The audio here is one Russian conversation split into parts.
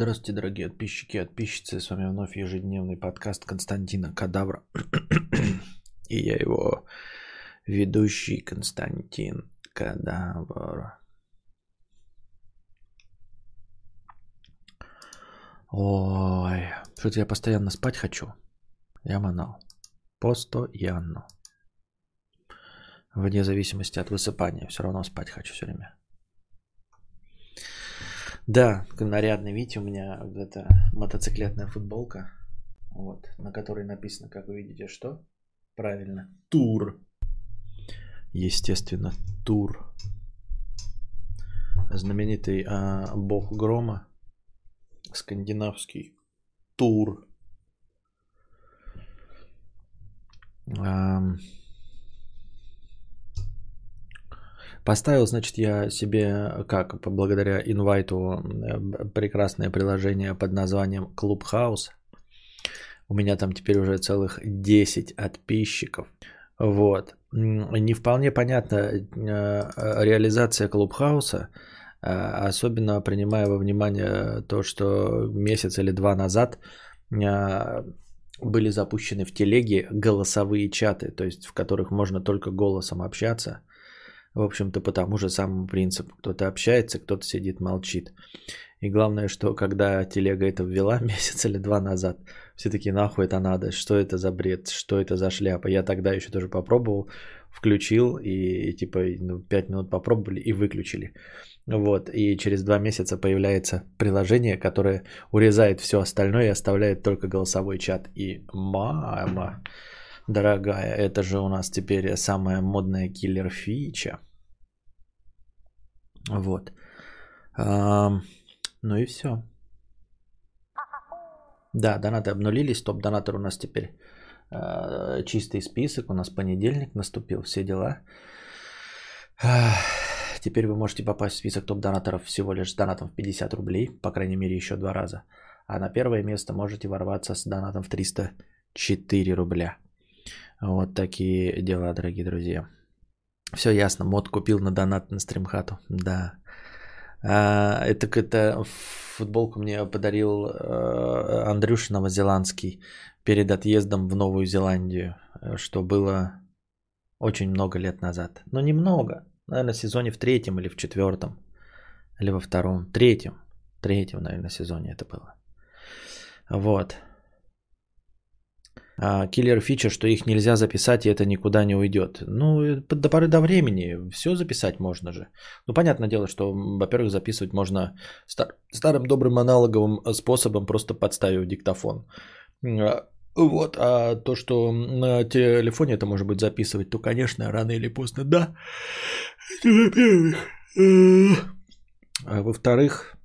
Здравствуйте, дорогие подписчики и подписчицы. С вами вновь ежедневный подкаст Константина Кадавра. И я его ведущий Константин Кадавр. Ой, что-то я постоянно спать хочу. Я манал. Постоянно. Вне зависимости от высыпания. Все равно спать хочу все время. Да, нарядный вид у меня это мотоциклетная футболка, вот, на которой написано, как вы видите, что? Правильно, тур. Естественно, тур. Знаменитый а, бог грома, скандинавский тур. А, Поставил, значит, я себе, как, благодаря инвайту, прекрасное приложение под названием Clubhouse. У меня там теперь уже целых 10 подписчиков. Вот. Не вполне понятна э, реализация Клубхауса, особенно принимая во внимание то, что месяц или два назад были запущены в телеге голосовые чаты, то есть в которых можно только голосом общаться. В общем-то, по тому же самому принципу. Кто-то общается, кто-то сидит, молчит. И главное, что когда телега это ввела месяц или два назад, все таки нахуй это надо, что это за бред, что это за шляпа. Я тогда еще тоже попробовал, включил и, типа ну, 5 минут попробовали и выключили. Вот, и через два месяца появляется приложение, которое урезает все остальное и оставляет только голосовой чат. И мама, дорогая, это же у нас теперь самая модная киллер-фича. Вот. А, ну и все. Да, донаты обнулились. Топ-донатор у нас теперь э, чистый список. У нас понедельник наступил, все дела. А, теперь вы можете попасть в список топ-донаторов всего лишь с донатом в 50 рублей. По крайней мере, еще два раза. А на первое место можете ворваться с донатом в 304 рубля. Вот такие дела, дорогие друзья. Все ясно, мод купил на донат на стримхату. Да. А, это это футболку мне подарил э, Андрюш Новозеландский перед отъездом в Новую Зеландию, что было очень много лет назад. Но немного. Наверное, в сезоне в третьем или в четвертом. Или во втором. Третьем. Третьем, наверное, сезоне это было. Вот. А, киллер фича, что их нельзя записать, и это никуда не уйдет. Ну, до поры до времени все записать можно же. Ну, понятное дело, что, во-первых, записывать можно стар- старым добрым аналоговым способом, просто подставив диктофон. А, вот, а то, что на телефоне это может быть записывать, то, конечно, рано или поздно, да. во-первых. А во-вторых,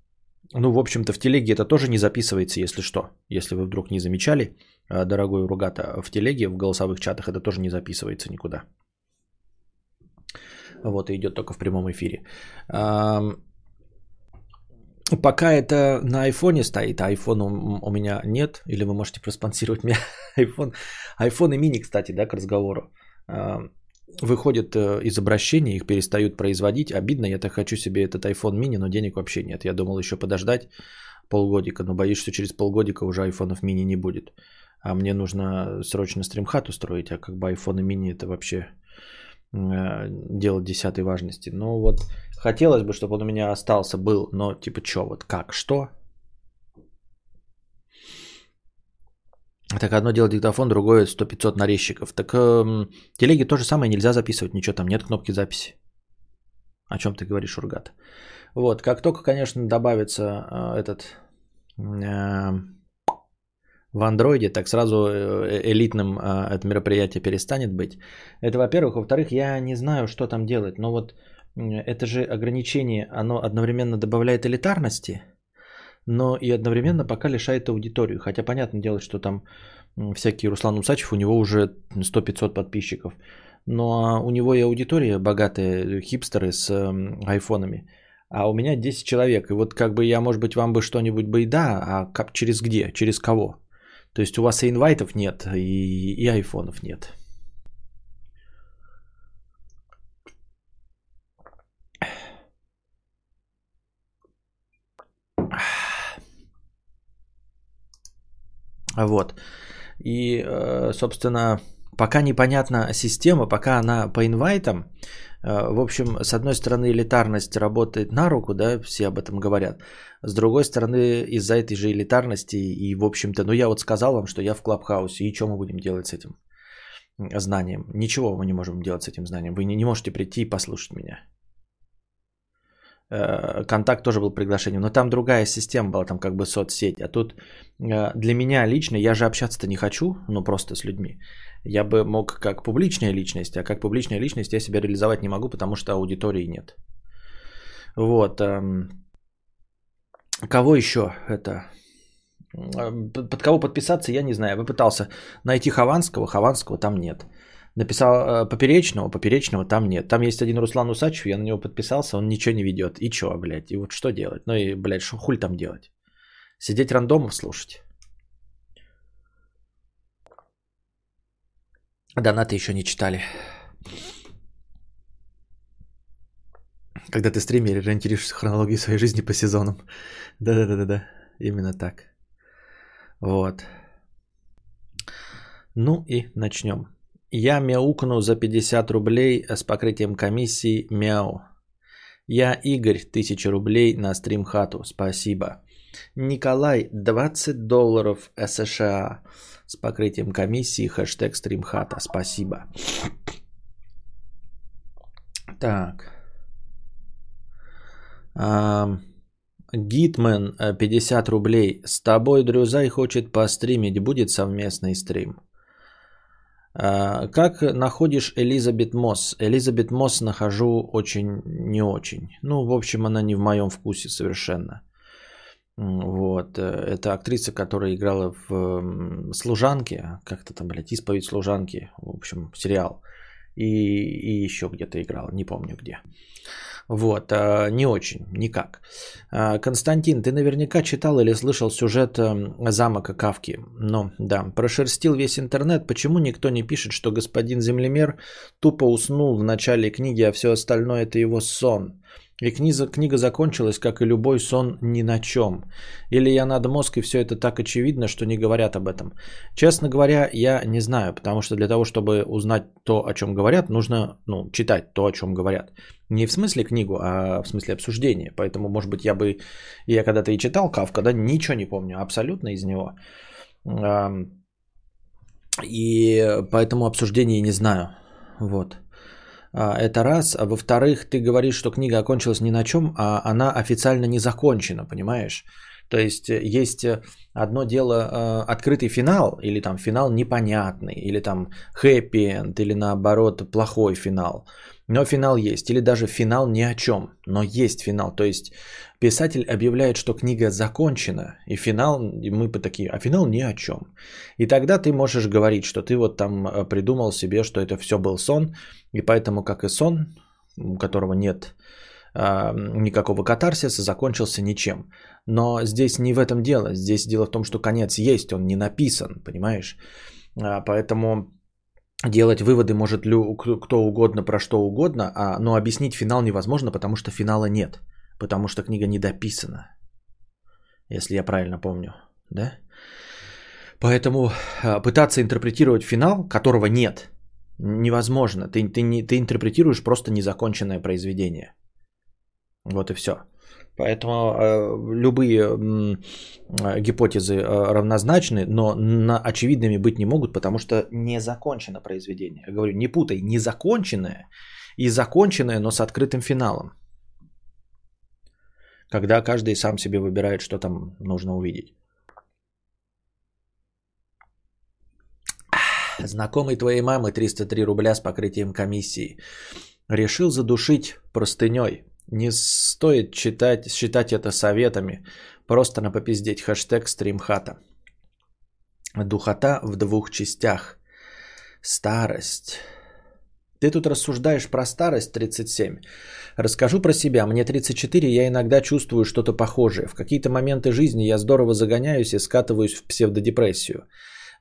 ну, в общем-то, в телеге это тоже не записывается, если что. Если вы вдруг не замечали, а, дорогой Ругата, в телеге, в голосовых чатах это тоже не записывается никуда. Вот, и идет только в прямом эфире. Пока это на айфоне стоит, а айфона у меня нет, или вы можете проспонсировать мне iPhone. iPhone и мини, кстати, да, к разговору. Выходят э, из обращения, их перестают производить. Обидно, я так хочу себе этот iPhone mini, но денег вообще нет. Я думал еще подождать полгодика, но боюсь, что через полгодика уже айфонов мини не будет а мне нужно срочно стримхат устроить, а как бы iPhone mini это вообще э, дело десятой важности. Ну вот хотелось бы, чтобы он у меня остался, был, но типа что, вот как, что? Так одно дело диктофон, другое 100-500 нарезчиков. Так э, телеги то же самое, нельзя записывать, ничего там, нет кнопки записи. О чем ты говоришь, Ургат? Вот, как только, конечно, добавится э, этот... Э, в андроиде, так сразу э, элитным а, это мероприятие перестанет быть. Это во-первых. Во-вторых, я не знаю, что там делать. Но вот это же ограничение, оно одновременно добавляет элитарности, но и одновременно пока лишает аудиторию. Хотя понятное дело, что там всякий Руслан Усачев, у него уже 100-500 подписчиков. Но у него и аудитория богатая, хипстеры с айфонами. А у меня 10 человек. И вот как бы я, может быть, вам бы что-нибудь бы и да, а как, через где, через кого? То есть у вас и инвайтов нет, и, и айфонов нет. Вот. И, э, собственно, пока непонятна система, пока она по инвайтам, в общем, с одной стороны, элитарность работает на руку, да, все об этом говорят. С другой стороны, из-за этой же элитарности и, в общем-то, ну я вот сказал вам, что я в Клабхаусе, и что мы будем делать с этим знанием? Ничего мы не можем делать с этим знанием. Вы не, не можете прийти и послушать меня. Э, контакт тоже был приглашением, но там другая система была, там как бы соцсеть. А тут э, для меня лично, я же общаться-то не хочу, ну просто с людьми. Я бы мог как публичная личность, а как публичная личность я себя реализовать не могу, потому что аудитории нет. Вот. Эм, кого еще это? Э, под кого подписаться, я не знаю. Я попытался найти Хованского, Хованского там нет. Написал э, Поперечного, Поперечного там нет. Там есть один Руслан Усачев, я на него подписался, он ничего не ведет. И чё, блядь, и вот что делать? Ну и, блядь, что хуль там делать? Сидеть рандомов слушать? Донаты еще не читали. Когда ты стример, ориентируешься хронологии своей жизни по сезонам. Да-да-да-да, именно так. Вот. Ну и начнем. Я мяукну за 50 рублей с покрытием комиссии мяу. Я Игорь, 1000 рублей на стримхату. Спасибо. Николай, 20 долларов США с покрытием комиссии. Хэштег стримхата. Спасибо. Так. Гитмен, 50 рублей. С тобой Дрюзай хочет постримить. Будет совместный стрим. А, как находишь Элизабет Мосс? Элизабет Мосс нахожу очень не очень. Ну, в общем, она не в моем вкусе совершенно. Вот. Э, это актриса, которая играла в «Служанке». Как-то там, блядь, «Исповедь служанки». В общем, сериал. И, и еще где-то играла, не помню где. Вот, а, не очень, никак. А, Константин, ты наверняка читал или слышал сюжет эм, замка Кавки. Ну, да, прошерстил весь интернет. Почему никто не пишет, что господин землемер тупо уснул в начале книги, а все остальное это его сон? И книга, книга закончилась, как и любой сон, ни на чем. Или я над мозг, и все это так очевидно, что не говорят об этом. Честно говоря, я не знаю, потому что для того, чтобы узнать то, о чем говорят, нужно ну, читать то, о чем говорят. Не в смысле книгу, а в смысле обсуждения. Поэтому, может быть, я бы, я когда-то и читал Кавка, да, ничего не помню абсолютно из него. И поэтому обсуждения не знаю. Вот. А, это раз. А во-вторых, ты говоришь, что книга окончилась ни на чем, а она официально не закончена, понимаешь? То есть э, есть э, одно дело э, открытый финал, или там финал непонятный, или там хэппи-энд, или наоборот плохой финал. Но финал есть, или даже финал ни о чем, но есть финал. То есть писатель объявляет, что книга закончена, и финал, и мы по такие, а финал ни о чем. И тогда ты можешь говорить, что ты вот там придумал себе, что это все был сон, и поэтому, как и сон, у которого нет а, никакого катарсиса, закончился ничем. Но здесь не в этом дело. Здесь дело в том, что конец есть, он не написан, понимаешь? А, поэтому делать выводы может кто угодно про что угодно, а, но объяснить финал невозможно, потому что финала нет. Потому что книга не дописана. Если я правильно помню. Да? Поэтому пытаться интерпретировать финал, которого нет, невозможно. Ты, ты, ты интерпретируешь просто незаконченное произведение. Вот и все. Поэтому э, любые э, гипотезы э, равнозначны, но на, очевидными быть не могут, потому что не закончено произведение. Я говорю, не путай, незаконченное и законченное, но с открытым финалом. Когда каждый сам себе выбирает, что там нужно увидеть. Знакомый твоей мамы 303 рубля с покрытием комиссии. Решил задушить простыней. Не стоит читать, считать это советами. Просто на попиздеть хэштег стримхата. Духота в двух частях. Старость. Ты тут рассуждаешь про старость 37. Расскажу про себя. Мне 34, я иногда чувствую что-то похожее. В какие-то моменты жизни я здорово загоняюсь и скатываюсь в псевдодепрессию.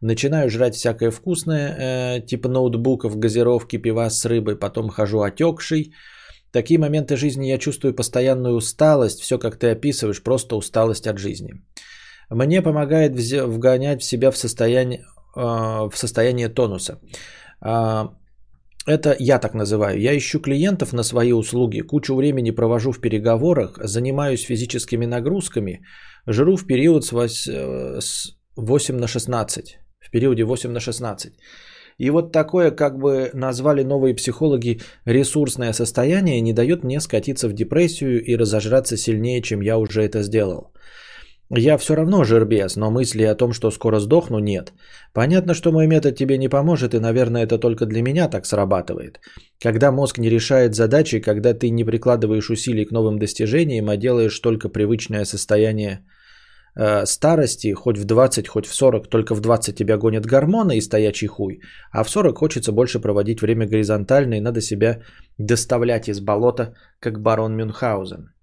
Начинаю жрать всякое вкусное, э, типа ноутбуков, газировки, пива с рыбой, потом хожу отекший. Такие моменты жизни я чувствую постоянную усталость, все как ты описываешь, просто усталость от жизни. Мне помогает вгонять в себя в состояние, э, в состояние тонуса. А, это я так называю. Я ищу клиентов на свои услуги, кучу времени провожу в переговорах, занимаюсь физическими нагрузками, жру в период с 8 на 16. В периоде 8 на 16. И вот такое, как бы назвали новые психологи, ресурсное состояние не дает мне скатиться в депрессию и разожраться сильнее, чем я уже это сделал. Я все равно жербес, но мысли о том, что скоро сдохну, нет. Понятно, что мой метод тебе не поможет, и, наверное, это только для меня так срабатывает. Когда мозг не решает задачи, когда ты не прикладываешь усилий к новым достижениям, а делаешь только привычное состояние старости, хоть в 20, хоть в 40, только в 20 тебя гонят гормоны и стоячий хуй, а в 40 хочется больше проводить время горизонтально и надо себя доставлять из болота, как барон Мюнхгаузен.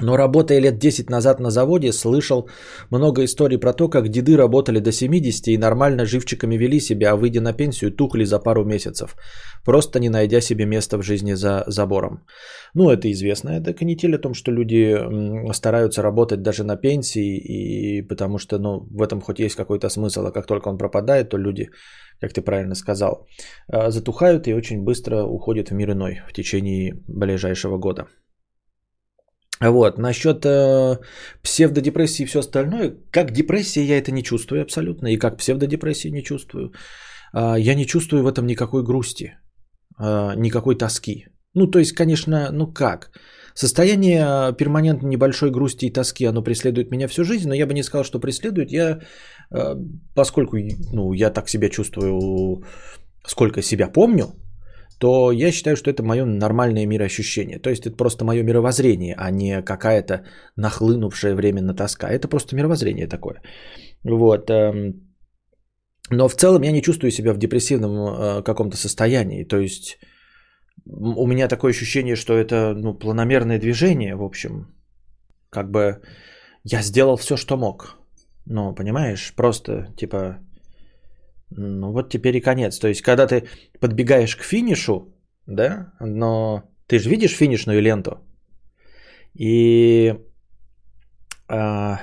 Но работая лет 10 назад на заводе, слышал много историй про то, как деды работали до 70 и нормально живчиками вели себя, а выйдя на пенсию, тухли за пару месяцев, просто не найдя себе места в жизни за забором. Ну, это известная это канитель о том, что люди стараются работать даже на пенсии, и потому что ну, в этом хоть есть какой-то смысл, а как только он пропадает, то люди, как ты правильно сказал, э, затухают и очень быстро уходят в мир иной в течение ближайшего года. Вот, насчет э, псевдодепрессии и все остальное, как депрессия я это не чувствую абсолютно, и как псевдодепрессии не чувствую. Э, я не чувствую в этом никакой грусти, э, никакой тоски. Ну, то есть, конечно, ну как? Состояние перманентно небольшой грусти и тоски, оно преследует меня всю жизнь, но я бы не сказал, что преследует. Я, э, поскольку ну, я так себя чувствую, сколько себя помню, то я считаю, что это мое нормальное мироощущение. То есть это просто мое мировоззрение, а не какая-то нахлынувшая временно тоска. Это просто мировоззрение такое. Вот. Эм, но в целом я не чувствую себя в депрессивном э, каком-то состоянии. То есть у меня такое ощущение, что это ну, планомерное движение, в общем. Как бы я сделал все, что мог. Ну, понимаешь, просто типа ну вот теперь и конец. То есть, когда ты подбегаешь к финишу, да, но ты же видишь финишную ленту, и а,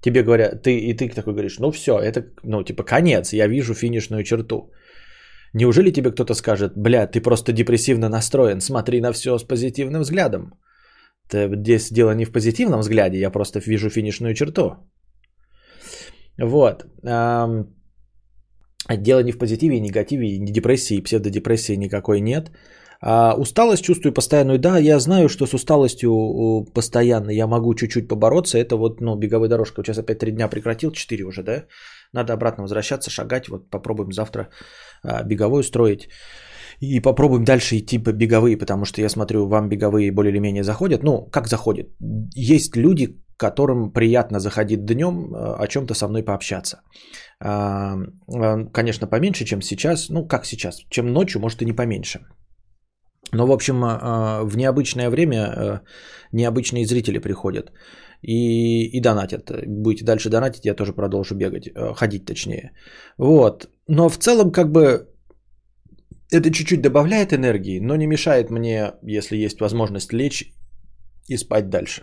тебе говорят, ты и ты такой говоришь, ну все, это, ну типа конец, я вижу финишную черту. Неужели тебе кто-то скажет, бля, ты просто депрессивно настроен, смотри на все с позитивным взглядом. Здесь дело не в позитивном взгляде, я просто вижу финишную черту. Вот. Дело не в позитиве, и негативе, не депрессии, псевдодепрессии никакой нет. А усталость чувствую постоянную. Да, я знаю, что с усталостью постоянно я могу чуть-чуть побороться. Это вот, ну, беговая дорожка. Сейчас опять три дня прекратил, четыре уже, да? Надо обратно возвращаться, шагать. Вот попробуем завтра а, беговую строить. И попробуем дальше идти по беговые, потому что я смотрю, вам беговые более или менее заходят. Ну, как заходят? Есть люди, которым приятно заходить днем, о чем-то со мной пообщаться. А, а, конечно, поменьше, чем сейчас. Ну, как сейчас? Чем ночью, может, и не поменьше. Но, в общем, а, в необычное время необычные зрители приходят и, и донатят. Будете дальше донатить, я тоже продолжу бегать, ходить точнее. Вот. Но в целом, как бы, это чуть-чуть добавляет энергии, но не мешает мне, если есть возможность, лечь и спать дальше.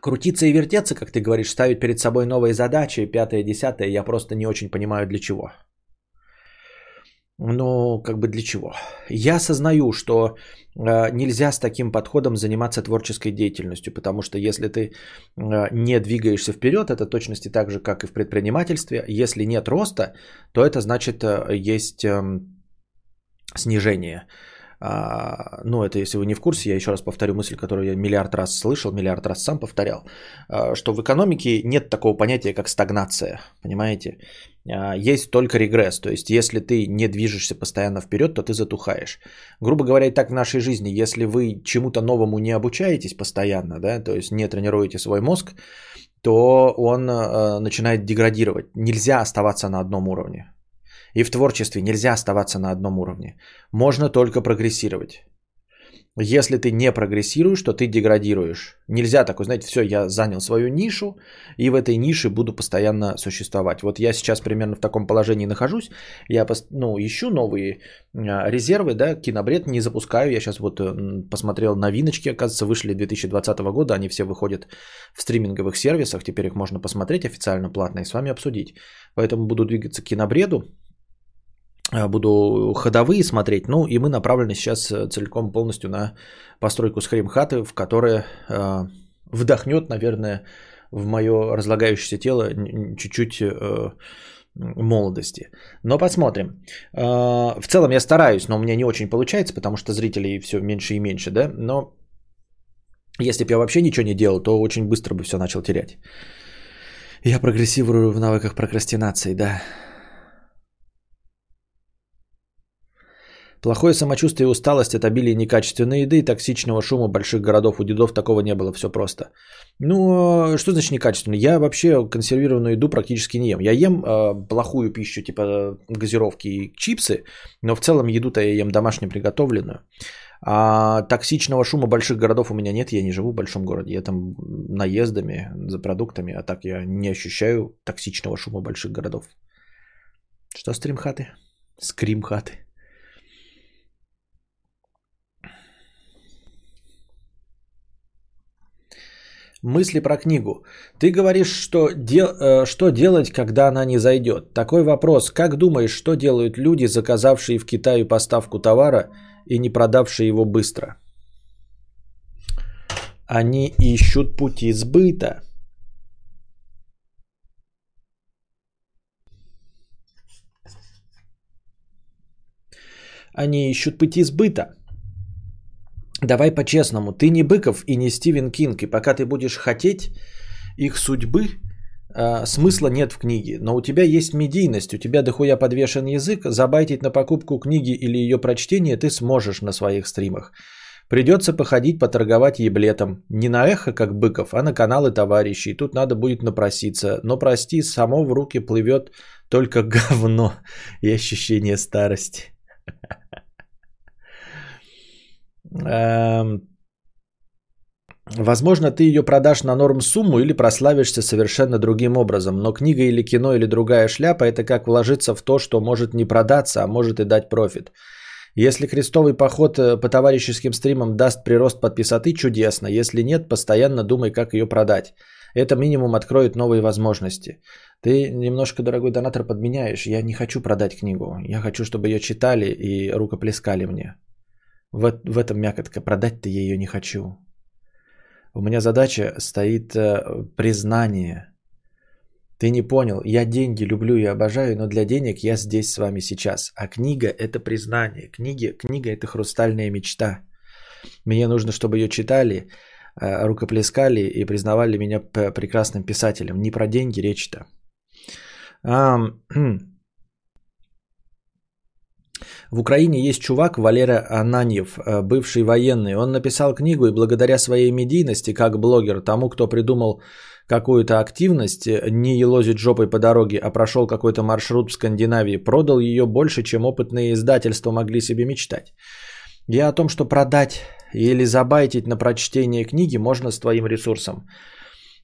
Крутиться и вертеться, как ты говоришь, ставить перед собой новые задачи, пятое, десятое, я просто не очень понимаю для чего. Ну, как бы для чего? Я осознаю, что э, нельзя с таким подходом заниматься творческой деятельностью, потому что если ты э, не двигаешься вперед, это точности так же, как и в предпринимательстве. Если нет роста, то это значит э, есть э, снижение. А, ну, это если вы не в курсе, я еще раз повторю мысль, которую я миллиард раз слышал, миллиард раз сам повторял, а, что в экономике нет такого понятия, как стагнация, понимаете? А, есть только регресс, то есть если ты не движешься постоянно вперед, то ты затухаешь. Грубо говоря, и так в нашей жизни, если вы чему-то новому не обучаетесь постоянно, да, то есть не тренируете свой мозг, то он начинает деградировать. Нельзя оставаться на одном уровне. И в творчестве нельзя оставаться на одном уровне. Можно только прогрессировать. Если ты не прогрессируешь, то ты деградируешь. Нельзя такой, знаете, все, я занял свою нишу, и в этой нише буду постоянно существовать. Вот я сейчас примерно в таком положении нахожусь. Я ну, ищу новые а, резервы, да, кинобред не запускаю. Я сейчас вот посмотрел новиночки, оказывается, вышли 2020 года. Они все выходят в стриминговых сервисах. Теперь их можно посмотреть официально, платно и с вами обсудить. Поэтому буду двигаться к кинобреду Э, буду ходовые смотреть. Ну и мы направлены сейчас э, целиком полностью на постройку схрим-хаты, в которая э, вдохнет, наверное, в мое разлагающееся тело чуть-чуть э, молодости. Но посмотрим. Э, в целом я стараюсь, но у меня не очень получается, потому что зрителей все меньше и меньше, да. Но если бы я вообще ничего не делал, то очень быстро бы все начал терять. Я прогрессирую в навыках прокрастинации, да. Плохое самочувствие и усталость от обилия некачественной еды и токсичного шума больших городов. У дедов такого не было, все просто. Ну, что значит некачественно? Я вообще консервированную еду практически не ем. Я ем э, плохую пищу, типа газировки и чипсы, но в целом еду-то я ем домашнюю приготовленную. А токсичного шума больших городов у меня нет, я не живу в большом городе. Я там наездами за продуктами, а так я не ощущаю токсичного шума больших городов. Что стримхаты? Скримхаты. Мысли про книгу. Ты говоришь, что, дел, э, что делать, когда она не зайдет. Такой вопрос. Как думаешь, что делают люди, заказавшие в Китае поставку товара и не продавшие его быстро? Они ищут пути сбыта. Они ищут пути сбыта. Давай по-честному, ты не Быков и не Стивен Кинг, и пока ты будешь хотеть их судьбы, э, смысла нет в книге. Но у тебя есть медийность, у тебя дохуя подвешен язык, забайтить на покупку книги или ее прочтение ты сможешь на своих стримах. Придется походить, поторговать еблетом. Не на эхо, как Быков, а на каналы товарищей. Тут надо будет напроситься. Но прости, само в руки плывет только говно и ощущение старости. Эм, возможно, ты ее продашь на норм сумму или прославишься совершенно другим образом. Но книга или кино или другая шляпа – это как вложиться в то, что может не продаться, а может и дать профит. Если крестовый поход э, по товарищеским стримам даст прирост подписоты, чудесно. Если нет, постоянно думай, как ее продать. Это минимум откроет новые возможности. Ты немножко, дорогой донатор, подменяешь. Я не хочу продать книгу. Я хочу, чтобы ее читали и рукоплескали мне. В, в этом мякотка. Продать-то я ее не хочу. У меня задача стоит э, признание. Ты не понял, я деньги люблю и обожаю, но для денег я здесь с вами сейчас. А книга – это признание. Книги, книга – это хрустальная мечта. Мне нужно, чтобы ее читали, э, рукоплескали и признавали меня прекрасным писателем. Не про деньги речь-то. В Украине есть чувак Валера Ананьев, э, бывший военный. Он написал книгу и благодаря своей медийности как блогер тому, кто придумал какую-то активность, э, не елозит жопой по дороге, а прошел какой-то маршрут в Скандинавии, продал ее больше, чем опытные издательства могли себе мечтать. Я о том, что продать или забайтить на прочтение книги можно с твоим ресурсом.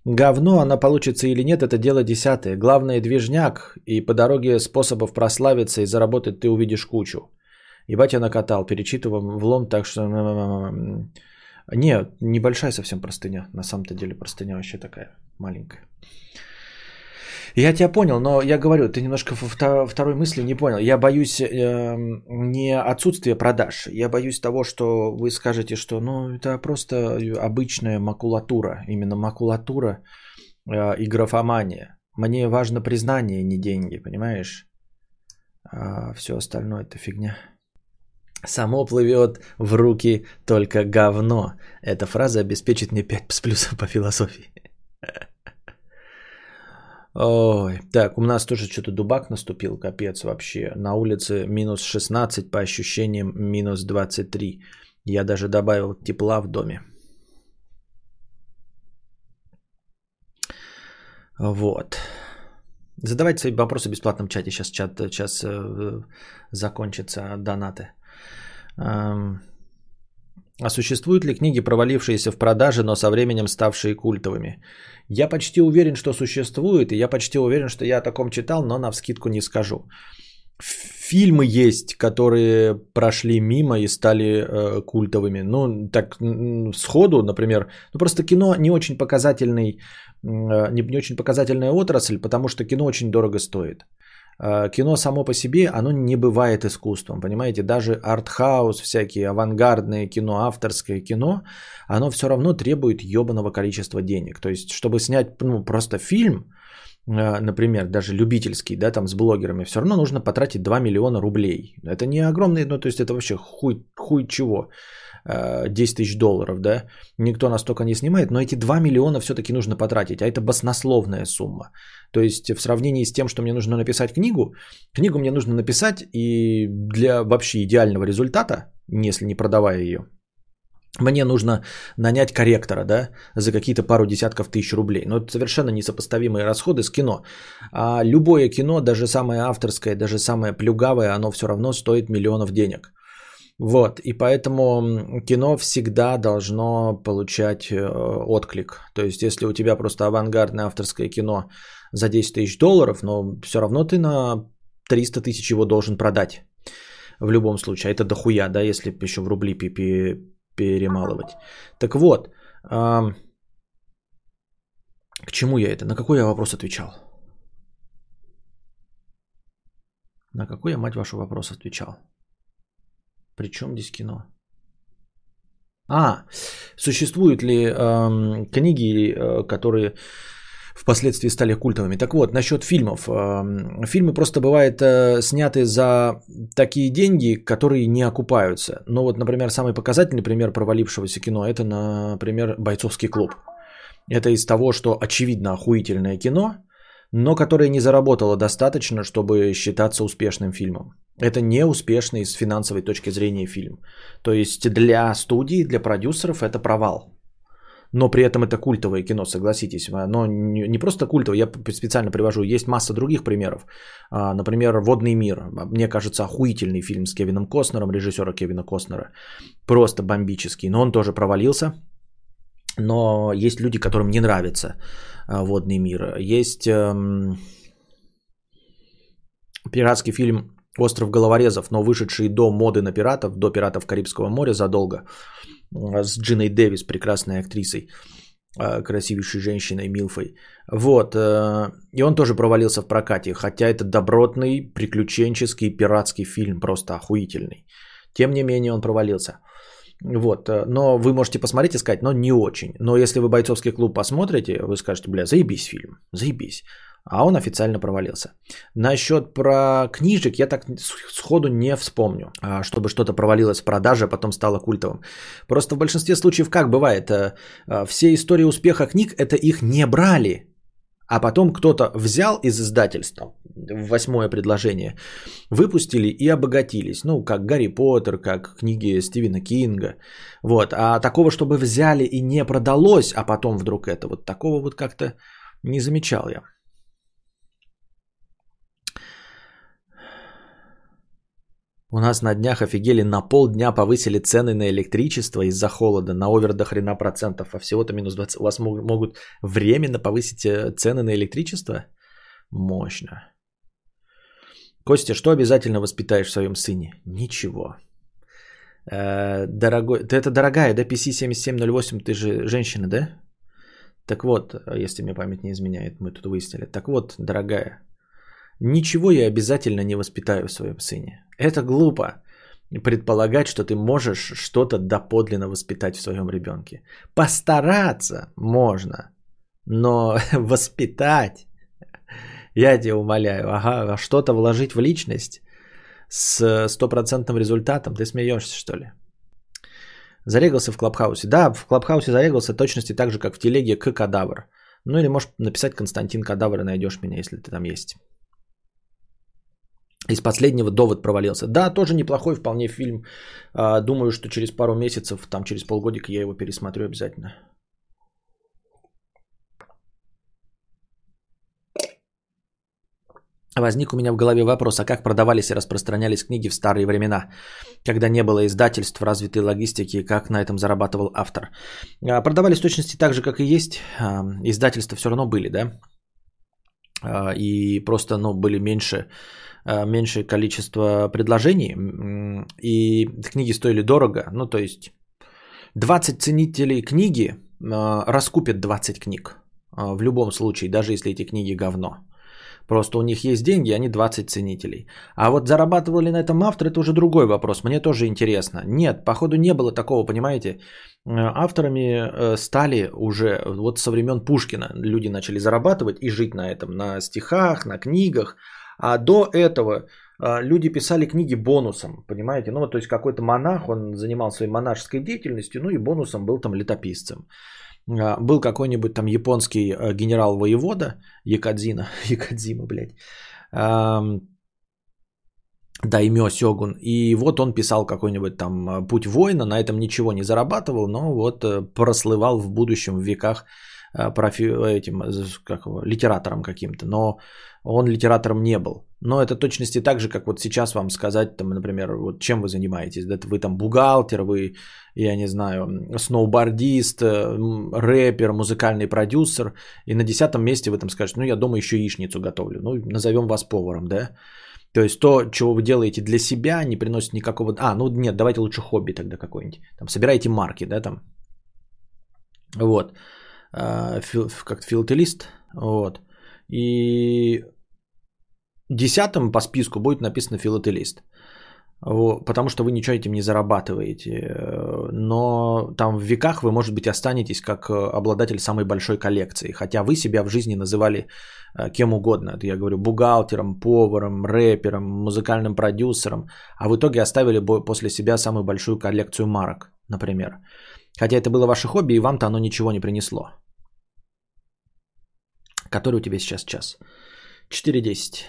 Говно она получится или нет, это дело десятое. Главное движняк, и по дороге способов прославиться и заработать ты увидишь кучу. Ебать я накатал, перечитывал влом, так что... Не, небольшая совсем простыня. На самом-то деле простыня вообще такая маленькая. Я тебя понял, но я говорю, ты немножко второй мысли не понял. Я боюсь э, не отсутствия продаж. Я боюсь того, что вы скажете, что ну, это просто обычная макулатура. Именно макулатура э, и графомания. Мне важно признание, не деньги, понимаешь? А все остальное это фигня. Само плывет в руки только говно. Эта фраза обеспечит мне 5 с плюсом по философии. Ой, так, у нас тоже что-то дубак наступил, капец вообще. На улице минус 16, по ощущениям минус 23. Я даже добавил тепла в доме. Вот. Задавайте свои вопросы в бесплатном чате. Сейчас чат сейчас э, закончится донаты. Эм, А существуют ли книги, провалившиеся в продаже, но со временем ставшие культовыми? Я почти уверен, что существует, и я почти уверен, что я о таком читал, но на вскидку не скажу. Фильмы есть, которые прошли мимо и стали э, культовыми. Ну, так сходу, например, ну просто кино не очень показательный, э, не, не очень показательная отрасль, потому что кино очень дорого стоит. Э, кино само по себе, оно не бывает искусством, понимаете? Даже артхаус, всякие авангардные кино, авторское кино, оно все равно требует ебаного количества денег. То есть, чтобы снять ну, просто фильм, э, например, даже любительский, да, там с блогерами, все равно нужно потратить 2 миллиона рублей. Это не огромный, ну, то есть это вообще хуй, хуй чего. 10 э, тысяч долларов, да, никто настолько не снимает, но эти 2 миллиона все-таки нужно потратить, а это баснословная сумма. То есть в сравнении с тем, что мне нужно написать книгу, книгу мне нужно написать и для вообще идеального результата, если не продавая ее, мне нужно нанять корректора, да, за какие-то пару десятков тысяч рублей. Но это совершенно несопоставимые расходы с кино. А любое кино, даже самое авторское, даже самое плюгавое, оно все равно стоит миллионов денег. Вот, и поэтому кино всегда должно получать э, отклик. То есть, если у тебя просто авангардное авторское кино за 10 тысяч долларов, но все равно ты на 300 тысяч его должен продать. В любом случае, это дохуя, да, если еще в рубли перемалывать. Так вот, к чему я это? На какой я вопрос отвечал? На какой я, мать вашу, вопрос отвечал? Причем здесь кино? А, существуют ли эм, книги, э, которые впоследствии стали культовыми? Так вот, насчет фильмов. Эм, фильмы просто бывают э, сняты за такие деньги, которые не окупаются. Но вот, например, самый показательный пример провалившегося кино, это, например, «Бойцовский клуб». Это из того, что очевидно охуительное кино, но которое не заработало достаточно, чтобы считаться успешным фильмом. Это неуспешный с финансовой точки зрения фильм. То есть для студии, для продюсеров это провал. Но при этом это культовое кино, согласитесь. Но не просто культовое, я специально привожу. Есть масса других примеров. А, например, «Водный мир». Мне кажется, охуительный фильм с Кевином Костнером, режиссера Кевина Костнера. Просто бомбический. Но он тоже провалился. Но есть люди, которым не нравится а, «Водный мир». Есть эм, пиратский фильм Остров головорезов, но вышедший до моды на пиратов, до пиратов Карибского моря задолго, с Джиной Дэвис, прекрасной актрисой, э, красивейшей женщиной, Милфой. Вот, э, и он тоже провалился в прокате, хотя это добротный, приключенческий, пиратский фильм, просто охуительный. Тем не менее, он провалился. Вот, э, но вы можете посмотреть и сказать, но не очень. Но если вы бойцовский клуб посмотрите, вы скажете, бля, заебись фильм, заебись а он официально провалился. Насчет про книжек я так сходу не вспомню, а, чтобы что-то провалилось в продаже, а потом стало культовым. Просто в большинстве случаев как бывает, э, э, все истории успеха книг это их не брали, а потом кто-то взял из издательства, восьмое предложение, выпустили и обогатились. Ну, как Гарри Поттер, как книги Стивена Кинга. Вот. А такого, чтобы взяли и не продалось, а потом вдруг это, вот такого вот как-то не замечал я. У нас на днях офигели, на полдня повысили цены на электричество из-за холода на овер до хрена процентов, а всего-то минус 20. У вас могут временно повысить э, цены на электричество? Мощно. Костя, что обязательно воспитаешь в своем сыне? Ничего. Э, дорогой, это дорогая, да, PC7708, ты же женщина, да? Так вот, если мне память не изменяет, мы тут выяснили. Так вот, дорогая, Ничего я обязательно не воспитаю в своем сыне. Это глупо предполагать, что ты можешь что-то доподлинно воспитать в своем ребенке. Постараться можно, но воспитать, я тебя умоляю, ага, что-то вложить в личность с стопроцентным результатом, ты смеешься, что ли? Зарегался в Клабхаусе. Да, в Клабхаусе зарегался точности так же, как в телеге к кадавр. Ну или можешь написать Константин Кадавр и найдешь меня, если ты там есть. Из последнего довод провалился. Да, тоже неплохой вполне фильм. А, думаю, что через пару месяцев, там через полгодика я его пересмотрю обязательно. Возник у меня в голове вопрос, а как продавались и распространялись книги в старые времена, когда не было издательств, развитой логистики, и как на этом зарабатывал автор? А, продавались в точности так же, как и есть. А, издательства все равно были, да? И просто ну, были меньше, меньшее количество предложений, и книги стоили дорого. Ну, то есть 20 ценителей книги раскупят 20 книг в любом случае, даже если эти книги говно. Просто у них есть деньги, они 20 ценителей. А вот зарабатывал ли на этом автор, это уже другой вопрос. Мне тоже интересно. Нет, походу не было такого, понимаете. Э, авторами э, стали уже вот со времен Пушкина. Люди начали зарабатывать и жить на этом, на стихах, на книгах. А до этого э, люди писали книги бонусом, понимаете? Ну, то есть какой-то монах, он занимал своей монашеской деятельностью, ну и бонусом был там летописцем. А, был какой-нибудь там японский э, генерал-воевода, Якадзина, Якадзима, блядь, Даймё Сёгун. И вот он писал какой-нибудь там «Путь воина», на этом ничего не зарабатывал, но вот э, прослывал в будущем в веках профи, этим, как его, литератором каким-то. Но он литератором не был. Но это точности так же, как вот сейчас вам сказать, там, например, вот чем вы занимаетесь. Да, вы там бухгалтер, вы, я не знаю, сноубордист, э, рэпер, музыкальный продюсер. И на десятом месте вы там скажете, ну я дома еще яичницу готовлю. Ну назовем вас поваром, да. То есть то, чего вы делаете для себя, не приносит никакого... А, ну нет, давайте лучше хобби тогда какой-нибудь. Там собираете марки, да, там. Вот. Фил, как филателист. Вот. И десятым по списку будет написано филателист. Потому что вы ничего этим не зарабатываете. Но там в веках вы, может быть, останетесь как обладатель самой большой коллекции. Хотя вы себя в жизни называли э, кем угодно. Это я говорю бухгалтером, поваром, рэпером, музыкальным продюсером. А в итоге оставили после себя самую большую коллекцию марок, например. Хотя это было ваше хобби, и вам-то оно ничего не принесло. Который у тебя сейчас час? 4.10.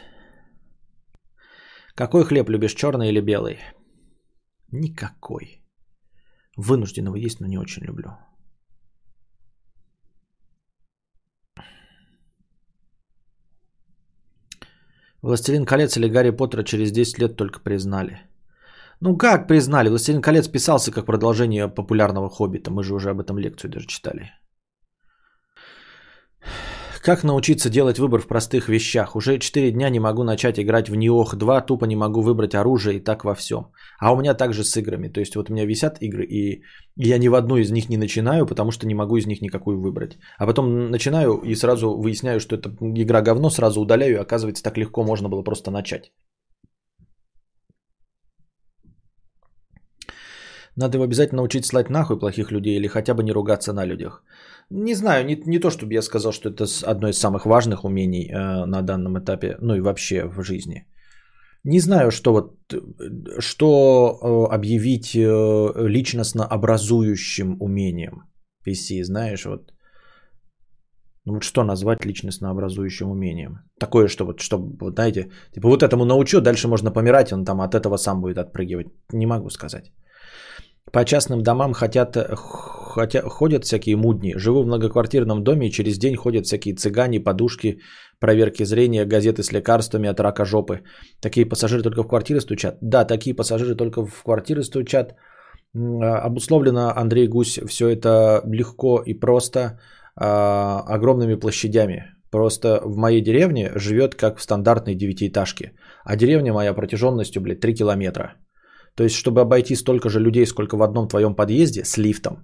Какой хлеб любишь, черный или белый? Никакой. Вынужденного есть, но не очень люблю. Властелин колец или Гарри Поттера через 10 лет только признали. Ну как признали? Властелин колец писался как продолжение популярного хоббита. Мы же уже об этом лекцию даже читали. Как научиться делать выбор в простых вещах? Уже 4 дня не могу начать играть в Ниох 2, тупо не могу выбрать оружие и так во всем. А у меня также с играми. То есть вот у меня висят игры, и я ни в одну из них не начинаю, потому что не могу из них никакую выбрать. А потом начинаю и сразу выясняю, что это игра говно, сразу удаляю, и оказывается так легко можно было просто начать. Надо его обязательно научить слать нахуй плохих людей или хотя бы не ругаться на людях. Не знаю, не, не то, чтобы я сказал, что это одно из самых важных умений э, на данном этапе, ну и вообще в жизни. Не знаю, что вот, что э, объявить э, личностно образующим умением PC, знаешь, вот. Ну вот что назвать личностно образующим умением? Такое, что вот, вот, знаете, типа вот этому научу, дальше можно помирать, он там от этого сам будет отпрыгивать. Не могу сказать. По частным домам хотят, хотя, ходят всякие мудни. Живу в многоквартирном доме и через день ходят всякие цыгане, подушки, проверки зрения, газеты с лекарствами от рака жопы. Такие пассажиры только в квартиры стучат? Да, такие пассажиры только в квартиры стучат. А, обусловлено, Андрей Гусь, все это легко и просто а, огромными площадями. Просто в моей деревне живет как в стандартной девятиэтажке. А деревня моя протяженностью, блядь, 3 километра. То есть, чтобы обойти столько же людей, сколько в одном твоем подъезде с лифтом,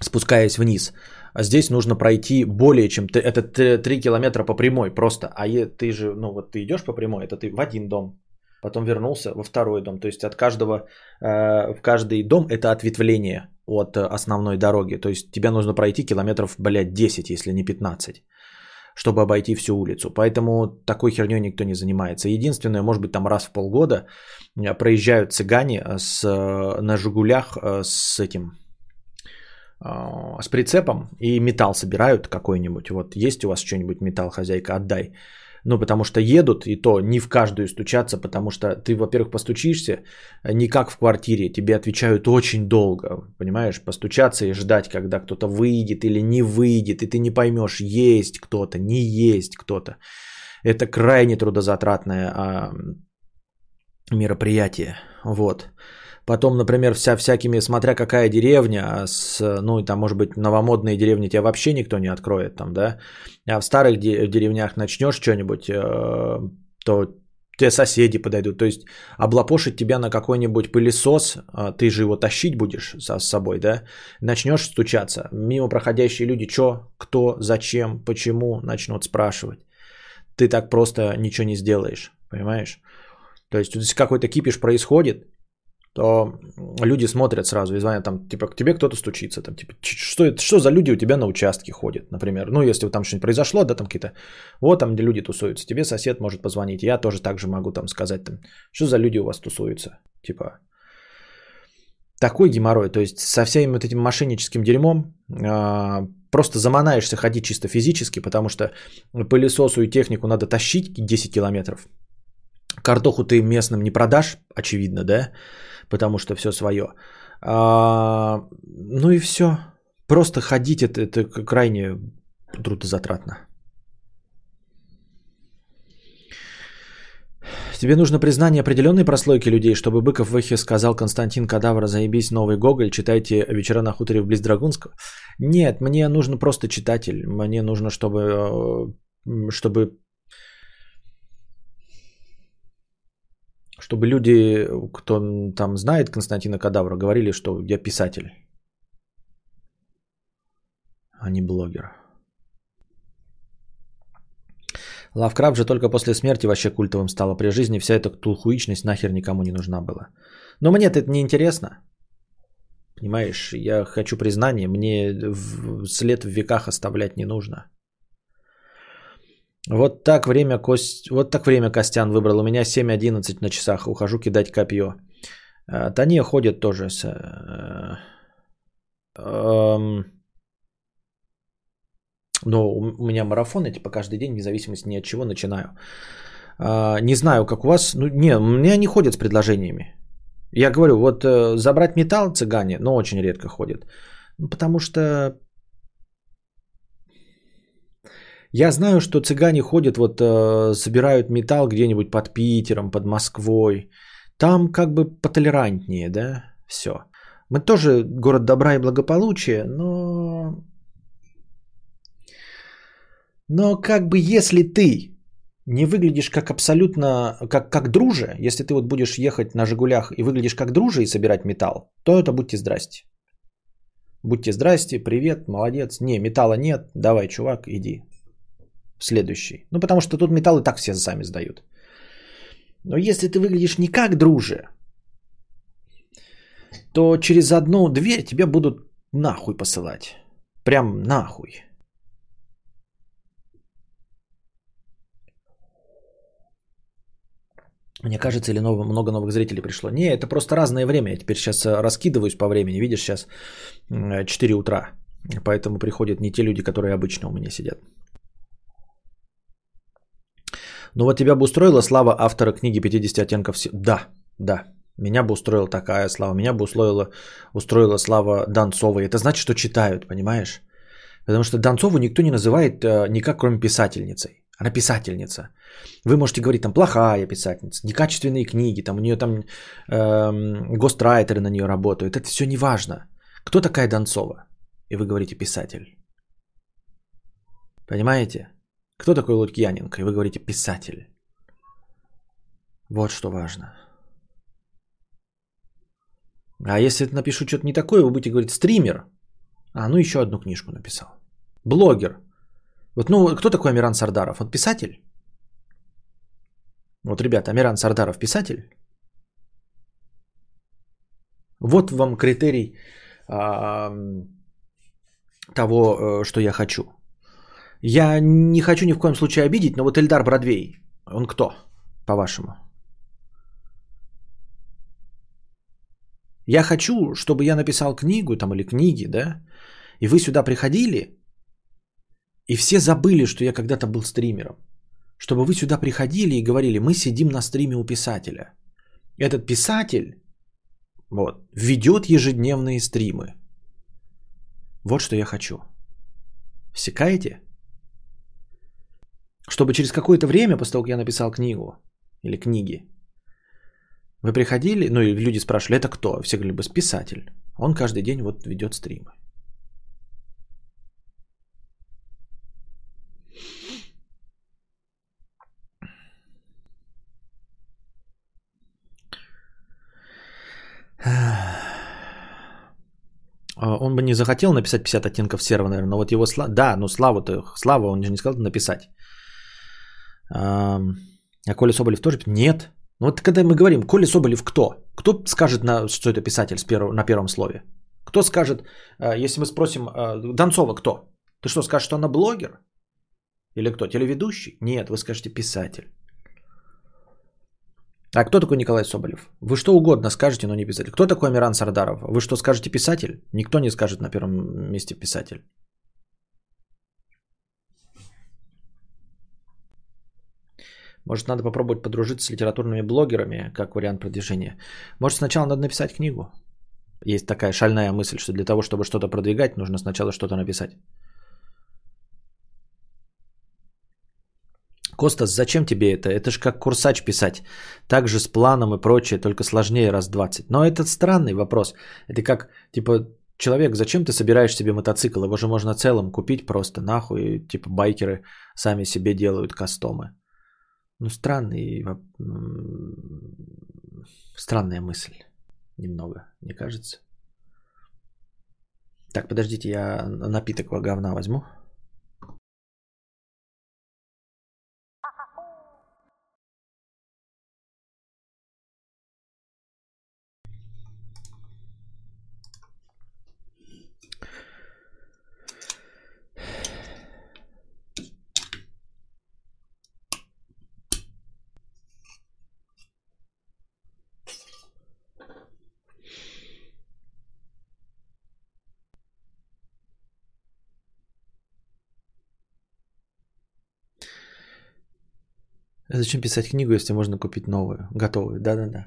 спускаясь вниз, а здесь нужно пройти более чем... Это 3 километра по прямой просто. А ты же, ну вот ты идешь по прямой, это ты в один дом, потом вернулся во второй дом. То есть от каждого, э, в каждый дом это ответвление от основной дороги. То есть тебе нужно пройти километров, блядь, 10, если не 15 чтобы обойти всю улицу. Поэтому такой херней никто не занимается. Единственное, может быть, там раз в полгода э, проезжают цыгане э, с, э, на «Жигулях» с этим, с прицепом и металл собирают какой-нибудь. Вот есть у вас что-нибудь металл, хозяйка, отдай. Ну, потому что едут, и то не в каждую стучаться, потому что ты, во-первых, постучишься, не как в квартире, тебе отвечают очень долго, понимаешь, постучаться и ждать, когда кто-то выйдет или не выйдет, и ты не поймешь, есть кто-то, не есть кто-то. Это крайне трудозатратное а, мероприятие, вот. Потом, например, вся всякими, смотря какая деревня, а с, ну, там, может быть, новомодные деревни тебя вообще никто не откроет там, да. А в старых деревнях начнешь что-нибудь, э, то те соседи подойдут. То есть облапошить тебя на какой-нибудь пылесос, а ты же его тащить будешь с собой, да, начнешь стучаться. Мимо проходящие люди, что, кто, зачем, почему, начнут спрашивать. Ты так просто ничего не сделаешь, понимаешь? То есть, какой-то кипиш происходит, то люди смотрят сразу и звонят там, типа, к тебе кто-то стучится, там, типа, что, это, что за люди у тебя на участке ходят, например, ну, если там что-нибудь произошло, да, там какие-то, вот там, где люди тусуются, тебе сосед может позвонить, я тоже так же могу там сказать, там, что за люди у вас тусуются, типа, такой геморрой, то есть со всем вот этим мошенническим дерьмом э, просто заманаешься ходить чисто физически, потому что пылесосу и технику надо тащить 10 километров, картоху ты местным не продашь, очевидно, да, потому что все свое. А, ну и все. Просто ходить это, это крайне трудозатратно. Тебе нужно признание определенной прослойки людей, чтобы Быков в эхе сказал Константин Кадавра, заебись новый Гоголь, читайте «Вечера на хуторе в близ Драгунского». Нет, мне нужно просто читатель. Мне нужно, чтобы, э, чтобы чтобы люди, кто там знает Константина Кадавра, говорили, что я писатель, а не блогер. Лавкрафт же только после смерти вообще культовым стало. При жизни вся эта тулхуичность нахер никому не нужна была. Но мне это не интересно. Понимаешь, я хочу признания, мне след в веках оставлять не нужно. Вот так время, Кость... вот так время Костян выбрал. У меня 7.11 на часах. Ухожу кидать копье. А, Тания ходит тоже с... Э, эм, но у меня марафоны типа каждый день, вне зависимости ни от чего начинаю. А, не знаю, как у вас. Ну, не, у меня не ходят с предложениями. Я говорю, вот э, забрать металл цыгане, но очень редко ходят. Ну, потому что я знаю, что цыгане ходят, вот э, собирают металл где-нибудь под Питером, под Москвой. Там как бы потолерантнее, да, все. Мы тоже город добра и благополучия, но... Но как бы если ты не выглядишь как абсолютно, как, как друже, если ты вот будешь ехать на «Жигулях» и выглядишь как друже и собирать металл, то это будьте здрасте. Будьте здрасте, привет, молодец. Не, металла нет, давай, чувак, иди следующий. Ну, потому что тут металл и так все сами сдают. Но если ты выглядишь не как друже, то через одну дверь тебя будут нахуй посылать. Прям нахуй. Мне кажется, или ново, много новых зрителей пришло. Не, это просто разное время. Я теперь сейчас э, раскидываюсь по времени. Видишь, сейчас 4 утра. Поэтому приходят не те люди, которые обычно у меня сидят. Ну вот тебя бы устроила слава автора книги 50 оттенков... Да, да. Меня бы устроила такая слава. Меня бы устроила, устроила слава Донцовой. Это значит, что читают, понимаешь? Потому что Донцову никто не называет э, никак, кроме писательницей. Она писательница. Вы можете говорить, там, плохая писательница, некачественные книги, там, у нее там эм, гострайтеры на нее работают. Это все не важно. Кто такая Донцова? И вы говорите писатель. Понимаете? Кто такой Лукьяненко? И вы говорите писатель. Вот что важно. А если напишу что-то не такое, вы будете говорить стример. А, ну еще одну книжку написал. Блогер. Вот, ну, кто такой Амиран Сардаров? Он писатель? Вот, ребята, Амиран Сардаров писатель? Вот вам критерий а, того, э, что я хочу. Я не хочу ни в коем случае обидеть, но вот Эльдар Бродвей, он кто, по-вашему? Я хочу, чтобы я написал книгу там или книги, да, и вы сюда приходили, и все забыли, что я когда-то был стримером. чтобы вы сюда приходили и говорили, мы сидим на стриме у писателя. Этот писатель вот, ведет ежедневные стримы. Вот что я хочу. Всекаете? Чтобы через какое-то время, после того, как я написал книгу или книги, вы приходили, ну и люди спрашивали, это кто? Все говорили, бы, писатель. Он каждый день вот ведет стримы. А, он бы не захотел написать 50 оттенков серого, наверное, но вот его слава... Да, но славу-то, слава, он же не сказал написать. А, Коля Соболев тоже? Нет. Ну вот когда мы говорим, Коля Соболев кто? Кто скажет, на, что это писатель с перв... на первом слове? Кто скажет, а, если мы спросим, Донцова кто? Ты что, скажешь, что она блогер? Или кто, телеведущий? Нет, вы скажете писатель. А кто такой Николай Соболев? Вы что угодно скажете, но не писатель. Кто такой Амиран Сардаров? Вы что скажете писатель? Никто не скажет на первом месте писатель. Может, надо попробовать подружиться с литературными блогерами, как вариант продвижения. Может, сначала надо написать книгу. Есть такая шальная мысль, что для того, чтобы что-то продвигать, нужно сначала что-то написать. Костас, зачем тебе это? Это же как курсач писать. Так же с планом и прочее, только сложнее раз 20. Но это странный вопрос. Это как, типа, человек, зачем ты собираешь себе мотоцикл? Его же можно целым купить просто нахуй. Типа байкеры сами себе делают кастомы. Ну, странный, странная мысль. Немного, не кажется? Так, подождите, я напиток говна возьму. А зачем писать книгу, если можно купить новую, готовую? Да-да-да.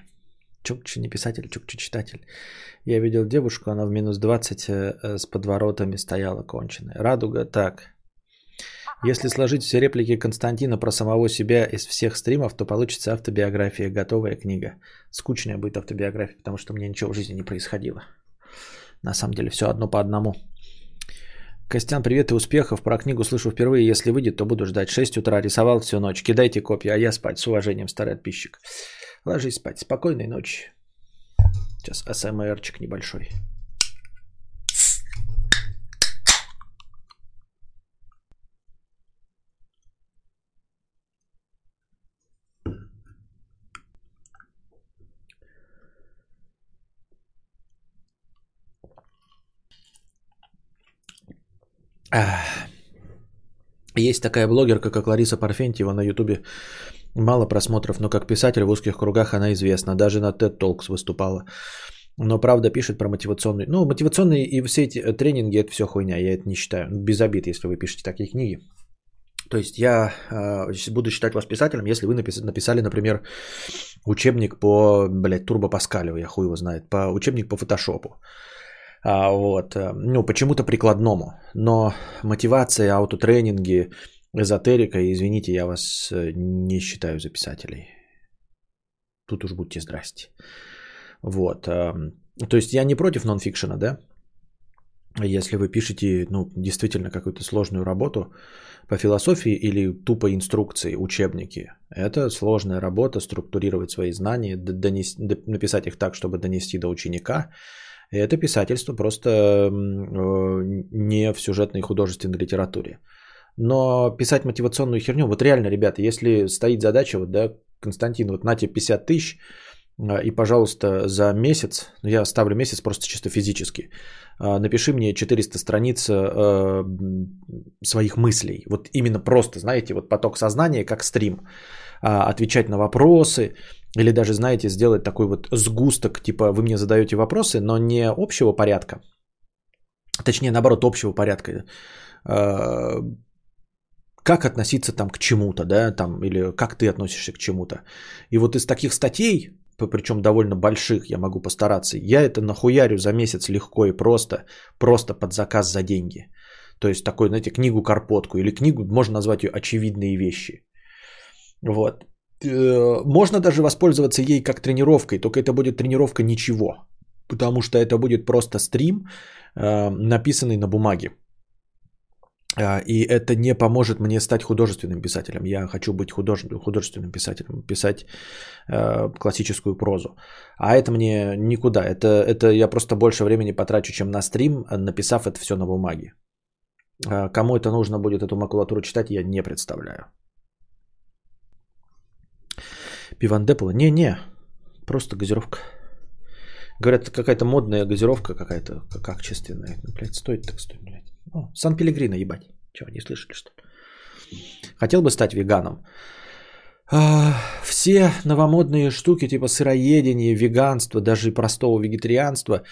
Чукчи не писатель, Чукчи читатель. Я видел девушку, она в минус 20 э, э, с подворотами стояла конченая. Радуга, так. Если сложить все реплики Константина про самого себя из всех стримов, то получится автобиография, готовая книга. Скучная будет автобиография, потому что мне ничего в жизни не происходило. На самом деле все одно по одному. Костян, привет и успехов. Про книгу слышу впервые. Если выйдет, то буду ждать. 6 утра рисовал всю ночь. Кидайте копию, а я спать. С уважением, старый подписчик. Ложись спать. Спокойной ночи. Сейчас АСМРчик небольшой. Есть такая блогерка, как Лариса Парфентьева на Ютубе. Мало просмотров, но как писатель в узких кругах она известна. Даже на TED Talks выступала. Но правда пишет про мотивационные. Ну, мотивационные и все эти э, тренинги это все хуйня. Я это не считаю. Без обид, если вы пишете такие книги. То есть я э, буду считать вас писателем, если вы написали, написали, например, учебник по, блядь, Турбо Паскалю, я хуй его знает, по учебник по фотошопу. А, вот, э, ну, почему-то прикладному. Но мотивация, аутотренинги, эзотерика, извините, я вас э, не считаю за писателей. Тут уж будьте здрасте. Вот. Эм, то есть я не против нонфикшена, да? Если вы пишете, ну, действительно какую-то сложную работу по философии или тупо инструкции, учебники, это сложная работа, структурировать свои знания, донести, написать их так, чтобы донести до ученика, это писательство просто э, не в сюжетной художественной литературе. Но писать мотивационную херню, вот реально, ребята, если стоит задача, вот, да, Константин, вот на тебе 50 тысяч, а, и, пожалуйста, за месяц, ну, я ставлю месяц просто чисто физически, а, напиши мне 400 страниц э, своих мыслей. Вот именно просто, знаете, вот поток сознания, как стрим. Отвечать на вопросы, или даже, знаете, сделать такой вот сгусток, типа вы мне задаете вопросы, но не общего порядка, точнее, наоборот, общего порядка, как относиться там к чему-то, да, там, или как ты относишься к чему-то. И вот из таких статей, причем довольно больших, я могу постараться, я это нахуярю за месяц легко и просто, просто под заказ за деньги. То есть такой, знаете, книгу-карпотку или книгу, можно назвать ее «Очевидные вещи». Вот. Э, можно даже воспользоваться ей как тренировкой, только это будет тренировка ничего. Потому что это будет просто стрим, э, написанный на бумаге. Э, и это не поможет мне стать художественным писателем. Я хочу быть художественным писателем, писать классическую прозу. А это мне никуда. Это, это я просто больше времени потрачу, чем на стрим, написав это все на бумаге. Кому это нужно будет эту макулатуру читать, я не представляю. Пивандепола? Не-не, просто газировка. Говорят, какая-то модная газировка какая-то, качественная. Ну, блядь, стоит так стоит, блядь. О, Сан-Пелегрино, ебать. Чего, не слышали, что Хотел бы стать веганом. А, все новомодные штуки, типа сыроедение, веганство, даже простого вегетарианства,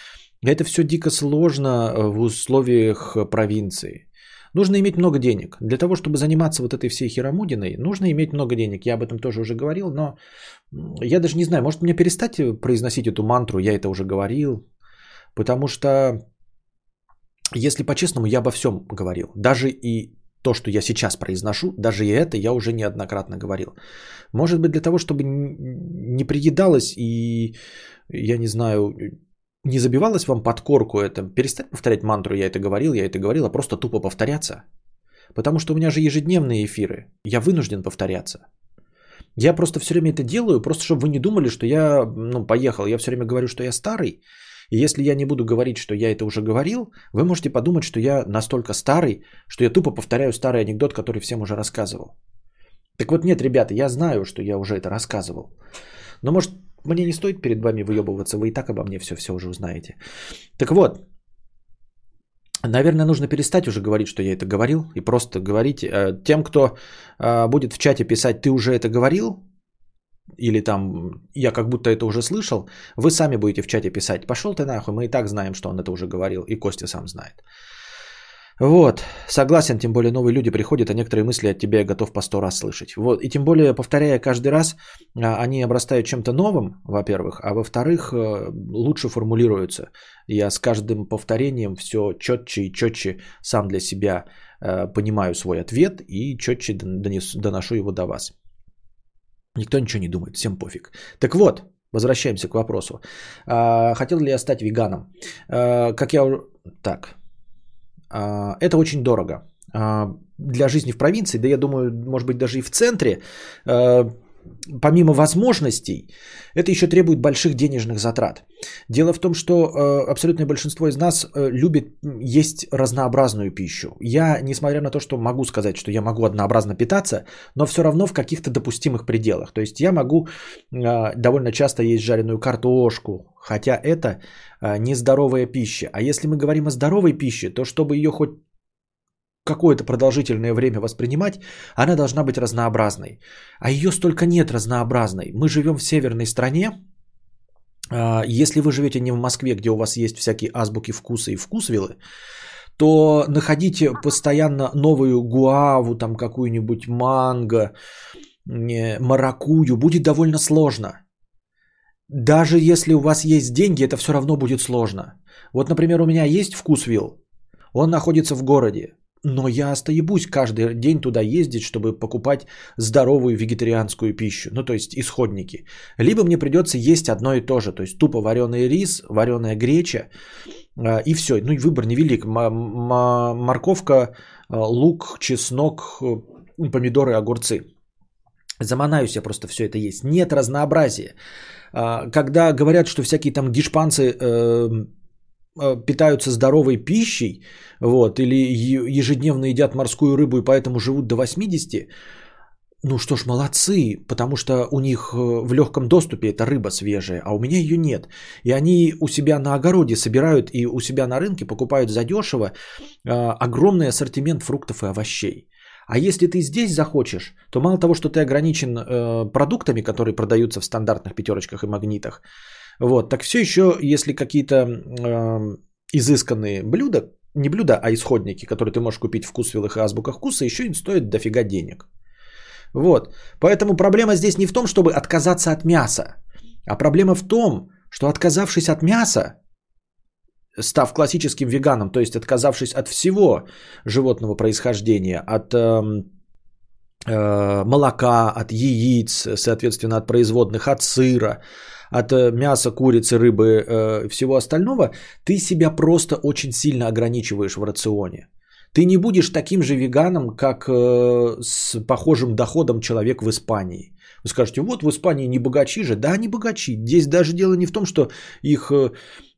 это все дико сложно в условиях провинции. Нужно иметь много денег. Для того, чтобы заниматься вот этой всей херомудиной, нужно иметь много денег. Я об этом тоже уже говорил, но я даже не знаю, может мне перестать произносить эту мантру, я это уже говорил, потому что, если по-честному, я обо всем говорил. Даже и то, что я сейчас произношу, даже и это я уже неоднократно говорил. Может быть, для того, чтобы не приедалось и, я не знаю, не забивалось вам под корку это? Перестать повторять мантру, я это говорил, я это говорил, а просто тупо повторяться. Потому что у меня же ежедневные эфиры. Я вынужден повторяться. Я просто все время это делаю, просто чтобы вы не думали, что я ну, поехал. Я все время говорю, что я старый. И если я не буду говорить, что я это уже говорил, вы можете подумать, что я настолько старый, что я тупо повторяю старый анекдот, который всем уже рассказывал. Так вот нет, ребята, я знаю, что я уже это рассказывал. Но может мне не стоит перед вами выебываться, вы и так обо мне все-все уже узнаете. Так вот, наверное, нужно перестать уже говорить, что я это говорил, и просто говорить э, тем, кто э, будет в чате писать, ты уже это говорил, или там я как будто это уже слышал, вы сами будете в чате писать, пошел ты нахуй, мы и так знаем, что он это уже говорил, и Костя сам знает. Вот, согласен, тем более новые люди приходят, а некоторые мысли от тебя я готов по сто раз слышать. Вот, и тем более, повторяя каждый раз, а, они обрастают чем-то новым, во-первых, а во-вторых, э, лучше формулируются. Я с каждым повторением все четче и четче сам для себя э, понимаю свой ответ и четче доношу его до вас. Никто ничего не думает, всем пофиг. Так вот, возвращаемся к вопросу. А, хотел ли я стать веганом? А, как я... Так, а, это очень дорого. А, для жизни в провинции, да я думаю, может быть, даже и в центре, а, помимо возможностей, это еще требует больших денежных затрат. Дело в том, что абсолютное большинство из нас любит есть разнообразную пищу. Я, несмотря на то, что могу сказать, что я могу однообразно питаться, но все равно в каких-то допустимых пределах. То есть я могу довольно часто есть жареную картошку, хотя это нездоровая пища. А если мы говорим о здоровой пище, то чтобы ее хоть какое-то продолжительное время воспринимать, она должна быть разнообразной. А ее столько нет разнообразной. Мы живем в северной стране. А, если вы живете не в Москве, где у вас есть всякие азбуки вкуса и вкусвилы, то находите постоянно новую гуаву, там какую-нибудь манго, маракую будет довольно сложно. Даже если у вас есть деньги, это все равно будет сложно. Вот, например, у меня есть вкусвилл, он находится в городе. Но я остаебусь каждый день туда ездить, чтобы покупать здоровую вегетарианскую пищу, ну то есть исходники. Либо мне придется есть одно и то же, то есть тупо вареный рис, вареная греча а, и все. Ну и выбор невелик. Морковка, а, лук, чеснок, помидоры, огурцы. Заманаюсь я просто все это есть. Нет разнообразия. А, когда говорят, что всякие там гешпанцы Э, питаются здоровой пищей, вот, или ежедневно едят морскую рыбу и поэтому живут до 80, ну что ж, молодцы, потому что у них э, в легком доступе эта рыба свежая, а у меня ее нет. И они у себя на огороде собирают и у себя на рынке покупают задешево э, огромный ассортимент фруктов и овощей. А если ты здесь захочешь, то мало того, что ты ограничен э, продуктами, которые продаются в стандартных пятерочках и магнитах, вот, так все еще, если какие-то э, изысканные блюда, не блюда, а исходники, которые ты можешь купить в вкусвиллах и азбуках вкуса, еще и стоят дофига денег. Вот. Поэтому проблема здесь не в том, чтобы отказаться от мяса, а проблема в том, что отказавшись от мяса, став классическим веганом, то есть отказавшись от всего животного происхождения, от э, э, молока, от яиц, соответственно, от производных, от сыра, от э, мяса, курицы, рыбы, э, всего остального, ты себя просто очень сильно ограничиваешь в рационе. Ты не будешь таким же веганом, как э, с похожим доходом человек в Испании. Вы скажете, вот в Испании не богачи же. Да, не богачи. Здесь даже дело не в том, что их э,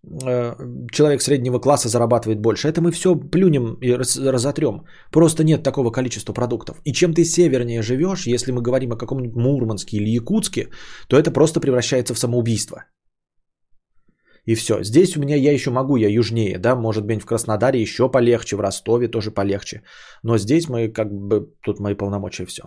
человек среднего класса зарабатывает больше. Это мы все плюнем и раз, разотрем. Просто нет такого количества продуктов. И чем ты севернее живешь, если мы говорим о каком-нибудь Мурманске или Якутске, то это просто превращается в самоубийство. И все. Здесь у меня я еще могу, я южнее, да, может быть в Краснодаре еще полегче, в Ростове тоже полегче. Но здесь мы как бы, тут мои полномочия все.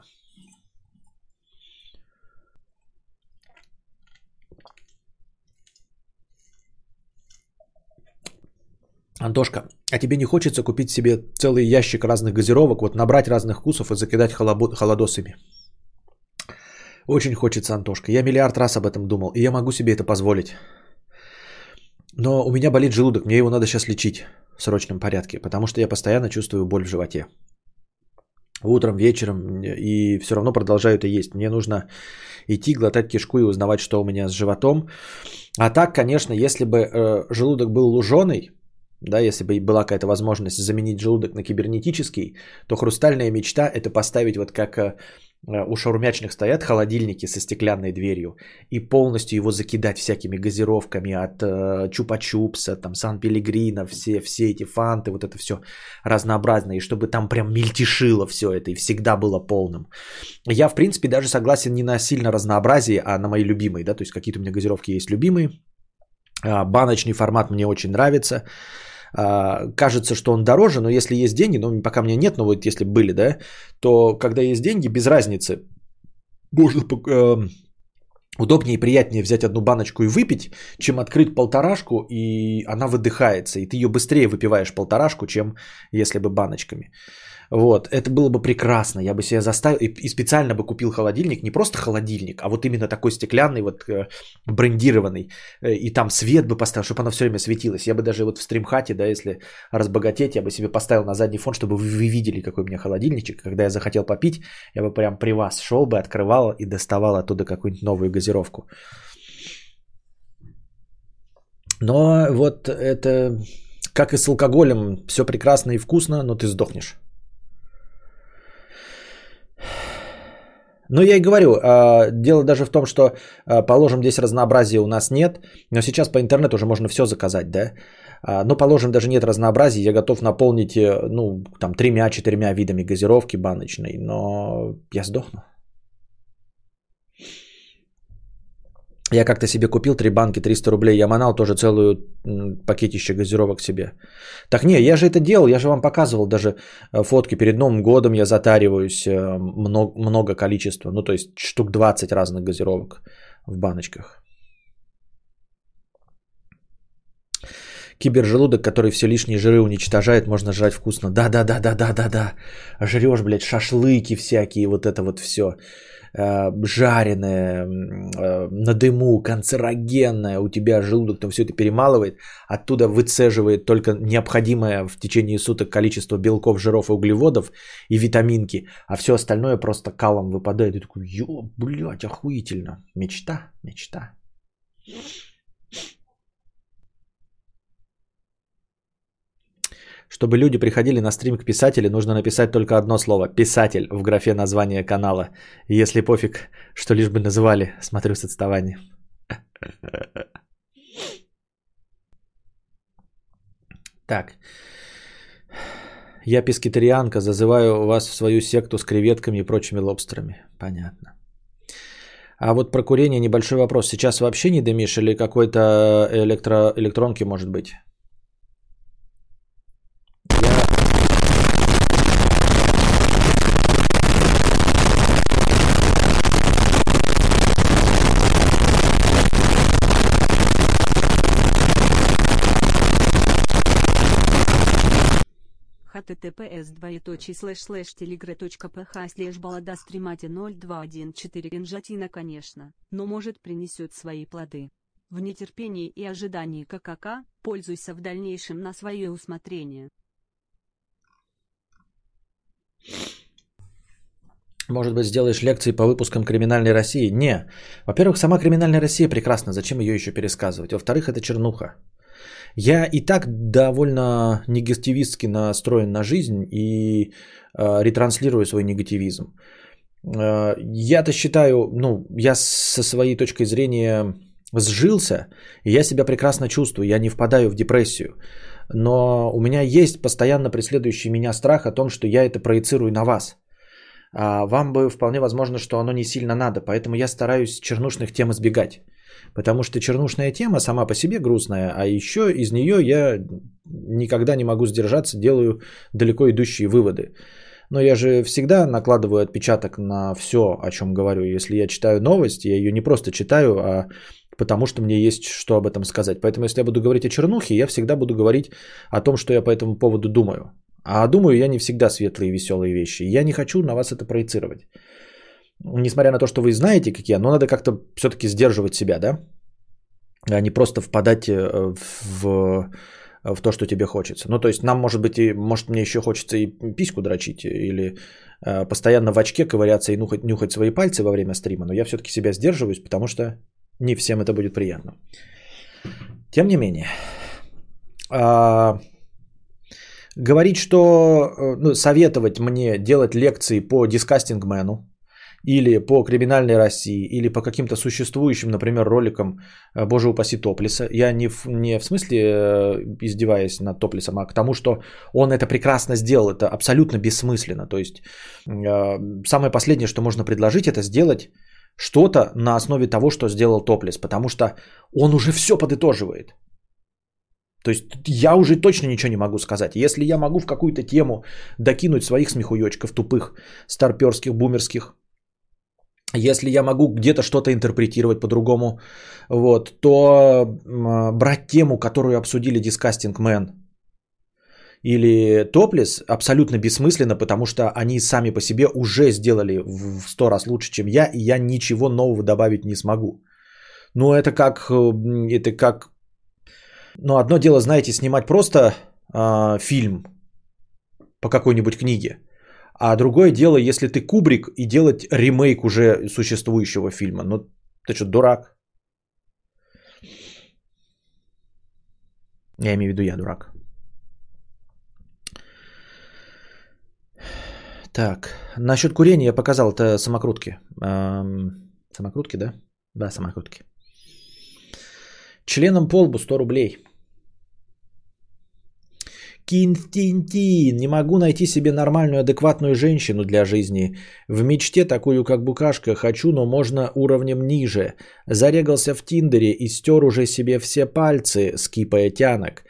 Антошка, а тебе не хочется купить себе целый ящик разных газировок, вот набрать разных вкусов и закидать холодосами? Очень хочется, Антошка. Я миллиард раз об этом думал, и я могу себе это позволить. Но у меня болит желудок, мне его надо сейчас лечить в срочном порядке, потому что я постоянно чувствую боль в животе. Утром, вечером, и все равно продолжаю это есть. Мне нужно идти, глотать кишку и узнавать, что у меня с животом. А так, конечно, если бы э, желудок был луженый, да, если бы была какая-то возможность заменить желудок на кибернетический, то хрустальная мечта это поставить вот как э, Э, у шаурмячных стоят холодильники со стеклянной дверью и полностью его закидать всякими газировками от э, чупа-чупса, там сан-пелегрина, все, все эти фанты, вот это все разнообразное, и чтобы там прям мельтешило все это и всегда было полным. Я, в принципе, даже согласен не на сильно разнообразие, а на мои любимые, да, то есть какие-то у меня газировки есть любимые, а, баночный формат мне очень нравится. А, кажется, что он дороже, но если есть деньги, ну пока мне нет, но вот если были, да, то когда есть деньги, без разницы, можно э, удобнее и приятнее взять одну баночку и выпить, чем открыть полторашку, и она выдыхается, и ты ее быстрее выпиваешь полторашку, чем если бы баночками. Вот, это было бы прекрасно. Я бы себя заставил и, и специально бы купил холодильник, не просто холодильник, а вот именно такой стеклянный, вот э, брендированный. Э, и там свет бы поставил, чтобы оно все время светилось. Я бы даже вот в стримхате, да, если разбогатеть, я бы себе поставил на задний фон, чтобы вы видели, какой у меня холодильничек. Когда я захотел попить, я бы прям при вас шел бы, открывал и доставал оттуда какую-нибудь новую газировку. Но вот это, как и с алкоголем, все прекрасно и вкусно, но ты сдохнешь. Ну, я и говорю, а, дело даже в том, что, а, положим, здесь разнообразия у нас нет, но сейчас по интернету уже можно все заказать, да? А, ну, положим, даже нет разнообразия, я готов наполнить, э, ну, там, тремя-четырьмя видами газировки баночной, но я сдохну. Я как-то себе купил три банки 300 рублей, я манал тоже целую пакетище газировок себе. Так не, я же это делал, я же вам показывал даже э, фотки перед Новым годом, я затариваюсь э, много, много количества, ну то есть штук 20 разных газировок в баночках. Кибержелудок, который все лишние жиры уничтожает, можно жрать вкусно. Да-да-да-да-да-да-да. Жрешь, блядь, шашлыки всякие, вот это вот все. Э, жареное, э, на дыму, канцерогенное, у тебя желудок там все это перемалывает, оттуда выцеживает только необходимое в течение суток количество белков, жиров и углеводов и витаминки, а все остальное просто калом выпадает. И такой, ё, блядь, охуительно. Мечта, мечта. Чтобы люди приходили на стрим к писателю, нужно написать только одно слово – «писатель» в графе названия канала. Если пофиг, что лишь бы называли, смотрю с отставанием. Так. Я пескетарианка, зазываю вас в свою секту с креветками и прочими лобстерами. Понятно. А вот про курение небольшой вопрос. Сейчас вообще не дымишь или какой-то электро... электронки может быть? Https двоеточие слэш слэш telegra.ph слэш баллада стримхаты 0214 кринжатина конечно, но может принесет свои плоды. В нетерпении и ожидании ККК, пользуйся в дальнейшем на свое усмотрение. Может быть, сделаешь лекции по выпускам «Криминальной России»? Не. Во-первых, сама «Криминальная Россия» прекрасна. Зачем ее еще пересказывать? Во-вторых, это чернуха. Я и так довольно негативистски настроен на жизнь и э, ретранслирую свой негативизм. Э, я-то считаю, ну, я со своей точкой зрения сжился, и я себя прекрасно чувствую, я не впадаю в депрессию. Но у меня есть постоянно преследующий меня страх о том, что я это проецирую на вас. А вам бы вполне возможно, что оно не сильно надо, поэтому я стараюсь чернушных тем избегать. Потому что чернушная тема сама по себе грустная, а еще из нее я никогда не могу сдержаться, делаю далеко идущие выводы. Но я же всегда накладываю отпечаток на все, о чем говорю. Если я читаю новость, я ее не просто читаю, а потому что мне есть что об этом сказать. Поэтому если я буду говорить о чернухе, я всегда буду говорить о том, что я по этому поводу думаю. А думаю я не всегда светлые и веселые вещи. Я не хочу на вас это проецировать. Несмотря на то, что вы знаете какие, но надо как-то все-таки сдерживать себя, да? А не просто впадать э, в, в то, что тебе хочется. Ну, то есть нам, может быть, и, может, мне еще хочется и письку дрочить, или э, постоянно в очке ковыряться и нюхать, нюхать свои пальцы во время стрима, но я все-таки себя сдерживаюсь, потому что не всем это будет приятно. Тем не менее, э, говорить, что, э, ну, советовать мне делать лекции по дискастингмену, или по криминальной России, или по каким-то существующим, например, роликам э, «Боже упаси Топлиса». Я не в, не в смысле э, издеваясь над Топлисом, а к тому, что он это прекрасно сделал. Это абсолютно бессмысленно. То есть э, самое последнее, что можно предложить, это сделать что-то на основе того, что сделал Топлис, потому что он уже все подытоживает. То есть я уже точно ничего не могу сказать. Если я могу в какую-то тему докинуть своих смехуёчков тупых, старперских, бумерских, если я могу где-то что-то интерпретировать по-другому, вот, то брать тему, которую обсудили Disgusting Man или Топлис, абсолютно бессмысленно, потому что они сами по себе уже сделали в сто раз лучше, чем я, и я ничего нового добавить не смогу. Но это как, это как, ну одно дело, знаете, снимать просто э, фильм по какой-нибудь книге, а другое дело, если ты Кубрик и делать ремейк уже существующего фильма. Ну, ты что, дурак? Я имею в виду, я дурак. Так, насчет курения я показал, это самокрутки. Эм, самокрутки, да? Да, самокрутки. Членом полбу 100 рублей. Кинтинтин, не могу найти себе нормальную, адекватную женщину для жизни. В мечте такую, как букашка, хочу, но можно уровнем ниже. Зарегался в Тиндере и стер уже себе все пальцы, скипая тянок.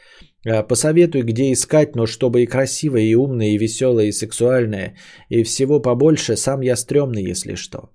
А, посоветуй, где искать, но чтобы и красивая, и умная, и веселая, и сексуальная. И всего побольше, сам я стрёмный, если что.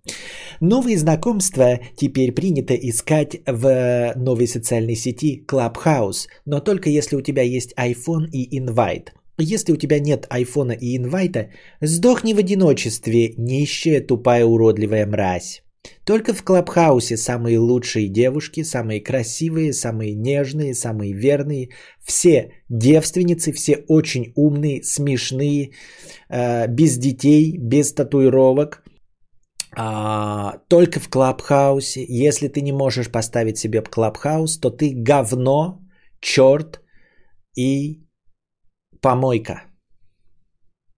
Новые знакомства теперь принято искать в новой социальной сети Clubhouse, но только если у тебя есть iPhone и Invite. Если у тебя нет айфона и инвайта, сдохни в одиночестве, нищая тупая уродливая мразь. Только в Клабхаусе самые лучшие девушки, самые красивые, самые нежные, самые верные, все девственницы, все очень умные, смешные, э, без детей, без татуировок. А, только в Клабхаусе. Если ты не можешь поставить себе Клабхаус, то ты говно, черт и помойка.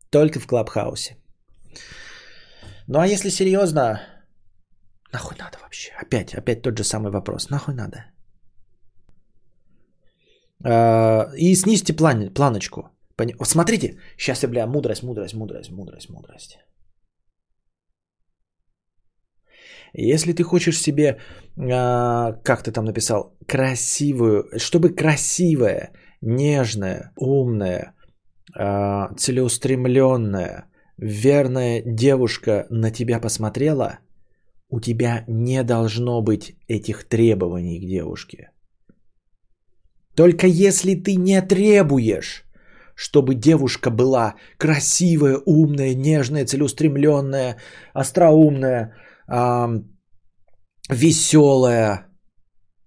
Только в Клабхаусе. Ну а если серьезно, Нахуй надо вообще? Опять, опять тот же самый вопрос. Нахуй надо? А, и снизьте план, планочку. Вот смотрите, сейчас я, бля, мудрость, мудрость, мудрость, мудрость, мудрость. Если ты хочешь себе, а, как ты там написал, красивую, чтобы красивая, нежная, умная, целеустремленная, верная девушка на тебя посмотрела – у тебя не должно быть этих требований к девушке. Только если ты не требуешь, чтобы девушка была красивая, умная, нежная, целеустремленная, остроумная, э, веселая,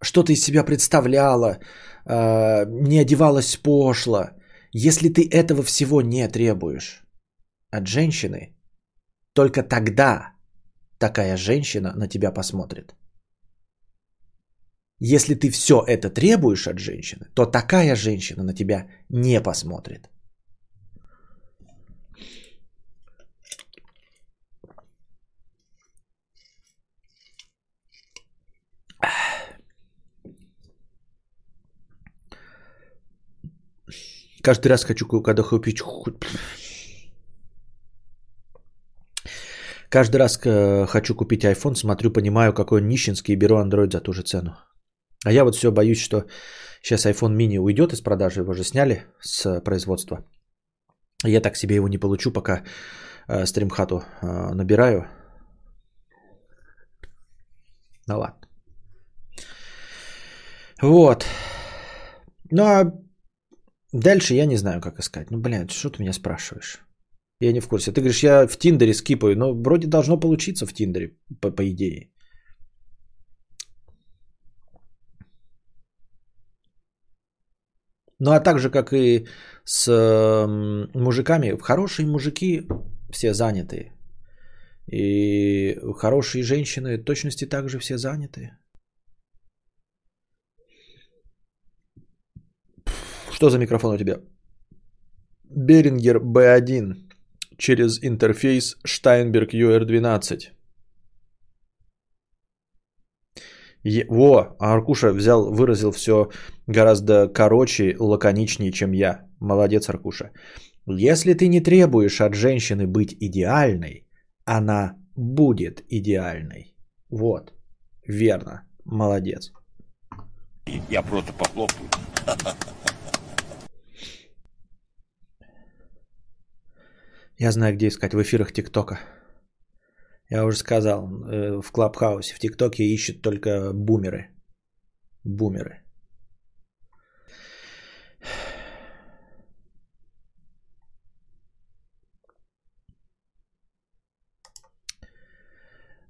что-то из себя представляла, э, не одевалась пошло. Если ты этого всего не требуешь от женщины, только тогда такая женщина на тебя посмотрит. Если ты все это требуешь от женщины, то такая женщина на тебя не посмотрит. Каждый раз хочу, когда купить... Каждый раз э, хочу купить iPhone, смотрю, понимаю, какой он нищенский и беру Android за ту же цену. А я вот все боюсь, что сейчас iPhone mini уйдет из продажи, его же сняли с производства. Я так себе его не получу, пока э, стримхату э, набираю. Ну ладно. Вот. Ну а дальше я не знаю, как искать. Ну, блядь, что ты меня спрашиваешь? Я не в курсе. Ты говоришь, я в Тиндере скипаю. Но вроде должно получиться в Тиндере, по, по идее. Ну а так же, как и с э, мужиками, хорошие мужики все заняты. И хорошие женщины точности также все заняты. Что за микрофон у тебя? Берингер B1 через интерфейс Steinberg UR12. Е- Во, а Аркуша взял, выразил все гораздо короче, лаконичнее, чем я. Молодец, Аркуша. Если ты не требуешь от женщины быть идеальной, она будет идеальной. Вот, верно, молодец. Я просто похлопаю. Я знаю, где искать в эфирах ТикТока. Я уже сказал, э, в Клабхаусе, в ТикТоке ищут только бумеры. Бумеры.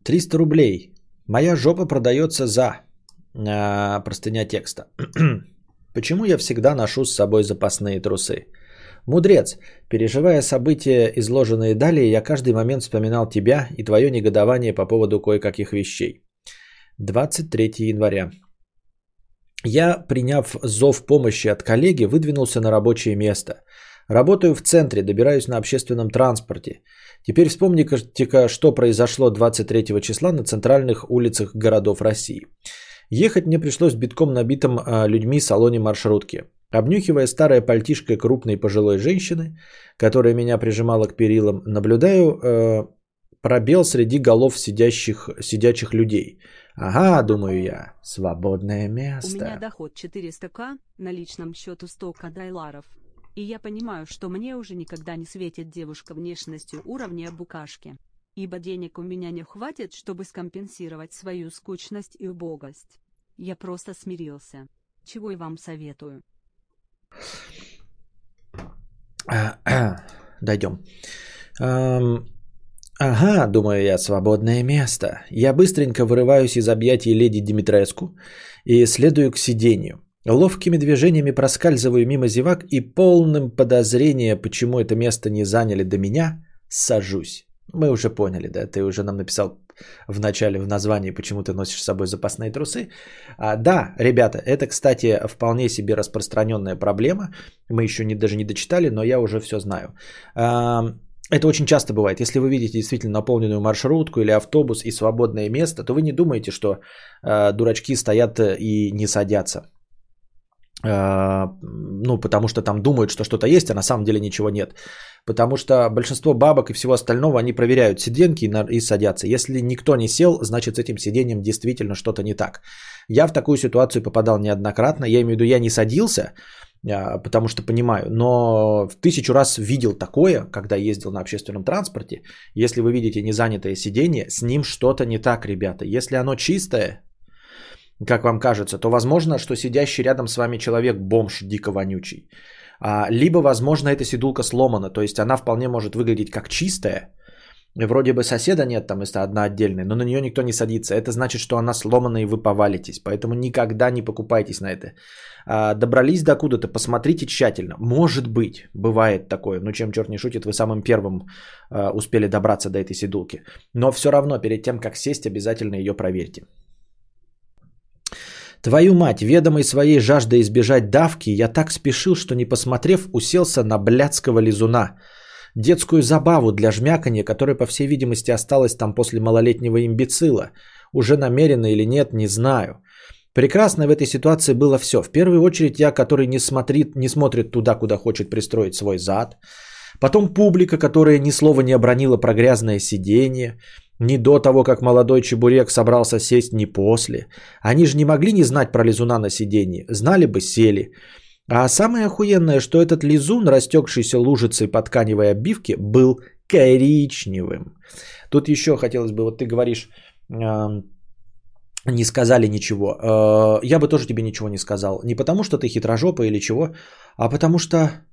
Триста рублей. Моя жопа продается за а, простыня текста. Почему я всегда ношу с собой запасные трусы? Мудрец, переживая события, изложенные далее, я каждый момент вспоминал тебя и твое негодование по поводу кое-каких вещей. 23 января. Я, приняв зов помощи от коллеги, выдвинулся на рабочее место. Работаю в центре, добираюсь на общественном транспорте. Теперь вспомните-ка, что произошло 23 числа на центральных улицах городов России. Ехать мне пришлось битком набитом а, людьми салоне маршрутки. Обнюхивая старое пальтишко крупной пожилой женщины, которая меня прижимала к перилам, наблюдаю э, пробел среди голов сидящих, сидячих людей. Ага, думаю я, свободное место. У меня доход 400к, на личном счету 100к дайларов. И я понимаю, что мне уже никогда не светит девушка внешностью уровня букашки. Ибо денег у меня не хватит, чтобы скомпенсировать свою скучность и убогость. Я просто смирился. Чего и вам советую. Дойдем. Ага, думаю я, свободное место. Я быстренько вырываюсь из объятий леди Димитреску и следую к сиденью. Ловкими движениями проскальзываю мимо зевак и полным подозрения, почему это место не заняли до меня, сажусь. Мы уже поняли, да, ты уже нам написал в начале, в названии, почему ты носишь с собой запасные трусы. А, да, ребята, это, кстати, вполне себе распространенная проблема. Мы еще не, даже не дочитали, но я уже все знаю. А, это очень часто бывает. Если вы видите действительно наполненную маршрутку или автобус и свободное место, то вы не думаете, что а, дурачки стоят и не садятся. А, ну, потому что там думают, что что-то есть, а на самом деле ничего нет. Потому что большинство бабок и всего остального, они проверяют сиденьки и садятся. Если никто не сел, значит с этим сиденьем действительно что-то не так. Я в такую ситуацию попадал неоднократно. Я имею в виду, я не садился, а, потому что понимаю, но в тысячу раз видел такое, когда ездил на общественном транспорте. Если вы видите незанятое сиденье, с ним что-то не так, ребята. Если оно чистое, как вам кажется, то возможно, что сидящий рядом с вами человек бомж дико вонючий. А, либо, возможно, эта сидулка сломана, то есть она вполне может выглядеть как чистая, вроде бы соседа нет там, если одна отдельная, но на нее никто не садится. Это значит, что она сломана и вы повалитесь. Поэтому никогда не покупайтесь на это. А, добрались до куда-то, посмотрите тщательно. Может быть, бывает такое. Ну, чем черт не шутит, вы самым первым а, успели добраться до этой сидулки. Но все равно, перед тем, как сесть, обязательно ее проверьте. Твою мать, ведомой своей жаждой избежать давки, я так спешил, что не посмотрев, уселся на блядского лизуна – детскую забаву для жмякания, которая, по всей видимости, осталась там после малолетнего имбецила. Уже намеренно или нет, не знаю. Прекрасно в этой ситуации было все. В первую очередь я, который не смотрит, не смотрит туда, куда хочет пристроить свой зад. Потом публика, которая ни слова не обронила про грязное сиденье. Ни до того, как молодой чебурек собрался сесть, ни после. Они же не могли не знать про лизуна на сиденье. Знали бы, сели. А самое охуенное, что этот лизун, растекшийся лужицей по тканевой обивке, был коричневым. Тут еще хотелось бы, вот ты говоришь, э, не сказали ничего. Э, я бы тоже тебе ничего не сказал. Не потому, что ты хитрожопа или чего, а потому что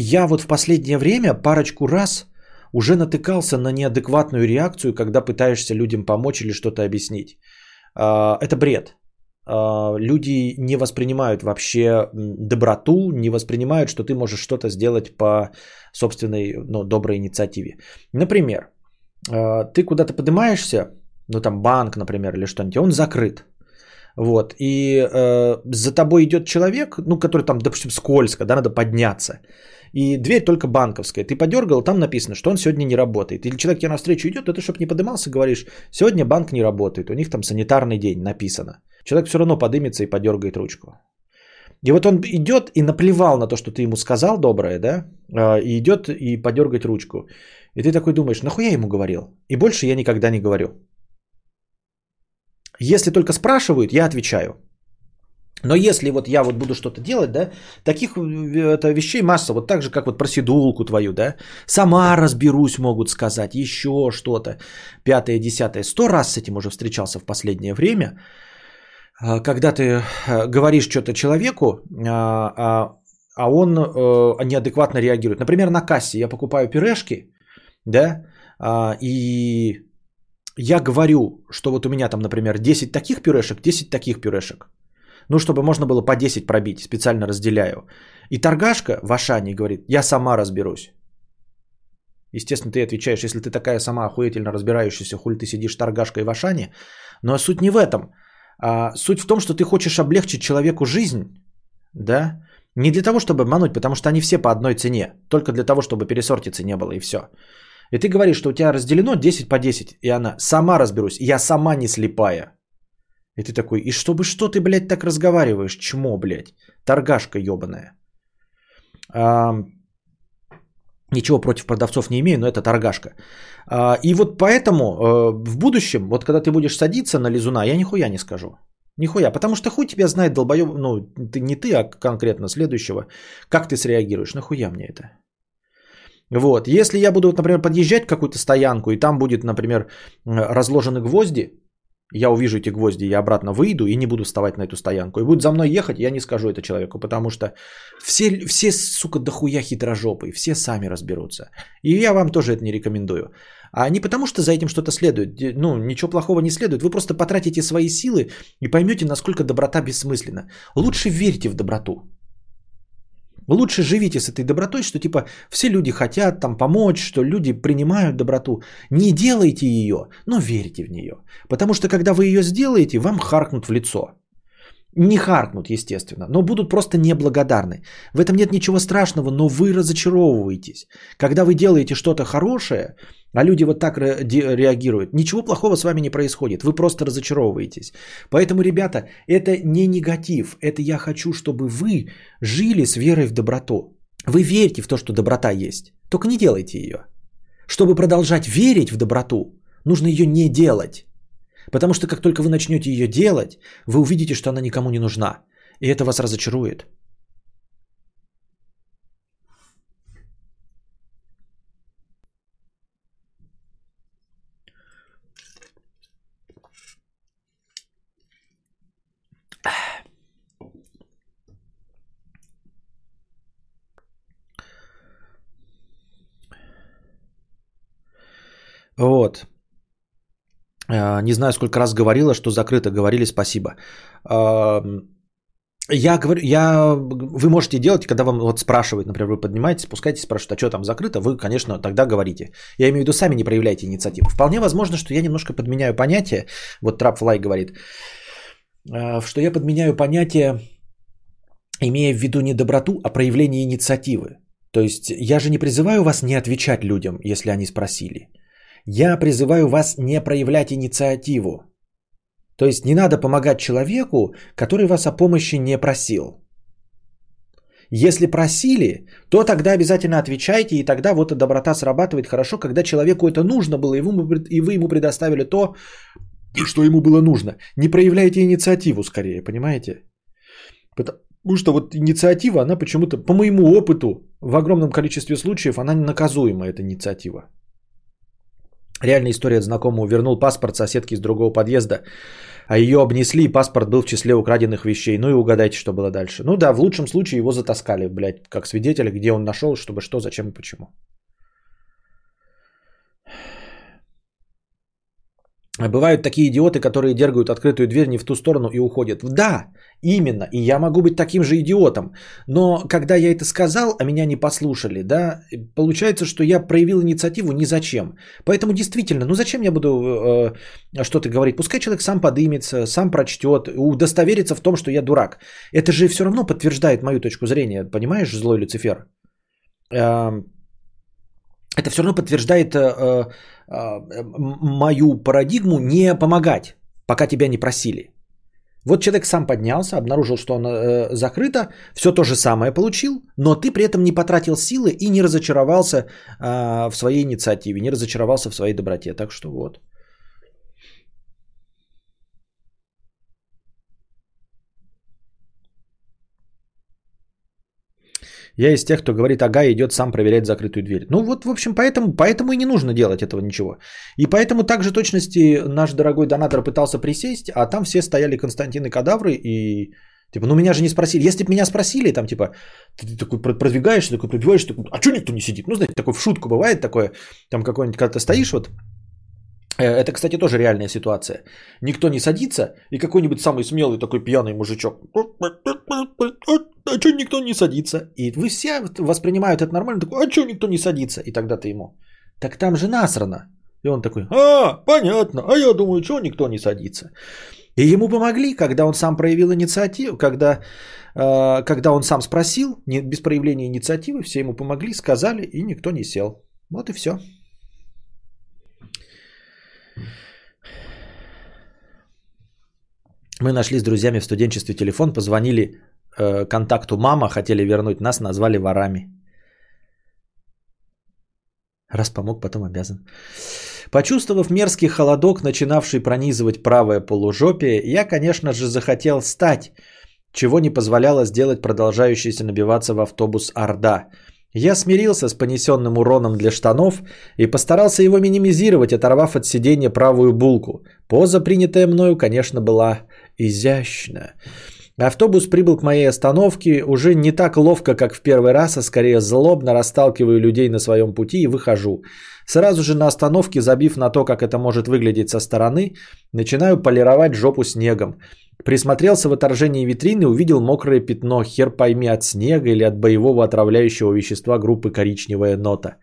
я вот в последнее время парочку раз уже натыкался на неадекватную реакцию, когда пытаешься людям помочь или что-то объяснить. Э, это бред. А, люди не воспринимают вообще доброту, не воспринимают, что ты можешь что-то сделать по собственной ну, доброй инициативе. Например, а, ты куда-то поднимаешься, ну там банк, например, или что-нибудь, он закрыт. Вот, и э, за тобой идет человек, ну, который там, допустим, скользко, да, надо подняться. И дверь только банковская. Ты подергал, там написано, что он сегодня не работает. Или человек тебе навстречу идет, это чтобы не подымался, говоришь, сегодня банк не работает, у них там санитарный день написано. Человек все равно подымется и подергает ручку. И вот он идет и наплевал на то, что ты ему сказал доброе, да, а, и идет и подергать ручку. И ты такой думаешь, нахуя я ему говорил? И больше я никогда не говорю. Если только спрашивают, я отвечаю. Но если вот я вот буду что-то делать, да, таких э, это вещей масса, вот так же, как вот про сидулку твою, да, сама разберусь, могут сказать, еще что-то, пятое, десятое. Сто раз с этим уже встречался в последнее время, а, когда ты э, говоришь что-то человеку, а, а, а он э, неадекватно реагирует. Например, на кассе я покупаю пюрешки, да, и я говорю, что вот у меня там, например, 10 таких пюрешек, 10 таких пюрешек. Ну, чтобы можно было по 10 пробить, специально разделяю. И торгашка в Ашане говорит, я сама разберусь. Естественно, ты отвечаешь, если ты такая сама охуительно разбирающаяся, хули ты сидишь торгашкой в Ашане. Но суть не в этом. А, суть в том, что ты хочешь облегчить человеку жизнь, да, не для того, чтобы обмануть, потому что они все по одной цене, только для того, чтобы пересортицы не было и все. И ты говоришь, что у тебя разделено 10 по 10, и она сама разберусь, я сама не слепая. И ты такой, и чтобы что ты, блядь, так разговариваешь, чмо, блядь, торгашка ебаная. А, ничего против продавцов не имею, но это торгашка. А, и вот поэтому э, в будущем, вот когда ты будешь садиться на лизуна, я нихуя не скажу. Нихуя, потому что хуй тебя знает долбоеб, ну ты, не ты, а конкретно следующего, как ты среагируешь, нахуя мне это? Вот, если я буду, например, подъезжать к какую-то стоянку, и там будет, например, разложены гвозди, я увижу эти гвозди, я обратно выйду и не буду вставать на эту стоянку. И будет за мной ехать, я не скажу это человеку, потому что все, все сука, дохуя хитрожопые, все сами разберутся. И я вам тоже это не рекомендую. А не потому, что за этим что-то следует. Ну, ничего плохого не следует. Вы просто потратите свои силы и поймете, насколько доброта бессмысленна. Лучше верьте в доброту. Лучше живите с этой добротой, что типа все люди хотят там помочь, что люди принимают доброту. Не делайте ее, но верьте в нее. Потому что когда вы ее сделаете, вам харкнут в лицо. Не харкнут, естественно, но будут просто неблагодарны. В этом нет ничего страшного, но вы разочаровываетесь. Когда вы делаете что-то хорошее, а люди вот так реагируют, ничего плохого с вами не происходит, вы просто разочаровываетесь. Поэтому, ребята, это не негатив, это я хочу, чтобы вы жили с верой в доброту. Вы верите в то, что доброта есть, только не делайте ее. Чтобы продолжать верить в доброту, нужно ее не делать. Потому что как только вы начнете ее делать, вы увидите, что она никому не нужна. И это вас разочарует. Вот. Э, Не знаю, сколько раз говорила, что закрыто. Говорили спасибо. Эм, Я говорю, я, вы можете делать, когда вам вот спрашивают, например, вы поднимаетесь, спускаетесь, спрашивают, а что там закрыто, вы, конечно, тогда говорите. Я имею в виду, сами не проявляйте инициативу. Вполне возможно, что я немножко подменяю понятие, вот Трапфлай говорит, э, что я подменяю понятие, имея в виду не доброту, а проявление инициативы. То есть я же не призываю вас не отвечать людям, если они спросили. Я призываю вас не проявлять инициативу. То есть не надо помогать человеку, который вас о помощи не просил. Если просили, то тогда обязательно отвечайте, и тогда вот и доброта срабатывает хорошо, когда человеку это нужно было, и вы, ему предоставили то, что ему было нужно. Не проявляйте инициативу скорее, понимаете? Потому что вот инициатива, она почему-то, по моему опыту, в огромном количестве случаев, она наказуема, эта инициатива. Реальная история от знакомого. Вернул паспорт соседки из другого подъезда, а ее обнесли, и паспорт был в числе украденных вещей. Ну и угадайте, что было дальше. Ну да, в лучшем случае его затаскали, блядь, как свидетеля, где он нашел, чтобы что, зачем и почему. Бывают такие идиоты, которые дергают открытую дверь не в ту сторону и уходят. Да, именно. И я могу быть таким же идиотом. Но когда я это сказал, а меня не послушали, да, получается, что я проявил инициативу ни зачем. Поэтому действительно, ну зачем я буду э, что-то говорить? Пускай человек сам подымется, сам прочтет, удостоверится в том, что я дурак. Это же все равно подтверждает мою точку зрения. Понимаешь, злой Люцифер? Э, это все равно подтверждает э, э, мою парадигму не помогать, пока тебя не просили. Вот человек сам поднялся, обнаружил, что он э, закрыто, все то же самое получил, но ты при этом не потратил силы и не разочаровался э, в своей инициативе, не разочаровался в своей доброте. Так что вот. Я из тех, кто говорит, ага, идет сам проверять закрытую дверь. Ну вот, в общем, поэтому, поэтому и не нужно делать этого ничего. И поэтому также точности наш дорогой донатор пытался присесть, а там все стояли Константины кадавры и Типа, ну меня же не спросили. Если бы меня спросили, там, типа, ты, ты такой продвигаешься, такой пробиваешь, такой, а что никто не сидит? Ну, знаете, такой в шутку бывает такое, там какой-нибудь, когда ты стоишь, вот, э, это, кстати, тоже реальная ситуация. Никто не садится, и какой-нибудь самый смелый такой пьяный мужичок. А что никто не садится? И вы все воспринимают это нормально. Такой, а что никто не садится? И тогда ты ему. Так там же насрано. И он такой, а, понятно. А я думаю, что никто не садится. И ему помогли, когда он сам проявил инициативу, когда, э, когда он сам спросил, не, без проявления инициативы, все ему помогли, сказали, и никто не сел. Вот и все. Мы нашли с друзьями в студенчестве телефон, позвонили э, контакту мама, хотели вернуть нас, назвали ворами. Раз помог, потом обязан. Почувствовав мерзкий холодок, начинавший пронизывать правое полужопие, я, конечно же, захотел встать, чего не позволяло сделать продолжающийся набиваться в автобус Орда. Я смирился с понесенным уроном для штанов и постарался его минимизировать, оторвав от сиденья правую булку. Поза, принятая мною, конечно, была изящна. Автобус прибыл к моей остановке уже не так ловко, как в первый раз, а скорее злобно расталкиваю людей на своем пути и выхожу. Сразу же на остановке, забив на то, как это может выглядеть со стороны, начинаю полировать жопу снегом. Присмотрелся в отражении витрины, увидел мокрое пятно, хер пойми от снега или от боевого отравляющего вещества группы коричневая нота.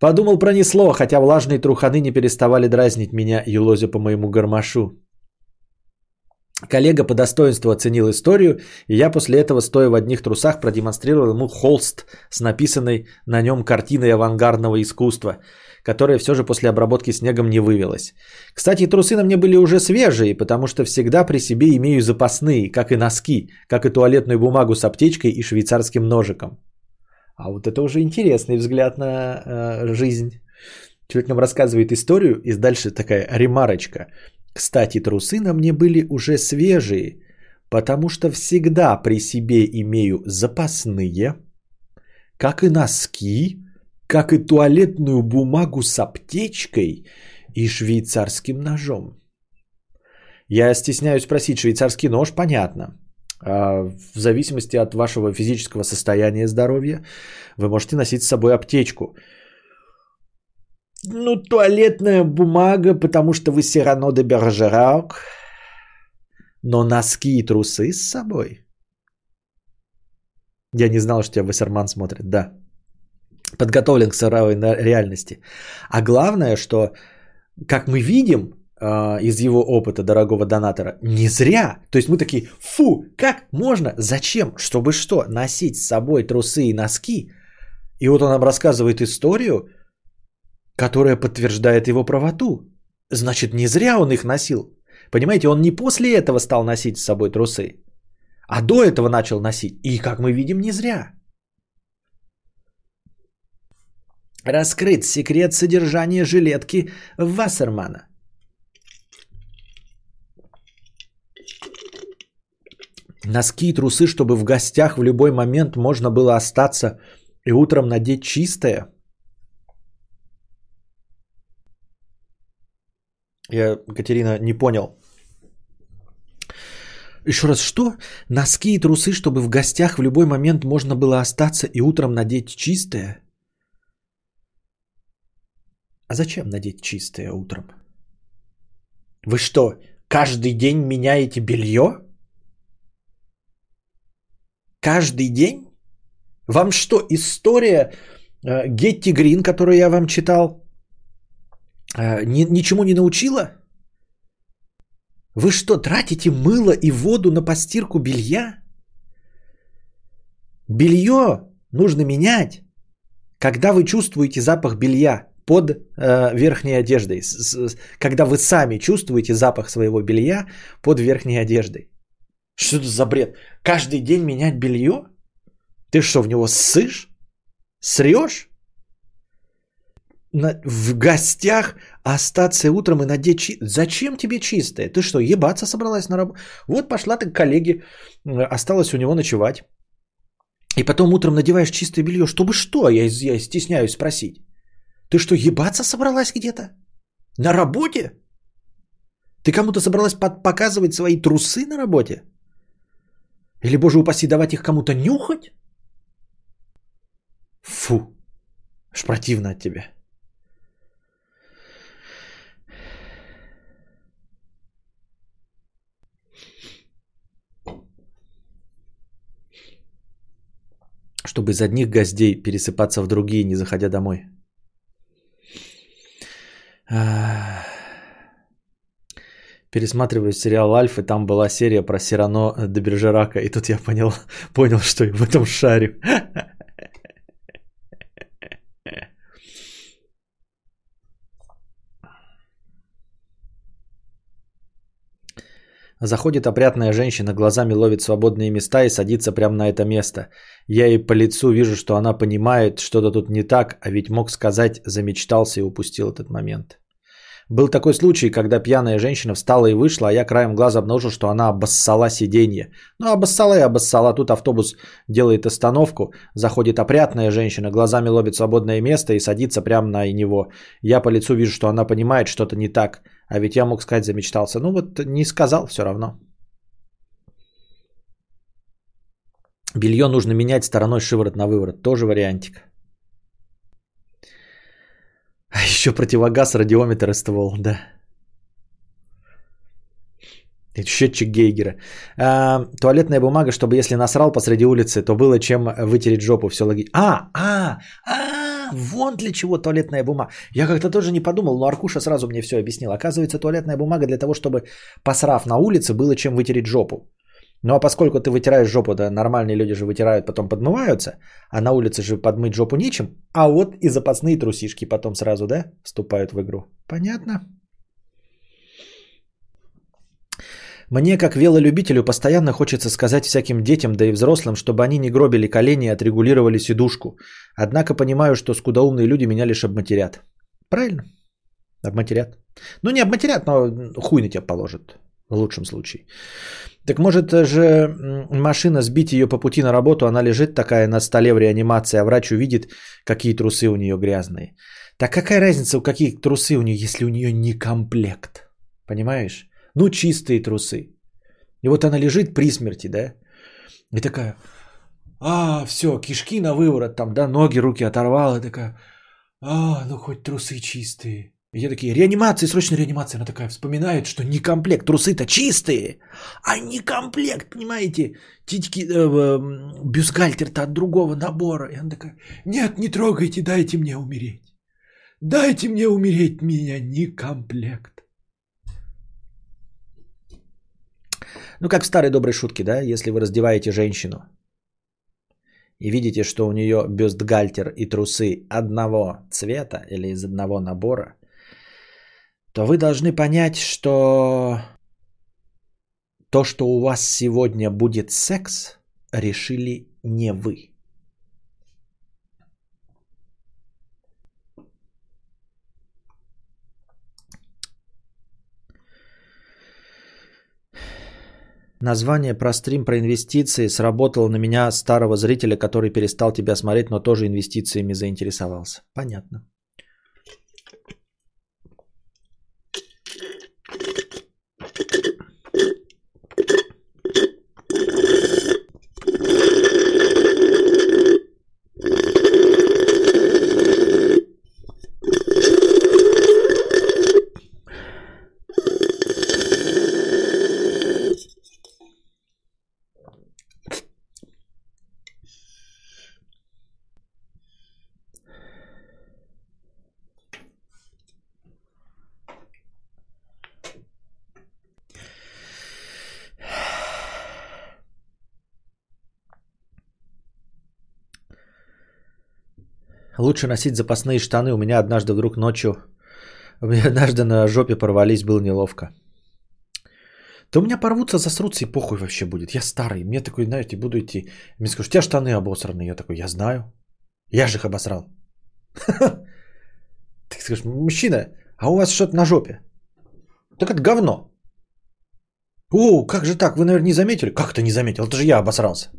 Подумал пронесло, хотя влажные труханы не переставали дразнить меня, елозя по моему гармошу. Коллега по достоинству оценил историю, и я после этого, стоя в одних трусах, продемонстрировал ему холст с написанной на нем картиной авангардного искусства, которая все же после обработки снегом не вывелась. Кстати, трусы на мне были уже свежие, потому что всегда при себе имею запасные, как и носки, как и туалетную бумагу с аптечкой и швейцарским ножиком. А вот это уже интересный взгляд на э, жизнь. Человек нам рассказывает историю, и дальше такая ремарочка. Кстати, трусы на мне были уже свежие, потому что всегда при себе имею запасные, как и носки, как и туалетную бумагу с аптечкой и швейцарским ножом. Я стесняюсь спросить, швейцарский нож, понятно. А в зависимости от вашего физического состояния здоровья, вы можете носить с собой аптечку. Ну, туалетная бумага, потому что вы все равно де Бержерак. Но носки и трусы с собой? Я не знал, что тебя Вассерман смотрит, да. Подготовлен к суровой реальности. А главное, что, как мы видим, э, из его опыта дорогого донатора, не зря. То есть мы такие, фу, как можно, зачем, чтобы что, носить с собой трусы и носки? И вот он нам рассказывает историю, которая подтверждает его правоту. Значит, не зря он их носил. Понимаете, он не после этого стал носить с собой трусы, а до этого начал носить. И, как мы видим, не зря. Раскрыт секрет содержания жилетки Вассермана. Носки и трусы, чтобы в гостях в любой момент можно было остаться и утром надеть чистое. Я, Катерина, не понял. Еще раз, что? Носки и трусы, чтобы в гостях в любой момент можно было остаться и утром надеть чистое? А зачем надеть чистое утром? Вы что, каждый день меняете белье? Каждый день? Вам что, история э, Гетти Грин, которую я вам читал, ни, ничему не научила? Вы что, тратите мыло и воду на постирку белья? Белье нужно менять, когда вы чувствуете запах белья под э, верхней одеждой, с, с, когда вы сами чувствуете запах своего белья под верхней одеждой. Что это за бред? Каждый день менять белье? Ты что, в него ссышь? Срешь? На, в гостях остаться утром и надеть чи... Зачем тебе чистое? Ты что, ебаться собралась на работу? Вот пошла ты к коллеге, осталась у него ночевать. И потом утром надеваешь чистое белье. Чтобы что? Я, я стесняюсь спросить. Ты что, ебаться собралась где-то? На работе? Ты кому-то собралась под, показывать свои трусы на работе? Или, боже упаси, давать их кому-то нюхать? Фу, аж противно от тебя. Чтобы из одних гостей пересыпаться в другие, не заходя домой. Пересматриваю сериал «Альф», и там была серия про Сирано де Бержерака, и тут я понял, понял, что я в этом шарю. Заходит опрятная женщина, глазами ловит свободные места и садится прямо на это место. Я ей по лицу вижу, что она понимает, что-то тут не так, а ведь мог сказать, замечтался и упустил этот момент. Был такой случай, когда пьяная женщина встала и вышла, а я краем глаза обнаружил, что она обоссала сиденье. Ну, обоссала и обоссала. Тут автобус делает остановку, заходит опрятная женщина, глазами ловит свободное место и садится прямо на него. Я по лицу вижу, что она понимает, что-то не так. А ведь я мог сказать, замечтался. Ну вот не сказал все равно. Белье нужно менять стороной шиворот на выворот. Тоже вариантик. А еще противогаз, радиометр и ствол, да. Счетчик Гейгера. А, туалетная бумага, чтобы если насрал посреди улицы, то было чем вытереть жопу. Все логично. А, а, а, вон для чего туалетная бумага. Я как-то тоже не подумал, но Аркуша сразу мне все объяснил. Оказывается, туалетная бумага для того, чтобы посрав на улице, было чем вытереть жопу. Ну а поскольку ты вытираешь жопу, да, нормальные люди же вытирают, потом подмываются, а на улице же подмыть жопу нечем, а вот и запасные трусишки потом сразу, да, вступают в игру. Понятно? Мне, как велолюбителю, постоянно хочется сказать всяким детям, да и взрослым, чтобы они не гробили колени и отрегулировали сидушку. Однако понимаю, что скудоумные люди меня лишь обматерят. Правильно? Обматерят. Ну, не обматерят, но хуй на тебя положат. В лучшем случае. Так может же машина сбить ее по пути на работу, она лежит такая на столе в реанимации, а врач увидит, какие трусы у нее грязные. Так какая разница, у какие трусы у нее, если у нее не комплект? Понимаешь? Ну, чистые трусы. И вот она лежит при смерти, да? И такая, а, все, кишки на выворот, там, да, ноги, руки оторвала, такая, А, ну хоть трусы чистые. И я такие, реанимация, срочно реанимация. Она такая вспоминает, что не комплект, трусы-то чистые, а не комплект, понимаете? Титьки, э, э, бюстгальтер-то от другого набора. И она такая, нет, не трогайте, дайте мне умереть. Дайте мне умереть, меня не комплект. Ну, как в старой доброй шутке, да, если вы раздеваете женщину и видите, что у нее бюстгальтер и трусы одного цвета или из одного набора, то вы должны понять, что то, что у вас сегодня будет секс, решили не вы. Название про стрим про инвестиции сработало на меня старого зрителя, который перестал тебя смотреть, но тоже инвестициями заинтересовался. Понятно. Лучше носить запасные штаны. У меня однажды вдруг ночью... У меня однажды на жопе порвались, было неловко. Да у меня порвутся, засрутся и похуй вообще будет. Я старый. Мне такой, знаете, буду идти. Мне скажут, у тебя штаны обосраны. Я такой, я знаю. Я же их обосрал. Ты скажешь, мужчина, а у вас что-то на жопе? Так это говно. О, как же так? Вы, наверное, не заметили? Как ты не заметил? Это же я обосрался.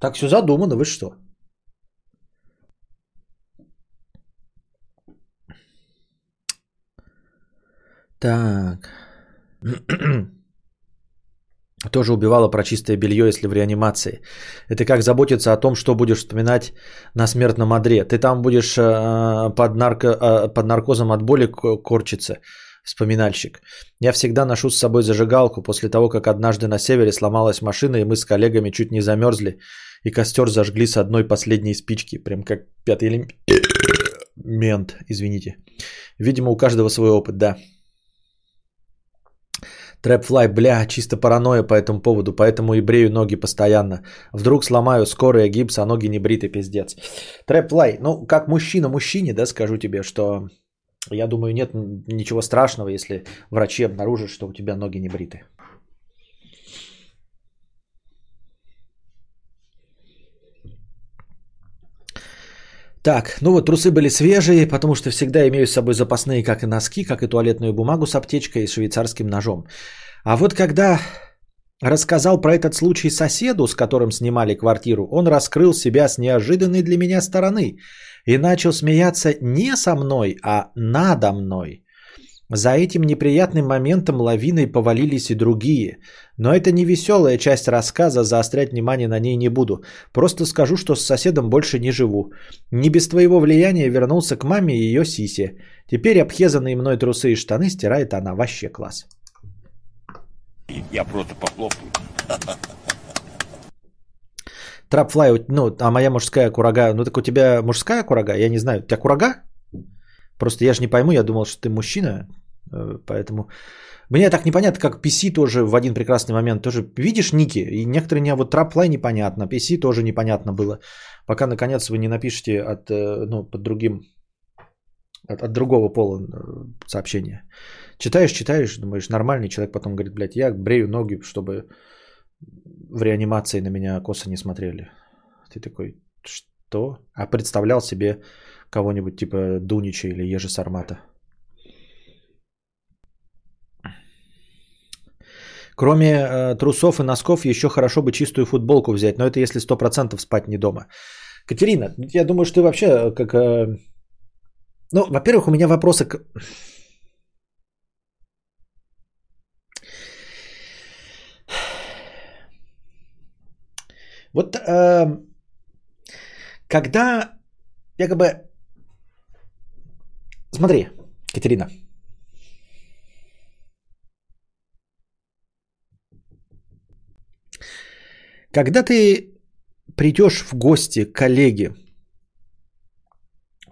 Так все задумано, вы что? Так. Тоже убивала про чистое белье, если в реанимации. Это как заботиться о том, что будешь вспоминать на смертном одре. Ты там будешь э, под, нарко, э, под наркозом от боли корчиться, вспоминальщик. Я всегда ношу с собой зажигалку после того, как однажды на севере сломалась машина, и мы с коллегами чуть не замерзли, и костер зажгли с одной последней спички. Прям как пятый элемент, извините. Видимо, у каждого свой опыт, да. Трэпфлай, бля, чисто паранойя по этому поводу, поэтому и брею ноги постоянно. Вдруг сломаю скорая гипс, а ноги не бриты, пиздец. Трэпфлай, ну, как мужчина мужчине, да, скажу тебе, что я думаю, нет ничего страшного, если врачи обнаружат, что у тебя ноги не бриты. Так, ну вот трусы были свежие, потому что всегда имею с собой запасные как и носки, как и туалетную бумагу с аптечкой и швейцарским ножом. А вот когда рассказал про этот случай соседу, с которым снимали квартиру, он раскрыл себя с неожиданной для меня стороны и начал смеяться не со мной, а надо мной. За этим неприятным моментом лавиной повалились и другие. Но это не веселая часть рассказа, заострять внимание на ней не буду. Просто скажу, что с соседом больше не живу. Не без твоего влияния вернулся к маме и ее сисе. Теперь обхезанные мной трусы и штаны стирает она. Вообще класс. Я просто похлопаю. Трапфлай, ну, а моя мужская курага, ну так у тебя мужская курага? Я не знаю, у тебя курага? Просто я же не пойму, я думал, что ты мужчина, поэтому... Мне так непонятно, как PC тоже в один прекрасный момент тоже видишь ники, и некоторые не, вот траплай непонятно, PC тоже непонятно было, пока наконец вы не напишете от, э, ну, под другим, от, от другого пола э, сообщения. Читаешь, читаешь, думаешь, нормальный человек потом говорит, блядь, я брею ноги, чтобы в реанимации на меня косо не смотрели. Ты такой, что? А представлял себе кого-нибудь типа Дунича или Ежи Сармата. Кроме э, трусов и носков, еще хорошо бы чистую футболку взять, но это если 100% спать не дома. Катерина, я думаю, что ты вообще э, как... Э... Ну, во-первых, у меня вопросы к... Вот э, когда якобы... Смотри, Катерина. Когда ты придешь в гости к коллеге,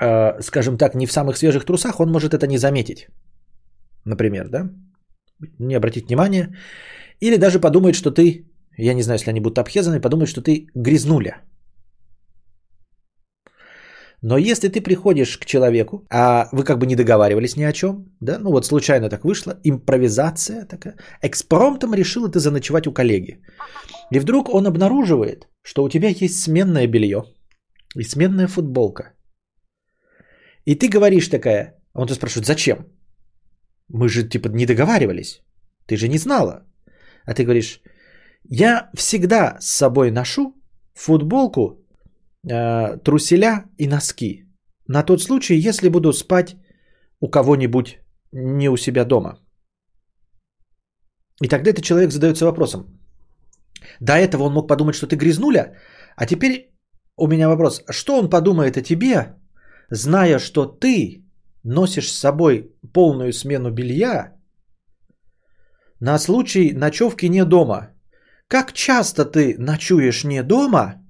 э, скажем так, не в самых свежих трусах, он может это не заметить. Например, да? Не обратить внимания. Или даже подумает, что ты, я не знаю, если они будут обхезаны, подумает, что ты грязнуля. Но если ты приходишь к человеку, а вы как бы не договаривались ни о чем, да, ну вот случайно так вышло, импровизация такая, экспромтом решила ты заночевать у коллеги. И вдруг он обнаруживает, что у тебя есть сменное белье и сменная футболка. И ты говоришь такая, а он тебя спрашивает, зачем? Мы же типа не договаривались, ты же не знала. А ты говоришь, я всегда с собой ношу футболку э, труселя и носки. На тот случай, если буду спать у кого-нибудь не у себя дома. И тогда этот человек задается вопросом. До этого он мог подумать, что ты грязнуля, а теперь у меня вопрос. Что он подумает о тебе, зная, что ты носишь с собой полную смену белья на случай ночевки не дома? Как часто ты ночуешь не дома –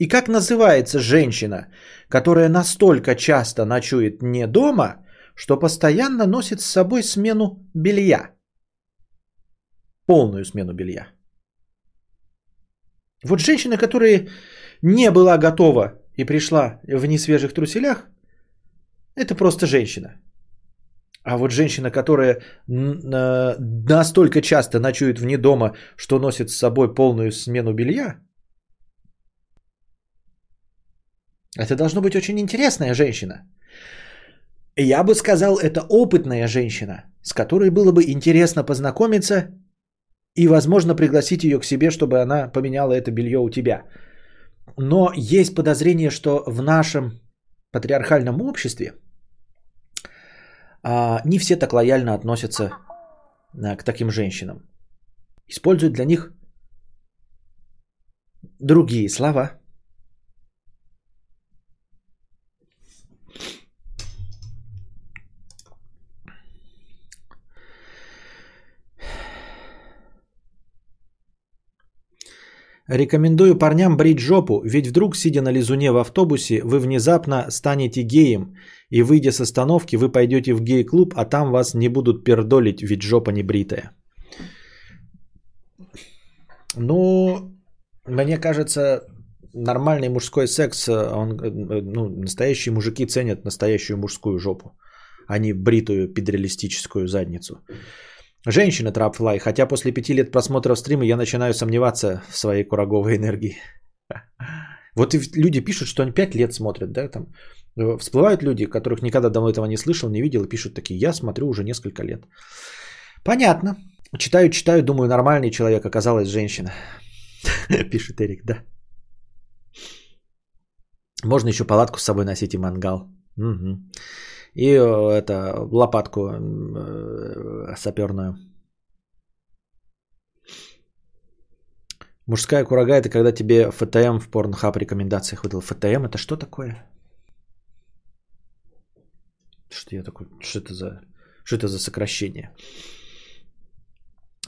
и как называется женщина, которая настолько часто ночует не дома, что постоянно носит с собой смену белья? Полную смену белья. Вот женщина, которая не была готова и пришла в несвежих труселях, это просто женщина. А вот женщина, которая настолько часто ночует вне дома, что носит с собой полную смену белья, Это должно быть очень интересная женщина. Я бы сказал, это опытная женщина, с которой было бы интересно познакомиться и, возможно, пригласить ее к себе, чтобы она поменяла это белье у тебя. Но есть подозрение, что в нашем патриархальном обществе а, не все так лояльно относятся а, к таким женщинам. Используют для них другие слова – Рекомендую парням брить жопу, ведь вдруг, сидя на лизуне в автобусе, вы внезапно станете геем, и выйдя с остановки, вы пойдете в гей-клуб, а там вас не будут пердолить, ведь жопа не бритая. Ну, мне кажется, нормальный мужской секс, он, ну, настоящие мужики ценят настоящую мужскую жопу, а не бритую педреалистическую задницу. Женщина Трапфлай, хотя после пяти лет просмотра стрима я начинаю сомневаться в своей кураговой энергии. Вот и люди пишут, что они пять лет смотрят, да, там э, всплывают люди, которых никогда до этого не слышал, не видел, и пишут такие, я смотрю уже несколько лет. Понятно. Читаю, читаю, думаю, нормальный человек, оказалась женщина. Пишет Эрик, да. Можно еще палатку с собой носить и мангал. Угу и э, это лопатку э, саперную. Мужская курага это когда тебе ФТМ в порнхаб рекомендациях выдал. ФТМ это что такое? Что я такой? Что это за, что это за сокращение?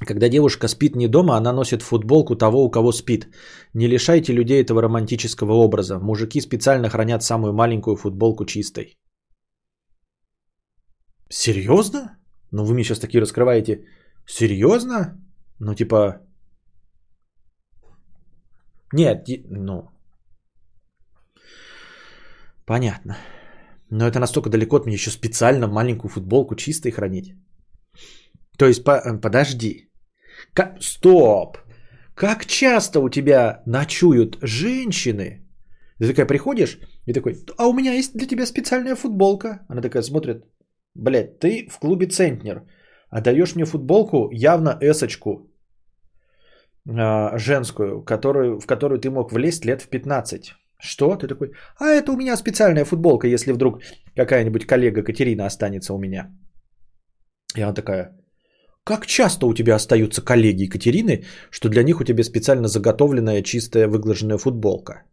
Когда девушка спит не дома, она носит футболку того, у кого спит. Не лишайте людей этого романтического образа. Мужики специально хранят самую маленькую футболку чистой. Серьезно? Ну вы мне сейчас такие раскрываете. Серьезно? Ну типа... Нет, ну... Понятно. Но это настолько далеко от меня еще специально маленькую футболку чистой хранить. То есть, по, э, подожди. Как, стоп. Как часто у тебя ночуют женщины? Ты такая приходишь и такой, а у меня есть для тебя специальная футболка. Она такая смотрит, Блять, ты в клубе Центнер, а даешь мне футболку явно эсочку э, женскую, которую, в которую ты мог влезть лет в 15. Что? Ты такой, а это у меня специальная футболка, если вдруг какая-нибудь коллега Катерина останется у меня. И она такая, как часто у тебя остаются коллеги Екатерины, что для них у тебя специально заготовленная чистая выглаженная футболка?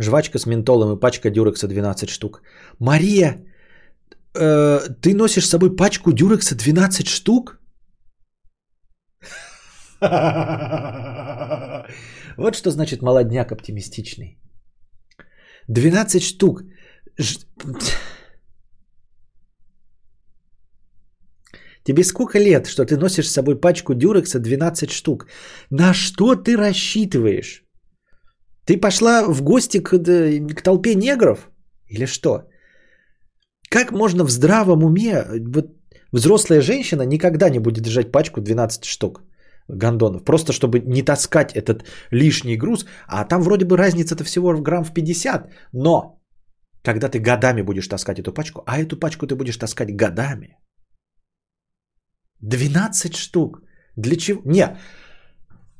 Жвачка с ментолом и пачка дюрекса 12 штук. Мария, э, ты носишь с собой пачку дюрекса 12 штук? Вот что значит молодняк оптимистичный. 12 штук. Ж... Тебе сколько лет, что ты носишь с собой пачку дюрекса 12 штук? На что ты рассчитываешь? Ты пошла в гости к, к толпе негров? Или что? Как можно в здравом уме... Вот взрослая женщина никогда не будет держать пачку 12 штук гондонов. Просто чтобы не таскать этот лишний груз. А там вроде бы разница-то всего в грамм в 50. Но когда ты годами будешь таскать эту пачку, а эту пачку ты будешь таскать годами. 12 штук. Для чего? Не.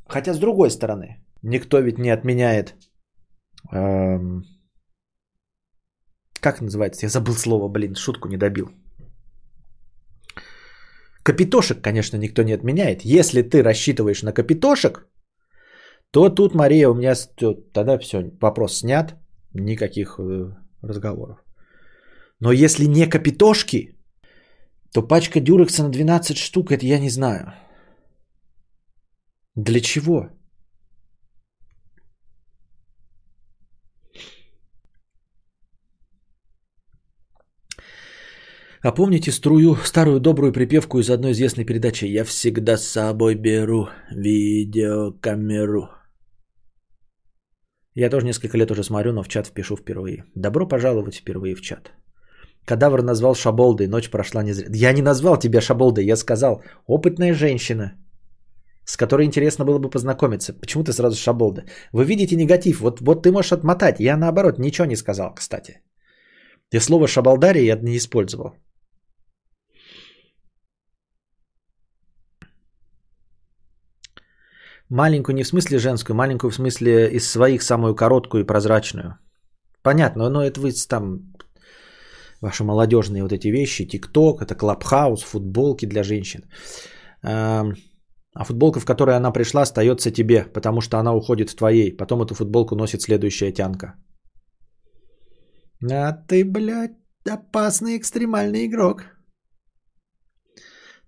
Хотя с другой стороны, никто ведь не отменяет... Эм, как называется? Я забыл слово, блин, шутку не добил. Капитошек, конечно, никто не отменяет. Если ты рассчитываешь на капитошек, то тут, Мария, у меня тогда все, вопрос снят, никаких э, разговоров. Но если не капитошки, то пачка дюрекса на 12 штук, это я не знаю. Для чего? А помните струю, старую добрую припевку из одной известной передачи «Я всегда с собой беру видеокамеру». Я тоже несколько лет уже смотрю, но в чат впишу впервые. Добро пожаловать впервые в чат. Кадавр назвал Шаболдой, ночь прошла не зря. Я не назвал тебя Шаболдой, я сказал, опытная женщина, с которой интересно было бы познакомиться. Почему ты сразу Шаболда? Вы видите негатив, вот, вот ты можешь отмотать. Я наоборот ничего не сказал, кстати. Я слово шабалдария я не использовал. Маленькую не в смысле женскую, маленькую в смысле из своих самую короткую и прозрачную. Понятно, но это вы там ваши молодежные вот эти вещи, ТикТок, это Клабхаус, футболки для женщин. А футболка, в которой она пришла, остается тебе, потому что она уходит в твоей. Потом эту футболку носит следующая тянка. А ты, блядь, опасный экстремальный игрок.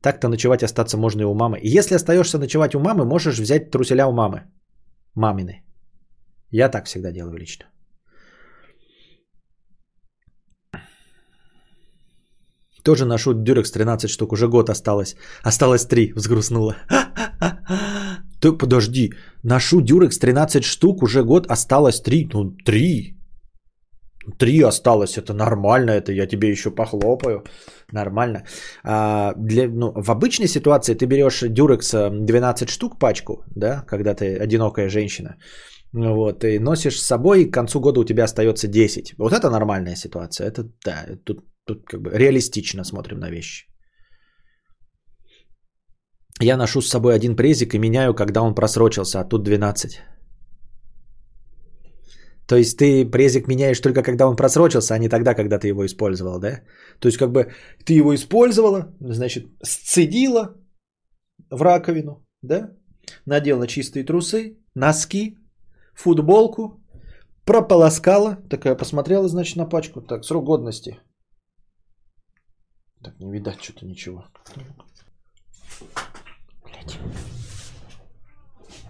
Так-то ночевать остаться можно и у мамы. И если остаешься ночевать у мамы, можешь взять труселя у мамы. Мамины. Я так всегда делаю лично. Тоже ношу дюрекс 13 штук, уже год осталось. Осталось 3, взгрустнула. Ты подожди, ношу дюрекс 13 штук, уже год осталось 3. Ну, 3. Три осталось, это нормально, это я тебе еще похлопаю. Нормально. А, для, ну, в обычной ситуации ты берешь дюрекс 12 штук пачку, да, когда ты одинокая женщина. Вот, и носишь с собой, и к концу года у тебя остается 10. Вот это нормальная ситуация. Это, да, тут, тут как бы реалистично смотрим на вещи. Я ношу с собой один презик и меняю, когда он просрочился, а тут 12. То есть ты презик меняешь только когда он просрочился, а не тогда, когда ты его использовал, да? То есть как бы ты его использовала, значит, сцедила в раковину, да? Надела чистые трусы, носки, футболку, прополоскала, такая посмотрела, значит, на пачку. Так, срок годности. Так, не видать что-то ничего. Блять.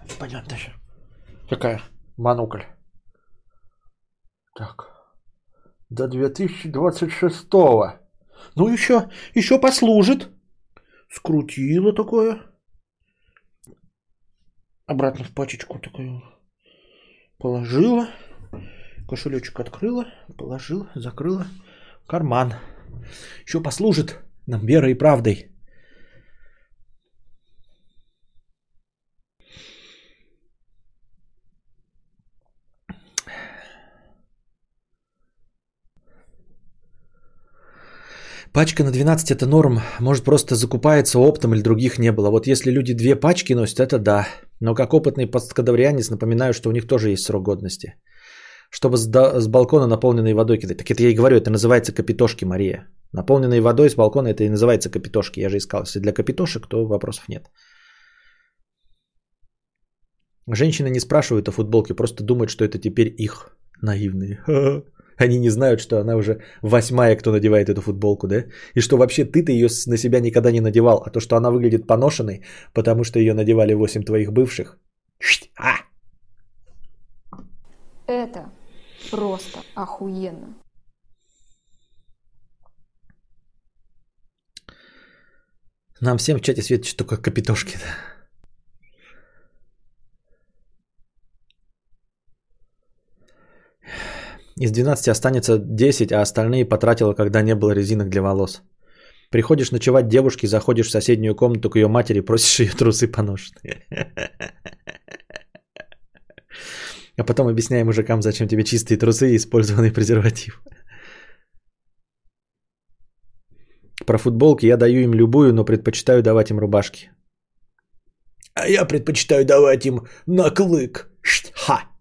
Непонятно даже. Какая? Манукль. Так. До 2026. Ну, еще, еще послужит. Скрутила такое. Обратно в пачечку такую положила. Кошелечек открыла, положила, закрыла. Карман. Еще послужит нам верой и правдой. Пачка на 12 это норм, может просто закупается оптом или других не было. Вот если люди две пачки носят, это да. Но как опытный посткадаврианец напоминаю, что у них тоже есть срок годности. Чтобы с, до, с балкона наполненной водой кидать. Так это я и говорю, это называется капитошки, Мария. Наполненной водой с балкона это и называется капитошки. Я же искал. Если для капитошек, то вопросов нет. Женщины не спрашивают о футболке, просто думают, что это теперь их. Наивные. Они не знают, что она уже восьмая, кто надевает эту футболку, да? И что вообще ты-то ее на себя никогда не надевал, а то, что она выглядит поношенной, потому что ее надевали восемь твоих бывших. А! Это просто охуенно. Нам всем в чате светит только капитошки. Да? Из 12 останется 10, а остальные потратила, когда не было резинок для волос. Приходишь ночевать девушке, заходишь в соседнюю комнату к ее матери, просишь ее трусы поношенные. А потом объясняй мужикам, зачем тебе чистые трусы и использованный презерватив. Про футболки я даю им любую, но предпочитаю давать им рубашки. А я предпочитаю давать им наклык. Ха!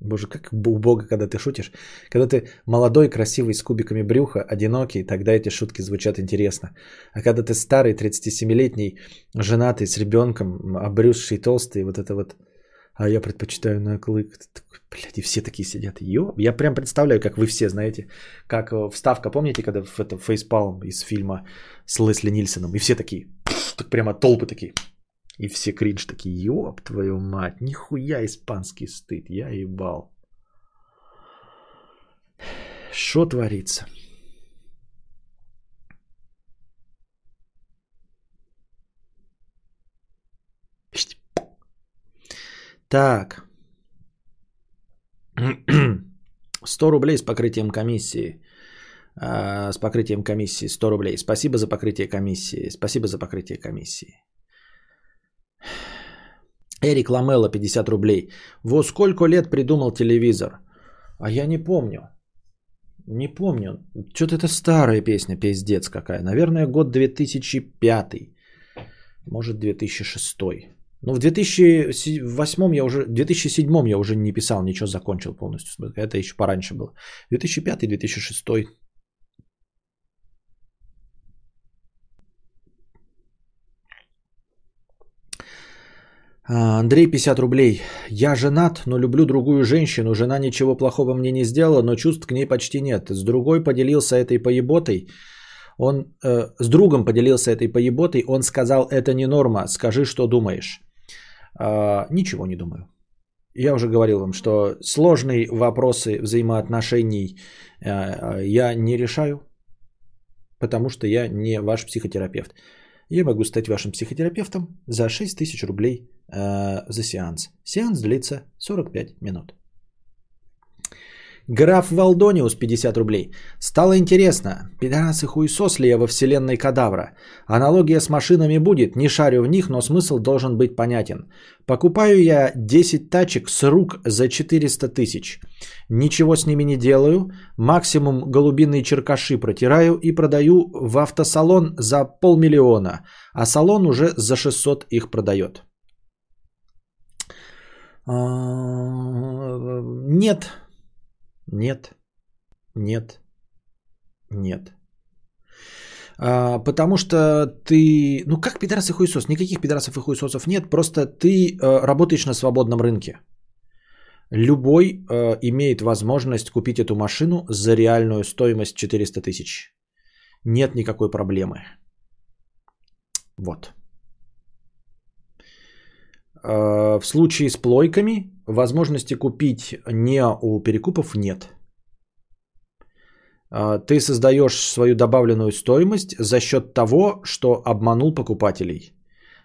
Боже, как убого, когда ты шутишь. Когда ты молодой, красивый, с кубиками брюха, одинокий, тогда эти шутки звучат интересно. А когда ты старый, 37-летний, женатый, с ребенком, обрюзший, толстый, вот это вот... А я предпочитаю на клык. Блядь, и все такие сидят. Ё, я прям представляю, как вы все знаете, как э, вставка, помните, когда в это фейспалм из фильма с Лесли Нильсоном, и все такие, так прямо толпы такие. И все кринж такие, ёб твою мать, нихуя испанский стыд, я ебал. Что творится? Так. 100 рублей с покрытием комиссии. А, с покрытием комиссии 100 рублей. Спасибо за покрытие комиссии. Спасибо за покрытие комиссии. Эрик Ламела 50 рублей. Во сколько лет придумал телевизор? А я не помню. Не помню. Что-то это старая песня, пиздец какая. Наверное, год 2005. Может, 2006. Ну, в 2008 я уже, 2007 я уже не писал, ничего закончил полностью. Это еще пораньше было. 2005-2006 Андрей, 50 рублей. Я женат, но люблю другую женщину. Жена ничего плохого мне не сделала, но чувств к ней почти нет. С другой поделился этой поеботой. Он э, с другом поделился этой поеботой. Он сказал, это не норма. Скажи, что думаешь. Э, ничего не думаю. Я уже говорил вам, что сложные вопросы взаимоотношений э, я не решаю, потому что я не ваш психотерапевт. Я могу стать вашим психотерапевтом за 6000 рублей э, за сеанс. Сеанс длится 45 минут. Граф Валдониус 50 рублей. Стало интересно, пидорас и хуесос ли я во вселенной кадавра? Аналогия с машинами будет, не шарю в них, но смысл должен быть понятен. Покупаю я 10 тачек с рук за 400 тысяч. Ничего с ними не делаю, максимум голубиные черкаши протираю и продаю в автосалон за полмиллиона, а салон уже за 600 их продает. А, нет, нет, нет, нет. А, потому что ты... Ну как пидорас и хуесос? Никаких пидорасов и хуесосов нет. Просто ты а, работаешь на свободном рынке. Любой а, имеет возможность купить эту машину за реальную стоимость 400 тысяч. Нет никакой проблемы. Вот. А, в случае с плойками возможности купить не у перекупов нет. А, ты создаешь свою добавленную стоимость за счет того, что обманул покупателей,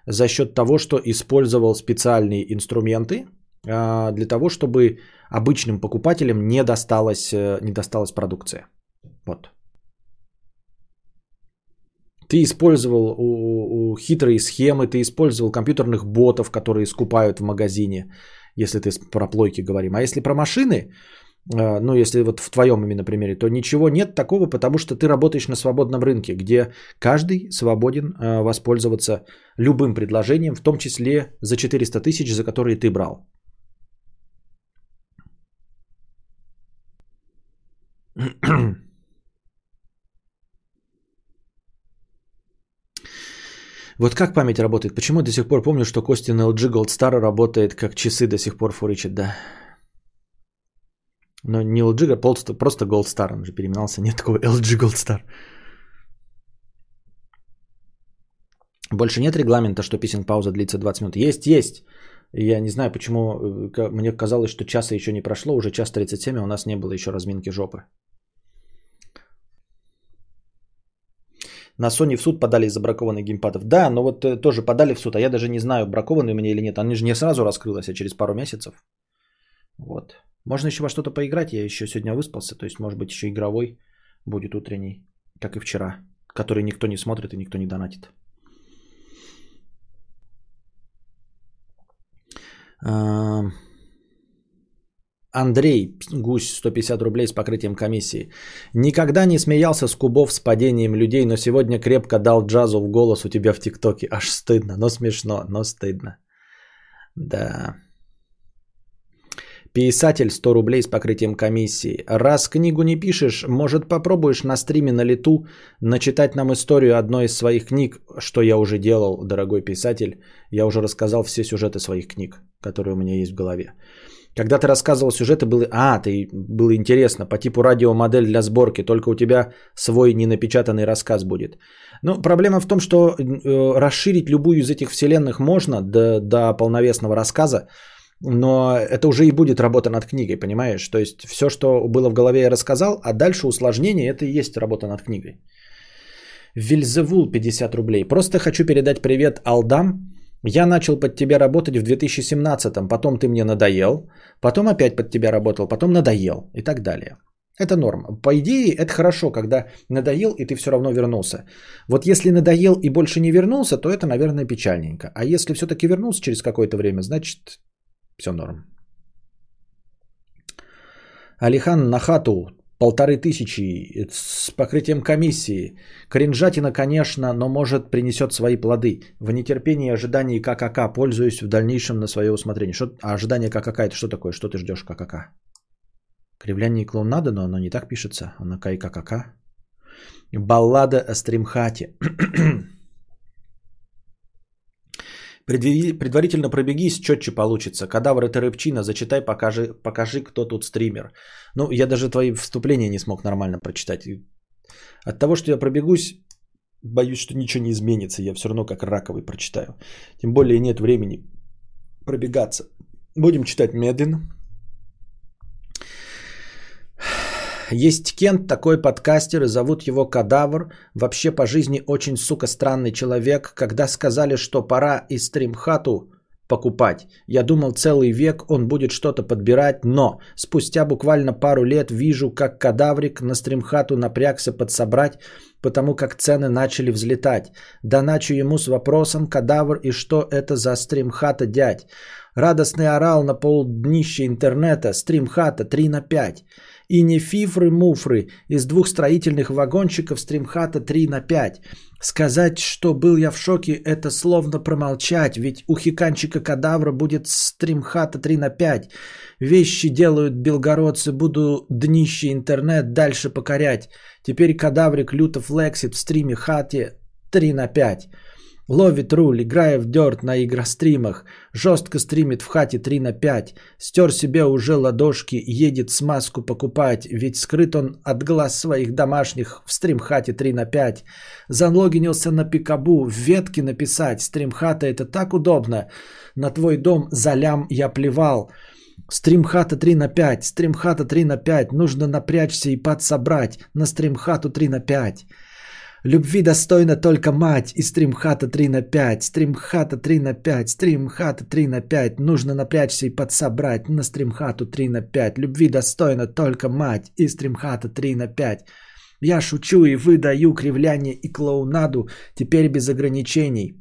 за счет того, что использовал специальные инструменты а, для того, чтобы обычным покупателям не досталась, э, не досталась продукция. Вот. Ты использовал у, у хитрые схемы, ты использовал компьютерных ботов, которые скупают в магазине, если ты про плойки говорим. А если про машины, э, ну если вот в твоем именно примере, то ничего нет такого, потому что ты работаешь на свободном рынке, где каждый свободен э, воспользоваться любым предложением, в том числе за 400 тысяч, за которые ты брал. Вот как память работает? Почему я до сих пор помню, что Костин LG Gold Star работает как часы до сих пор фуричит, да? Но не LG, а просто, Gold Star. Он же переименовался. Нет такого LG Gold Star. Больше нет регламента, что писинг пауза длится 20 минут. Есть, есть. Я не знаю, почему э, мне казалось, что часа еще не прошло, уже час 37, а у нас не было еще разминки жопы. На Sony в суд подали из-за бракованных геймпадов. Да, но вот э, тоже подали в суд, а я даже не знаю, бракованные у меня или нет. Они же не сразу раскрылось, а через пару месяцев. Вот. Можно еще во что-то поиграть. Я еще сегодня выспался, то есть, может быть, еще игровой будет утренний, как и вчера, который никто не смотрит и никто не донатит. Андрей, гусь, 150 рублей с покрытием комиссии. Никогда не смеялся с кубов с падением людей, но сегодня крепко дал джазу в голос у тебя в ТикТоке. Аж стыдно, но смешно, но стыдно. Да. Писатель 100 рублей с покрытием комиссии. Раз книгу не пишешь, может попробуешь на стриме на лету начитать нам историю одной из своих книг, что я уже делал, дорогой писатель. Я уже рассказал все сюжеты своих книг, которые у меня есть в голове. Когда ты рассказывал сюжеты, было... А, ты было интересно, по типу радиомодель для сборки, только у тебя свой ненапечатанный рассказ будет. Ну, проблема в том, что э, расширить любую из этих вселенных можно до, до полновесного рассказа, но это уже и будет работа над книгой, понимаешь? То есть все, что было в голове, я рассказал, а дальше усложнение это и есть работа над книгой. Вильзевул 50 рублей. Просто хочу передать привет Алдам. Я начал под тебя работать в 2017, потом ты мне надоел, потом опять под тебя работал, потом надоел и так далее. Это норма. По идее, это хорошо, когда надоел и ты все равно вернулся. Вот если надоел и больше не вернулся, то это, наверное, печальненько. А если все-таки вернулся через какое-то время, значит, все норм. Алихан на хату полторы тысячи с покрытием комиссии. Кринжатина, конечно, но может принесет свои плоды. В нетерпении и ожидании ККК пользуюсь в дальнейшем на свое усмотрение. Что, а ожидание ККК это что такое? Что ты ждешь ККК? Кривляние клоунада, но оно не так пишется. Оно ККК. Баллада о стримхате. Предварительно пробегись, четче получится. Кадавр это рыбчина, зачитай, покажи, покажи, кто тут стример. Ну, я даже твои вступления не смог нормально прочитать. От того, что я пробегусь, боюсь, что ничего не изменится. Я все равно как раковый прочитаю. Тем более нет времени пробегаться. Будем читать медленно. Есть Кент, такой подкастер, и зовут его Кадавр. Вообще по жизни очень, сука, странный человек. Когда сказали, что пора и стримхату покупать, я думал целый век он будет что-то подбирать, но спустя буквально пару лет вижу, как Кадаврик на стримхату напрягся подсобрать, потому как цены начали взлетать. Доначу ему с вопросом «Кадавр и что это за стримхата, дядь?» Радостный орал на полднища интернета «Стримхата 3 на 5» и не фифры-муфры из двух строительных вагончиков стримхата 3 на 5. Сказать, что был я в шоке, это словно промолчать, ведь у хиканчика кадавра будет стримхата 3 на 5. Вещи делают белгородцы, буду днище интернет дальше покорять. Теперь кадаврик люто флексит в стриме хате 3 на 5. Ловит руль, играя в дерт на игростримах. Жестко стримит в хате 3 на 5. Стер себе уже ладошки, едет смазку покупать. Ведь скрыт он от глаз своих домашних в стримхате 3 на 5. Залогинился на пикабу, в ветке написать. Стримхата это так удобно. На твой дом за лям я плевал. Стримхата 3 на 5, стримхата 3 на 5, нужно напрячься и подсобрать на стримхату 3 на 5. Любви достойна только мать и стримхата 3 на 5, стримхата 3 на 5, стримхата 3 на 5. Нужно напрячься и подсобрать на стримхату 3 на 5. Любви достойна только мать и стримхата 3 на 5. Я шучу и выдаю кривляние и клоунаду, теперь без ограничений.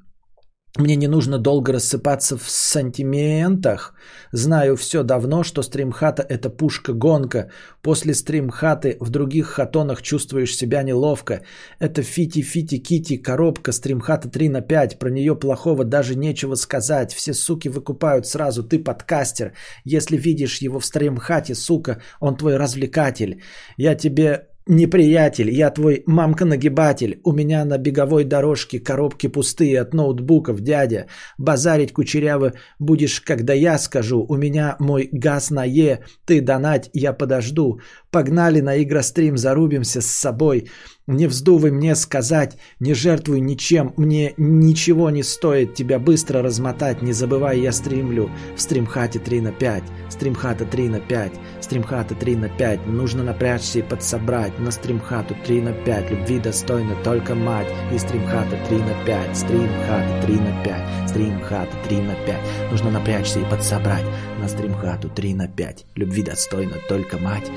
Мне не нужно долго рассыпаться в сантиментах. Знаю все давно, что стримхата – это пушка-гонка. После стримхаты в других хатонах чувствуешь себя неловко. Это фити-фити-кити, коробка, стримхата 3 на 5. Про нее плохого даже нечего сказать. Все суки выкупают сразу. Ты подкастер. Если видишь его в стримхате, сука, он твой развлекатель. Я тебе неприятель, я твой мамка-нагибатель. У меня на беговой дорожке коробки пустые от ноутбуков, дядя. Базарить кучеряво будешь, когда я скажу. У меня мой газ на Е, ты донать, я подожду. Погнали на игрострим, зарубимся с собой. Не вздувай мне сказать, не жертвуй ничем, мне ничего не стоит тебя быстро размотать, не забывай, я стримлю в стримхате 3 на 5, стримхата 3 на 5, стримхата 3 на 5, нужно напрячься и подсобрать, на стримхату 3 на 5, любви достойна только мать, и стримхата 3 на 5, стримхата 3 на 5, стримхата 3 на 5, нужно напрячься и подсобрать, на стримхату 3 на 5, любви достойна только мать,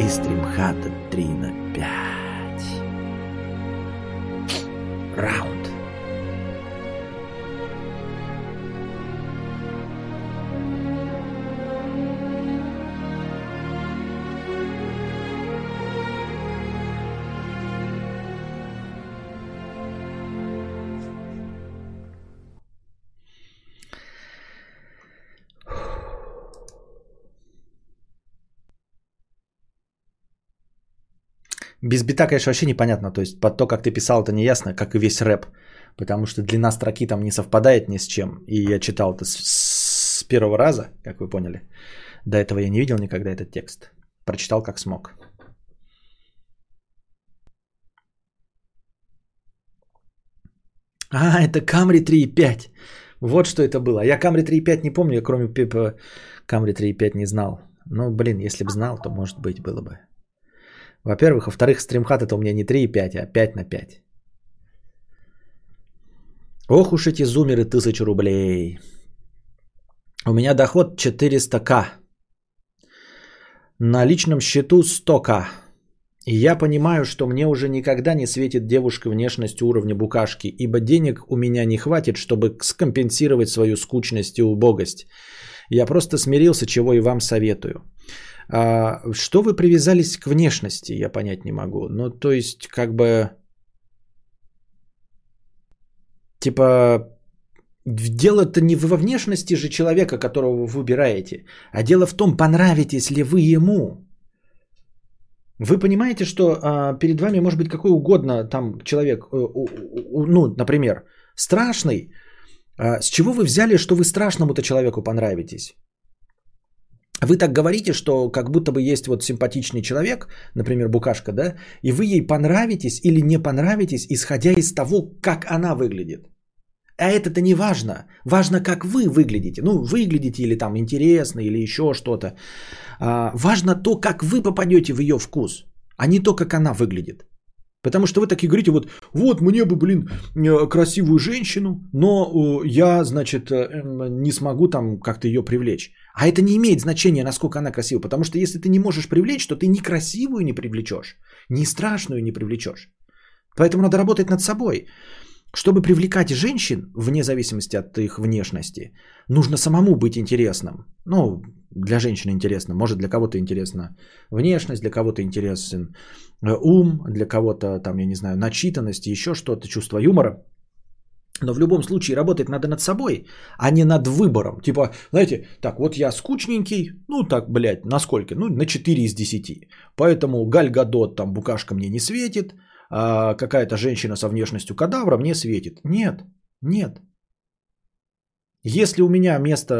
и стримхата 3 на 5 round. Без бита, конечно, вообще непонятно. То есть под то, как ты писал, это не ясно, как и весь рэп. Потому что длина строки там не совпадает ни с чем. И я читал это с, с первого раза, как вы поняли. До этого я не видел никогда этот текст. Прочитал как смог. А, это Camry 3.5. Вот что это было. Я Camry 3.5 не помню, кроме Пипа Camry 3.5 не знал. Ну, блин, если бы знал, то может быть было бы. Во-первых. Во-вторых, стримхат это у меня не 3,5, а 5 на 5. Ох уж эти зумеры, тысячу рублей. У меня доход 400к. На личном счету 100к. И я понимаю, что мне уже никогда не светит девушка внешность уровня букашки, ибо денег у меня не хватит, чтобы скомпенсировать свою скучность и убогость. Я просто смирился, чего и вам советую. А, что вы привязались к внешности, я понять не могу. Ну, то есть, как бы... Типа, дело-то не во внешности же человека, которого вы выбираете, а дело в том, понравитесь ли вы ему. Вы понимаете, что а, перед вами может быть какой угодно там человек, э, ну, например, страшный. А, с чего вы взяли, что вы страшному-то человеку понравитесь? Вы так говорите, что как будто бы есть вот симпатичный человек, например, букашка, да, и вы ей понравитесь или не понравитесь, исходя из того, как она выглядит. А это-то не важно. Важно, как вы выглядите. Ну, выглядите или там интересно, или еще что-то. А, важно то, как вы попадете в ее вкус, а не то, как она выглядит. Потому что вы такие говорите, вот, вот мне бы, блин, э, красивую женщину, но э, я, значит, э, не смогу там как-то ее привлечь. А это не имеет значения, насколько она красива, потому что если ты не можешь привлечь, то ты ни красивую не привлечешь, ни страшную не привлечешь. Поэтому надо работать над собой. Чтобы привлекать женщин, вне зависимости от их внешности, нужно самому быть интересным. Ну, для женщины интересно, может для кого-то интересна внешность, для кого-то интересен э, ум, для кого-то там, я не знаю, начитанность, еще что-то, чувство юмора. Но в любом случае работать надо над собой, а не над выбором. Типа, знаете, так, вот я скучненький, ну так, блядь, на сколько? Ну, на 4 из 10. Поэтому Галь Гадот, там, букашка мне не светит, а какая-то женщина со внешностью кадавра мне светит. Нет, нет. Если у меня вместо,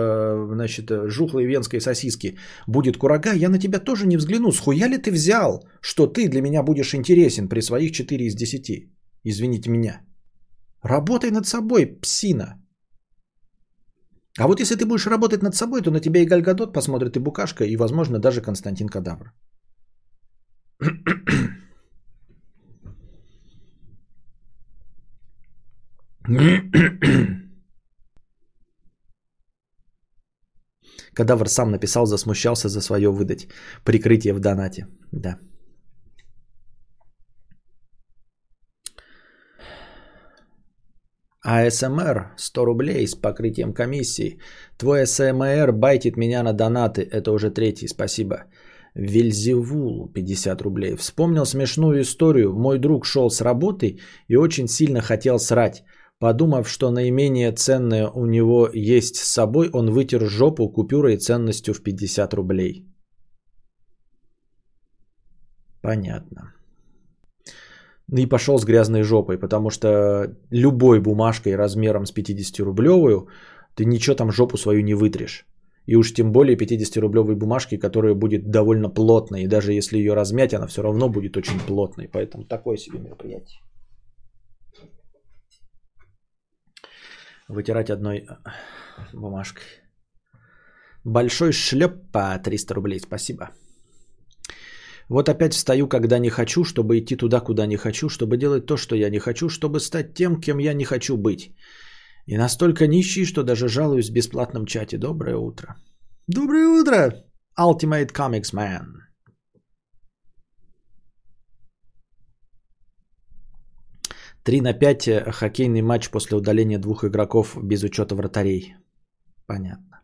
значит, жухлой венской сосиски будет курага, я на тебя тоже не взгляну. Схуя ли ты взял, что ты для меня будешь интересен при своих 4 из 10? Извините меня. Работай над собой, псина. А вот если ты будешь работать над собой, то на тебя и Гальгадот посмотрит, и Букашка, и, возможно, даже Константин Кадавр. Кадавр сам написал, засмущался за свое выдать. Прикрытие в донате. Да. АСМР 100 рублей с покрытием комиссии. Твой АСМР байтит меня на донаты. Это уже третий, спасибо. Вельзевул 50 рублей. Вспомнил смешную историю. Мой друг шел с работы и очень сильно хотел срать. Подумав, что наименее ценное у него есть с собой, он вытер жопу купюрой ценностью в 50 рублей. Понятно. И пошел с грязной жопой, потому что любой бумажкой размером с 50-рублевую ты ничего там жопу свою не вытрешь. И уж тем более 50-рублевой бумажки, которая будет довольно плотной. И даже если ее размять, она все равно будет очень плотной. Поэтому такое себе мероприятие. Вытирать одной э, бумажкой. Большой шлеп по 300 рублей. Спасибо. Вот опять встаю, когда не хочу, чтобы идти туда, куда не хочу, чтобы делать то, что я не хочу, чтобы стать тем, кем я не хочу быть. И настолько нищий, что даже жалуюсь в бесплатном чате. Доброе утро. Доброе утро, Ultimate Comics Man. Три на пять э, хоккейный матч после удаления двух игроков без учета вратарей. Понятно.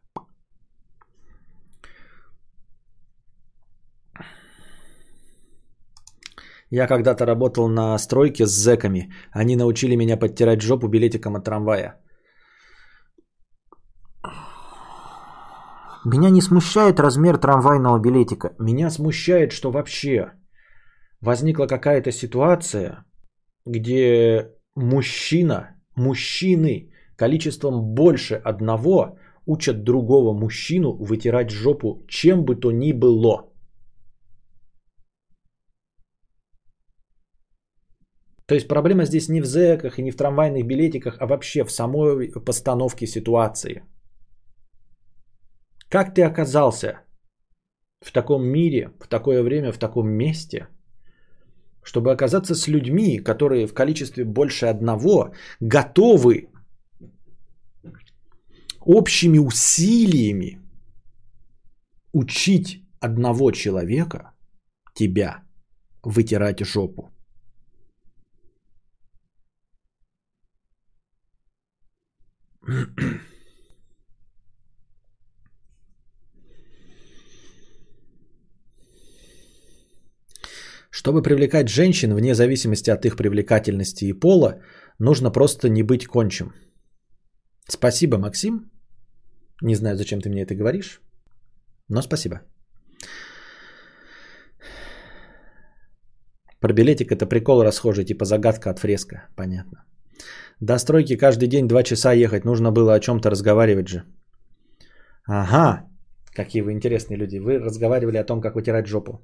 Я когда-то работал на стройке с зэками. Они научили меня подтирать жопу билетиком от трамвая. Меня не смущает размер трамвайного билетика. Меня смущает, что вообще возникла какая-то ситуация, где мужчина, мужчины количеством больше одного учат другого мужчину вытирать жопу чем бы то ни было. То есть проблема здесь не в зэках и не в трамвайных билетиках, а вообще в самой постановке ситуации – как ты оказался в таком мире, в такое время, в таком месте, чтобы оказаться с людьми, которые в количестве больше одного готовы общими усилиями учить одного человека, тебя, вытирать жопу. Чтобы привлекать женщин, вне зависимости от их привлекательности и пола, нужно просто не быть кончим. Спасибо, Максим. Не знаю, зачем ты мне это говоришь, но спасибо. Про билетик это прикол расхожий, типа загадка от фреска. Понятно. До стройки каждый день два часа ехать. Нужно было о чем-то разговаривать же. Ага. Какие вы интересные люди. Вы разговаривали о том, как вытирать жопу.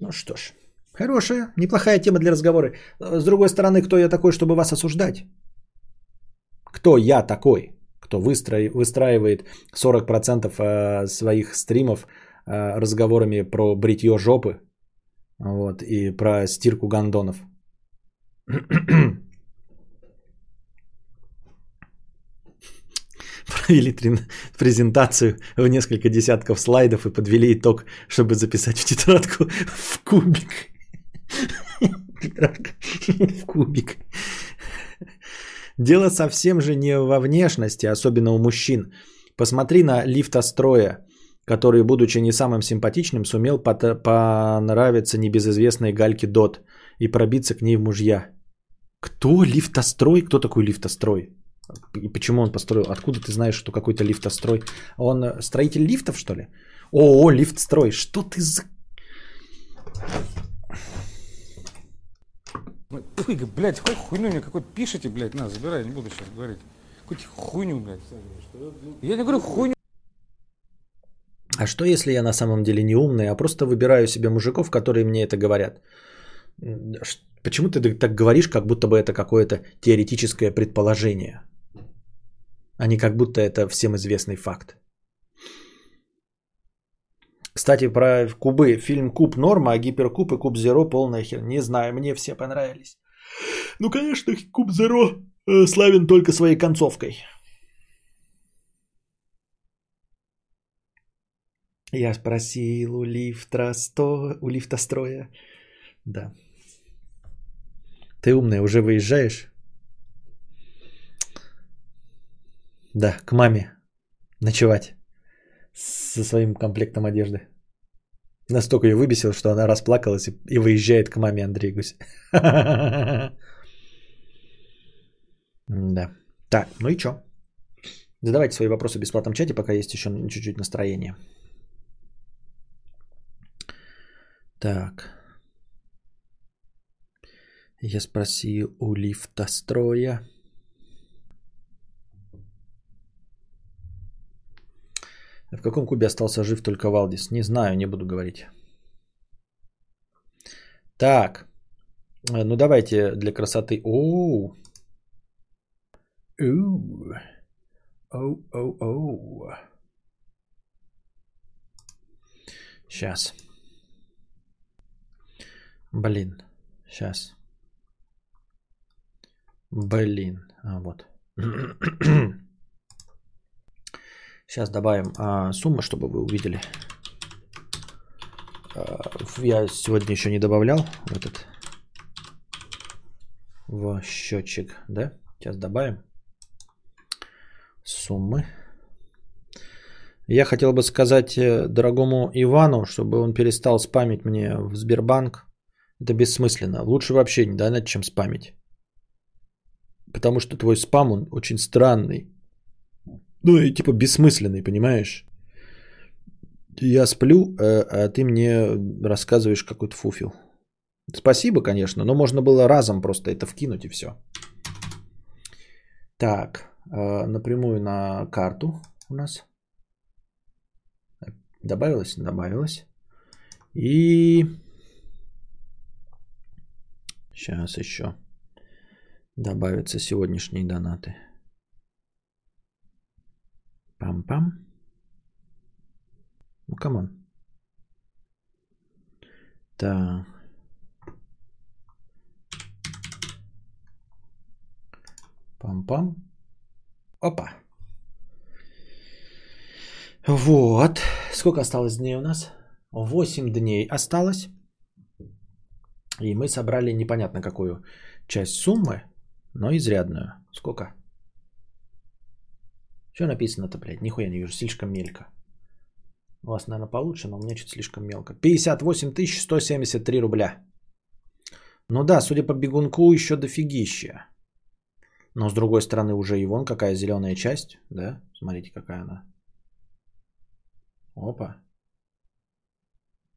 Ну что ж, хорошая, неплохая тема для разговора. С другой стороны, кто я такой, чтобы вас осуждать? Кто я такой, кто выстраивает 40% э, своих стримов э, разговорами про бритье жопы вот, и про стирку гандонов? провели презентацию в несколько десятков слайдов и подвели итог, чтобы записать в тетрадку в кубик. в кубик. Дело совсем же не во внешности, особенно у мужчин. Посмотри на лифтостроя, который, будучи не самым симпатичным, сумел понравиться небезызвестной Гальке Дот и пробиться к ней в мужья. Кто лифтострой? Кто такой лифтострой? И почему он построил? Откуда ты знаешь, что какой-то лифтострой? Он э, строитель лифтов, что ли? О, лифтстрой. Что ты за... Ой, блядь, какой хуйню мне какой-то пишите, блядь, на, забирай, не буду сейчас говорить. Какую-то хуйню, блядь. Я не говорю хуйню. А что если я на самом деле не умный, а просто выбираю себе мужиков, которые мне это говорят? Почему ты так говоришь, как будто бы это какое-то теоретическое предположение? А не как будто это всем известный факт. Кстати, про кубы. Фильм Куб норма, а гиперкуб и Куб Зеро полная хер. Не знаю, мне все понравились. Ну, конечно, Куб Зеро э, славен только своей концовкой. Я спросил у лифта, сто... у лифта строя. Да. Ты умная, уже выезжаешь? Да, к маме ночевать со своим комплектом одежды. Настолько ее выбесил, что она расплакалась и, выезжает к маме Андрей Гусь. Да. Так, ну и что? Задавайте свои вопросы в бесплатном чате, пока есть еще чуть-чуть настроение. Так. Я спросил у лифта строя. В каком клубе остался жив только Валдис? Не знаю, не буду говорить. Так. Э, Ну давайте для красоты. Оу. Оу, оу, оу. Сейчас. Блин. Сейчас. Блин. А, вот. Сейчас добавим а, суммы, чтобы вы увидели. А, я сегодня еще не добавлял этот в счетчик, да? Сейчас добавим суммы. Я хотел бы сказать э, дорогому Ивану, чтобы он перестал спамить мне в Сбербанк. Это бессмысленно. Лучше вообще не донать, чем спамить. Потому что твой спам, он очень странный. Ну и типа бессмысленный, понимаешь? Я сплю, э, а ты мне рассказываешь какой-то фуфел. Спасибо, конечно, но можно было разом просто это вкинуть и все. Так, э, напрямую на карту у нас. Добавилось? Добавилось. И сейчас еще добавятся сегодняшние донаты. Пам-пам. Ну, come on. Так. Пам-пам. Опа. Вот. Сколько осталось дней у нас? 8 дней осталось. И мы собрали непонятно какую часть суммы, но изрядную. Сколько? Что написано-то, блядь? Нихуя не вижу, слишком мелько. У вас, наверное, получше, но у меня что-то слишком мелко. 58 173 рубля. Ну да, судя по бегунку, еще дофигища. Но с другой стороны, уже и вон какая зеленая часть, да? Смотрите, какая она. Опа.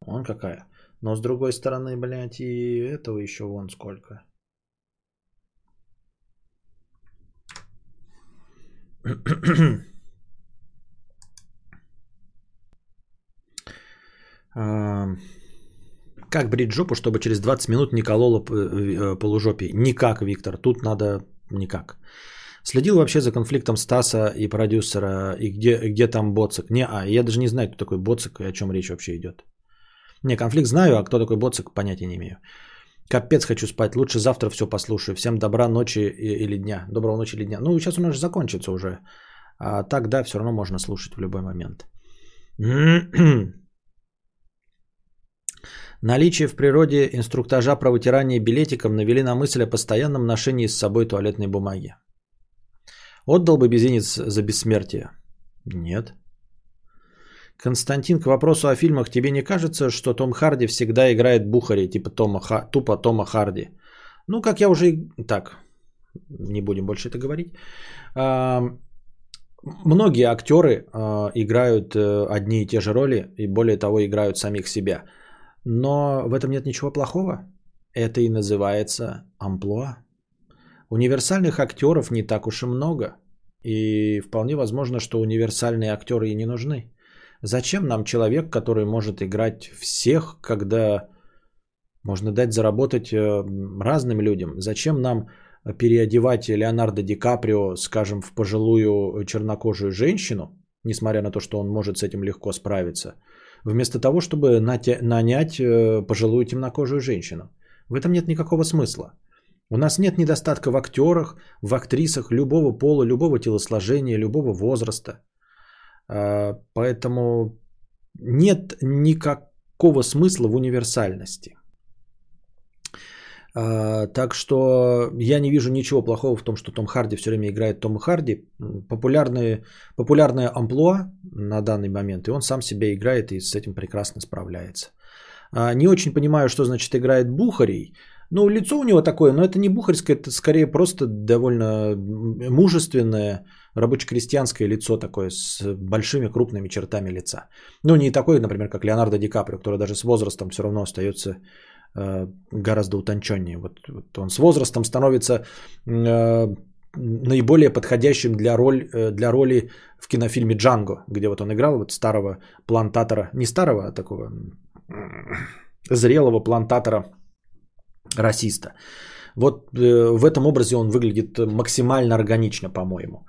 Вон какая. Но с другой стороны, блядь, и этого еще вон сколько. Как брить жопу, чтобы через 20 минут не кололо п- э, полужопий? Никак, Виктор. Тут надо никак. Следил вообще за конфликтом Стаса и продюсера, и где, где там Боцик? Не, а я даже не знаю, кто такой Боцик и о чем речь вообще идет. Не, конфликт знаю, а кто такой Боцик, понятия не имею. Капец хочу спать, лучше завтра все послушаю. Всем добра ночи или дня. Доброго ночи или дня. Ну, сейчас у нас же закончится уже. А так, да, все равно можно слушать в любой момент. Наличие в природе инструктажа про вытирание билетиком навели на мысль о постоянном ношении с собой туалетной бумаги. Отдал бы безинец за бессмертие? Нет. Константин, к вопросу о фильмах, тебе не кажется, что Том Харди всегда играет бухари, типа Тома, Ха... тупо Тома Харди? Ну, как я уже... Так, не будем больше это говорить. А, Многие актеры а, играют э, одни и те же роли, и более того, играют самих себя. Но в этом нет ничего плохого. Это и называется амплуа. Универсальных актеров не так уж и много. И вполне возможно, что универсальные актеры и не нужны. Зачем нам человек, который может играть всех, когда можно дать заработать э, разным людям? Зачем нам переодевать Леонардо Ди Каприо, скажем, в пожилую чернокожую женщину, несмотря на то, что он может с этим легко справиться, вместо того, чтобы нанять э, пожилую темнокожую женщину? В этом нет никакого смысла. У нас нет недостатка в актерах, в актрисах любого пола, любого телосложения, любого возраста. А, Поэтому нет никакого смысла в универсальности. А, Так что я не вижу ничего плохого в том, что Том Харди все время играет Тома Харди. М, Популярные, популярное амплуа на данный момент, и он сам себя играет и с этим прекрасно справляется. А, Не очень понимаю, что значит играет Бухарей. Ну, лицо у него такое, но это не бухарское, это скорее просто довольно мужественное, рабоче-крестьянское лицо такое с большими крупными чертами лица. Ну, не такое, например, как Леонардо Ди Каприо, который даже с возрастом все равно остается э, гораздо утонченнее. Вот, вот он с возрастом становится э, наиболее подходящим для, роль, э, для роли в кинофильме «Джанго», где вот он играл вот старого плантатора, не старого, а такого зрелого плантатора расиста. Вот э, в этом образе он выглядит максимально органично, по-моему.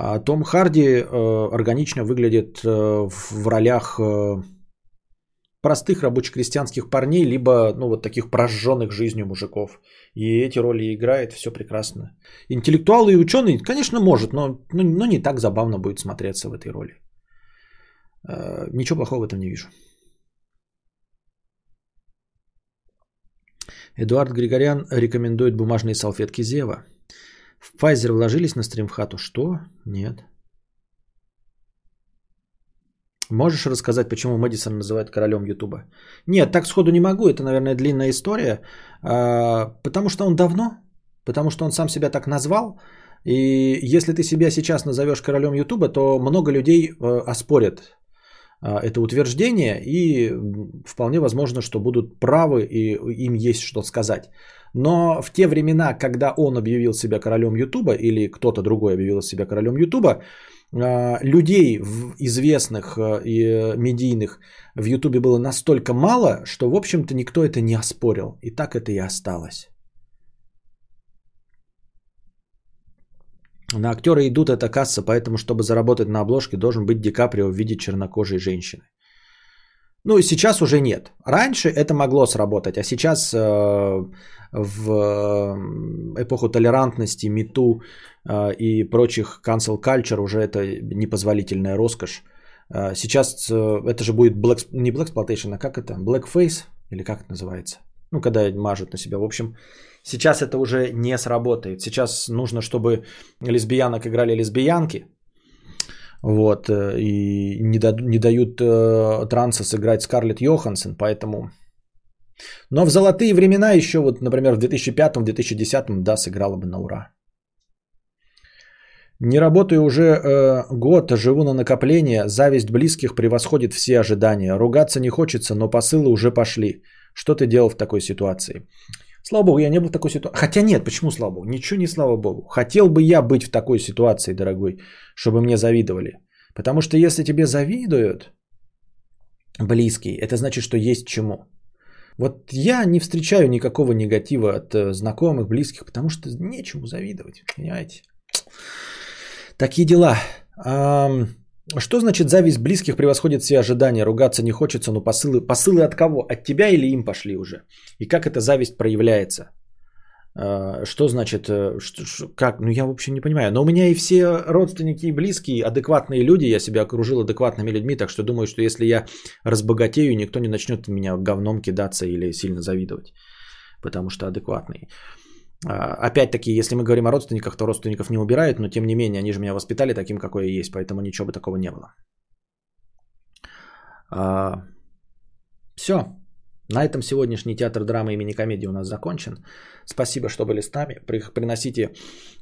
А Том Харди э, органично выглядит э, в ролях э, простых рабочих крестьянских парней, либо ну, вот таких прожженных жизнью мужиков. И эти роли играет, все прекрасно. Интеллектуал и ученый, конечно, может, но, но, но не так забавно будет смотреться в этой роли. Ничего плохого в этом не вижу. Эдуард Григорян рекомендует бумажные салфетки Зева. В Pfizer вложились на стримхату? Что? Нет. Можешь рассказать, почему Мэдисон называют королем Ютуба? Нет, так сходу не могу. Это, наверное, длинная история. А, потому что он давно. Потому что он сам себя так назвал. И если ты себя сейчас назовешь королем Ютуба, то много людей э, оспорят а, это утверждение и вполне возможно, что будут правы и им есть что сказать. Но в те времена, когда он объявил себя королем Ютуба или кто-то другой объявил себя королем Ютуба, а, людей известных а, и медийных в Ютубе было настолько мало, что, в общем-то, никто это не оспорил. И так это и осталось. На актера идут эта касса, поэтому, чтобы заработать на обложке, должен быть Ди Каприо в виде чернокожей женщины. Ну, сейчас уже нет. Раньше это могло сработать, а сейчас э, в эпоху толерантности, мету э, и прочих cancel culture уже это непозволительная роскошь. Э, сейчас э, это же будет black, не black exploitation, а как это? Blackface? Или как это называется? Ну, когда мажут на себя. В общем, сейчас это уже не сработает. Сейчас нужно, чтобы лесбиянок играли лесбиянки, вот, э, и не, да, не дают э, транса сыграть Скарлетт Йоханссон, поэтому... Но в золотые времена еще, вот, например, в 2005-2010, да, сыграла бы на ура. Не работаю уже э, год, живу на накопление, зависть близких превосходит все ожидания. Ругаться не хочется, но посылы уже пошли. Что ты делал в такой ситуации? Слава богу, я не был в такой ситуации. Хотя нет, почему слава богу? Ничего не слава богу. Хотел бы я быть в такой ситуации, дорогой, чтобы мне завидовали. Потому что если тебе завидуют близкие, это значит, что есть чему. Вот я не встречаю никакого негатива от э, знакомых, близких, потому что нечему завидовать, понимаете? Такие дела. Что значит зависть близких превосходит все ожидания? Ругаться не хочется, но посылы, посылы от кого? От тебя или им пошли уже? И как эта зависть проявляется? А, что значит, э, что, как? Ну я вообще не понимаю. Но у меня и все родственники и близкие, адекватные люди, я себя окружил адекватными людьми, так что думаю, что если я разбогатею, никто не начнет меня говном кидаться или сильно завидовать, потому что адекватные. А, опять-таки, если мы говорим о родственниках, то родственников не убирают, но тем не менее, они же меня воспитали таким, какой я есть, поэтому ничего бы такого не было. А, все. На этом сегодняшний театр драмы имени комедии у нас закончен. Спасибо, что были с нами. Приносите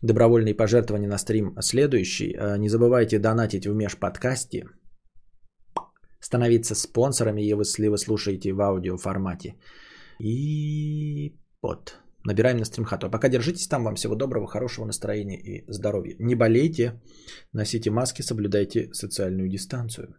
добровольные пожертвования на стрим следующий. А, не забывайте донатить в межподкасте. Становиться спонсорами, если вы слушаете в аудио формате. И вот. Набираем на стримхату. А пока держитесь там. Вам всего доброго, хорошего настроения и здоровья. Не болейте, носите маски, соблюдайте социальную дистанцию.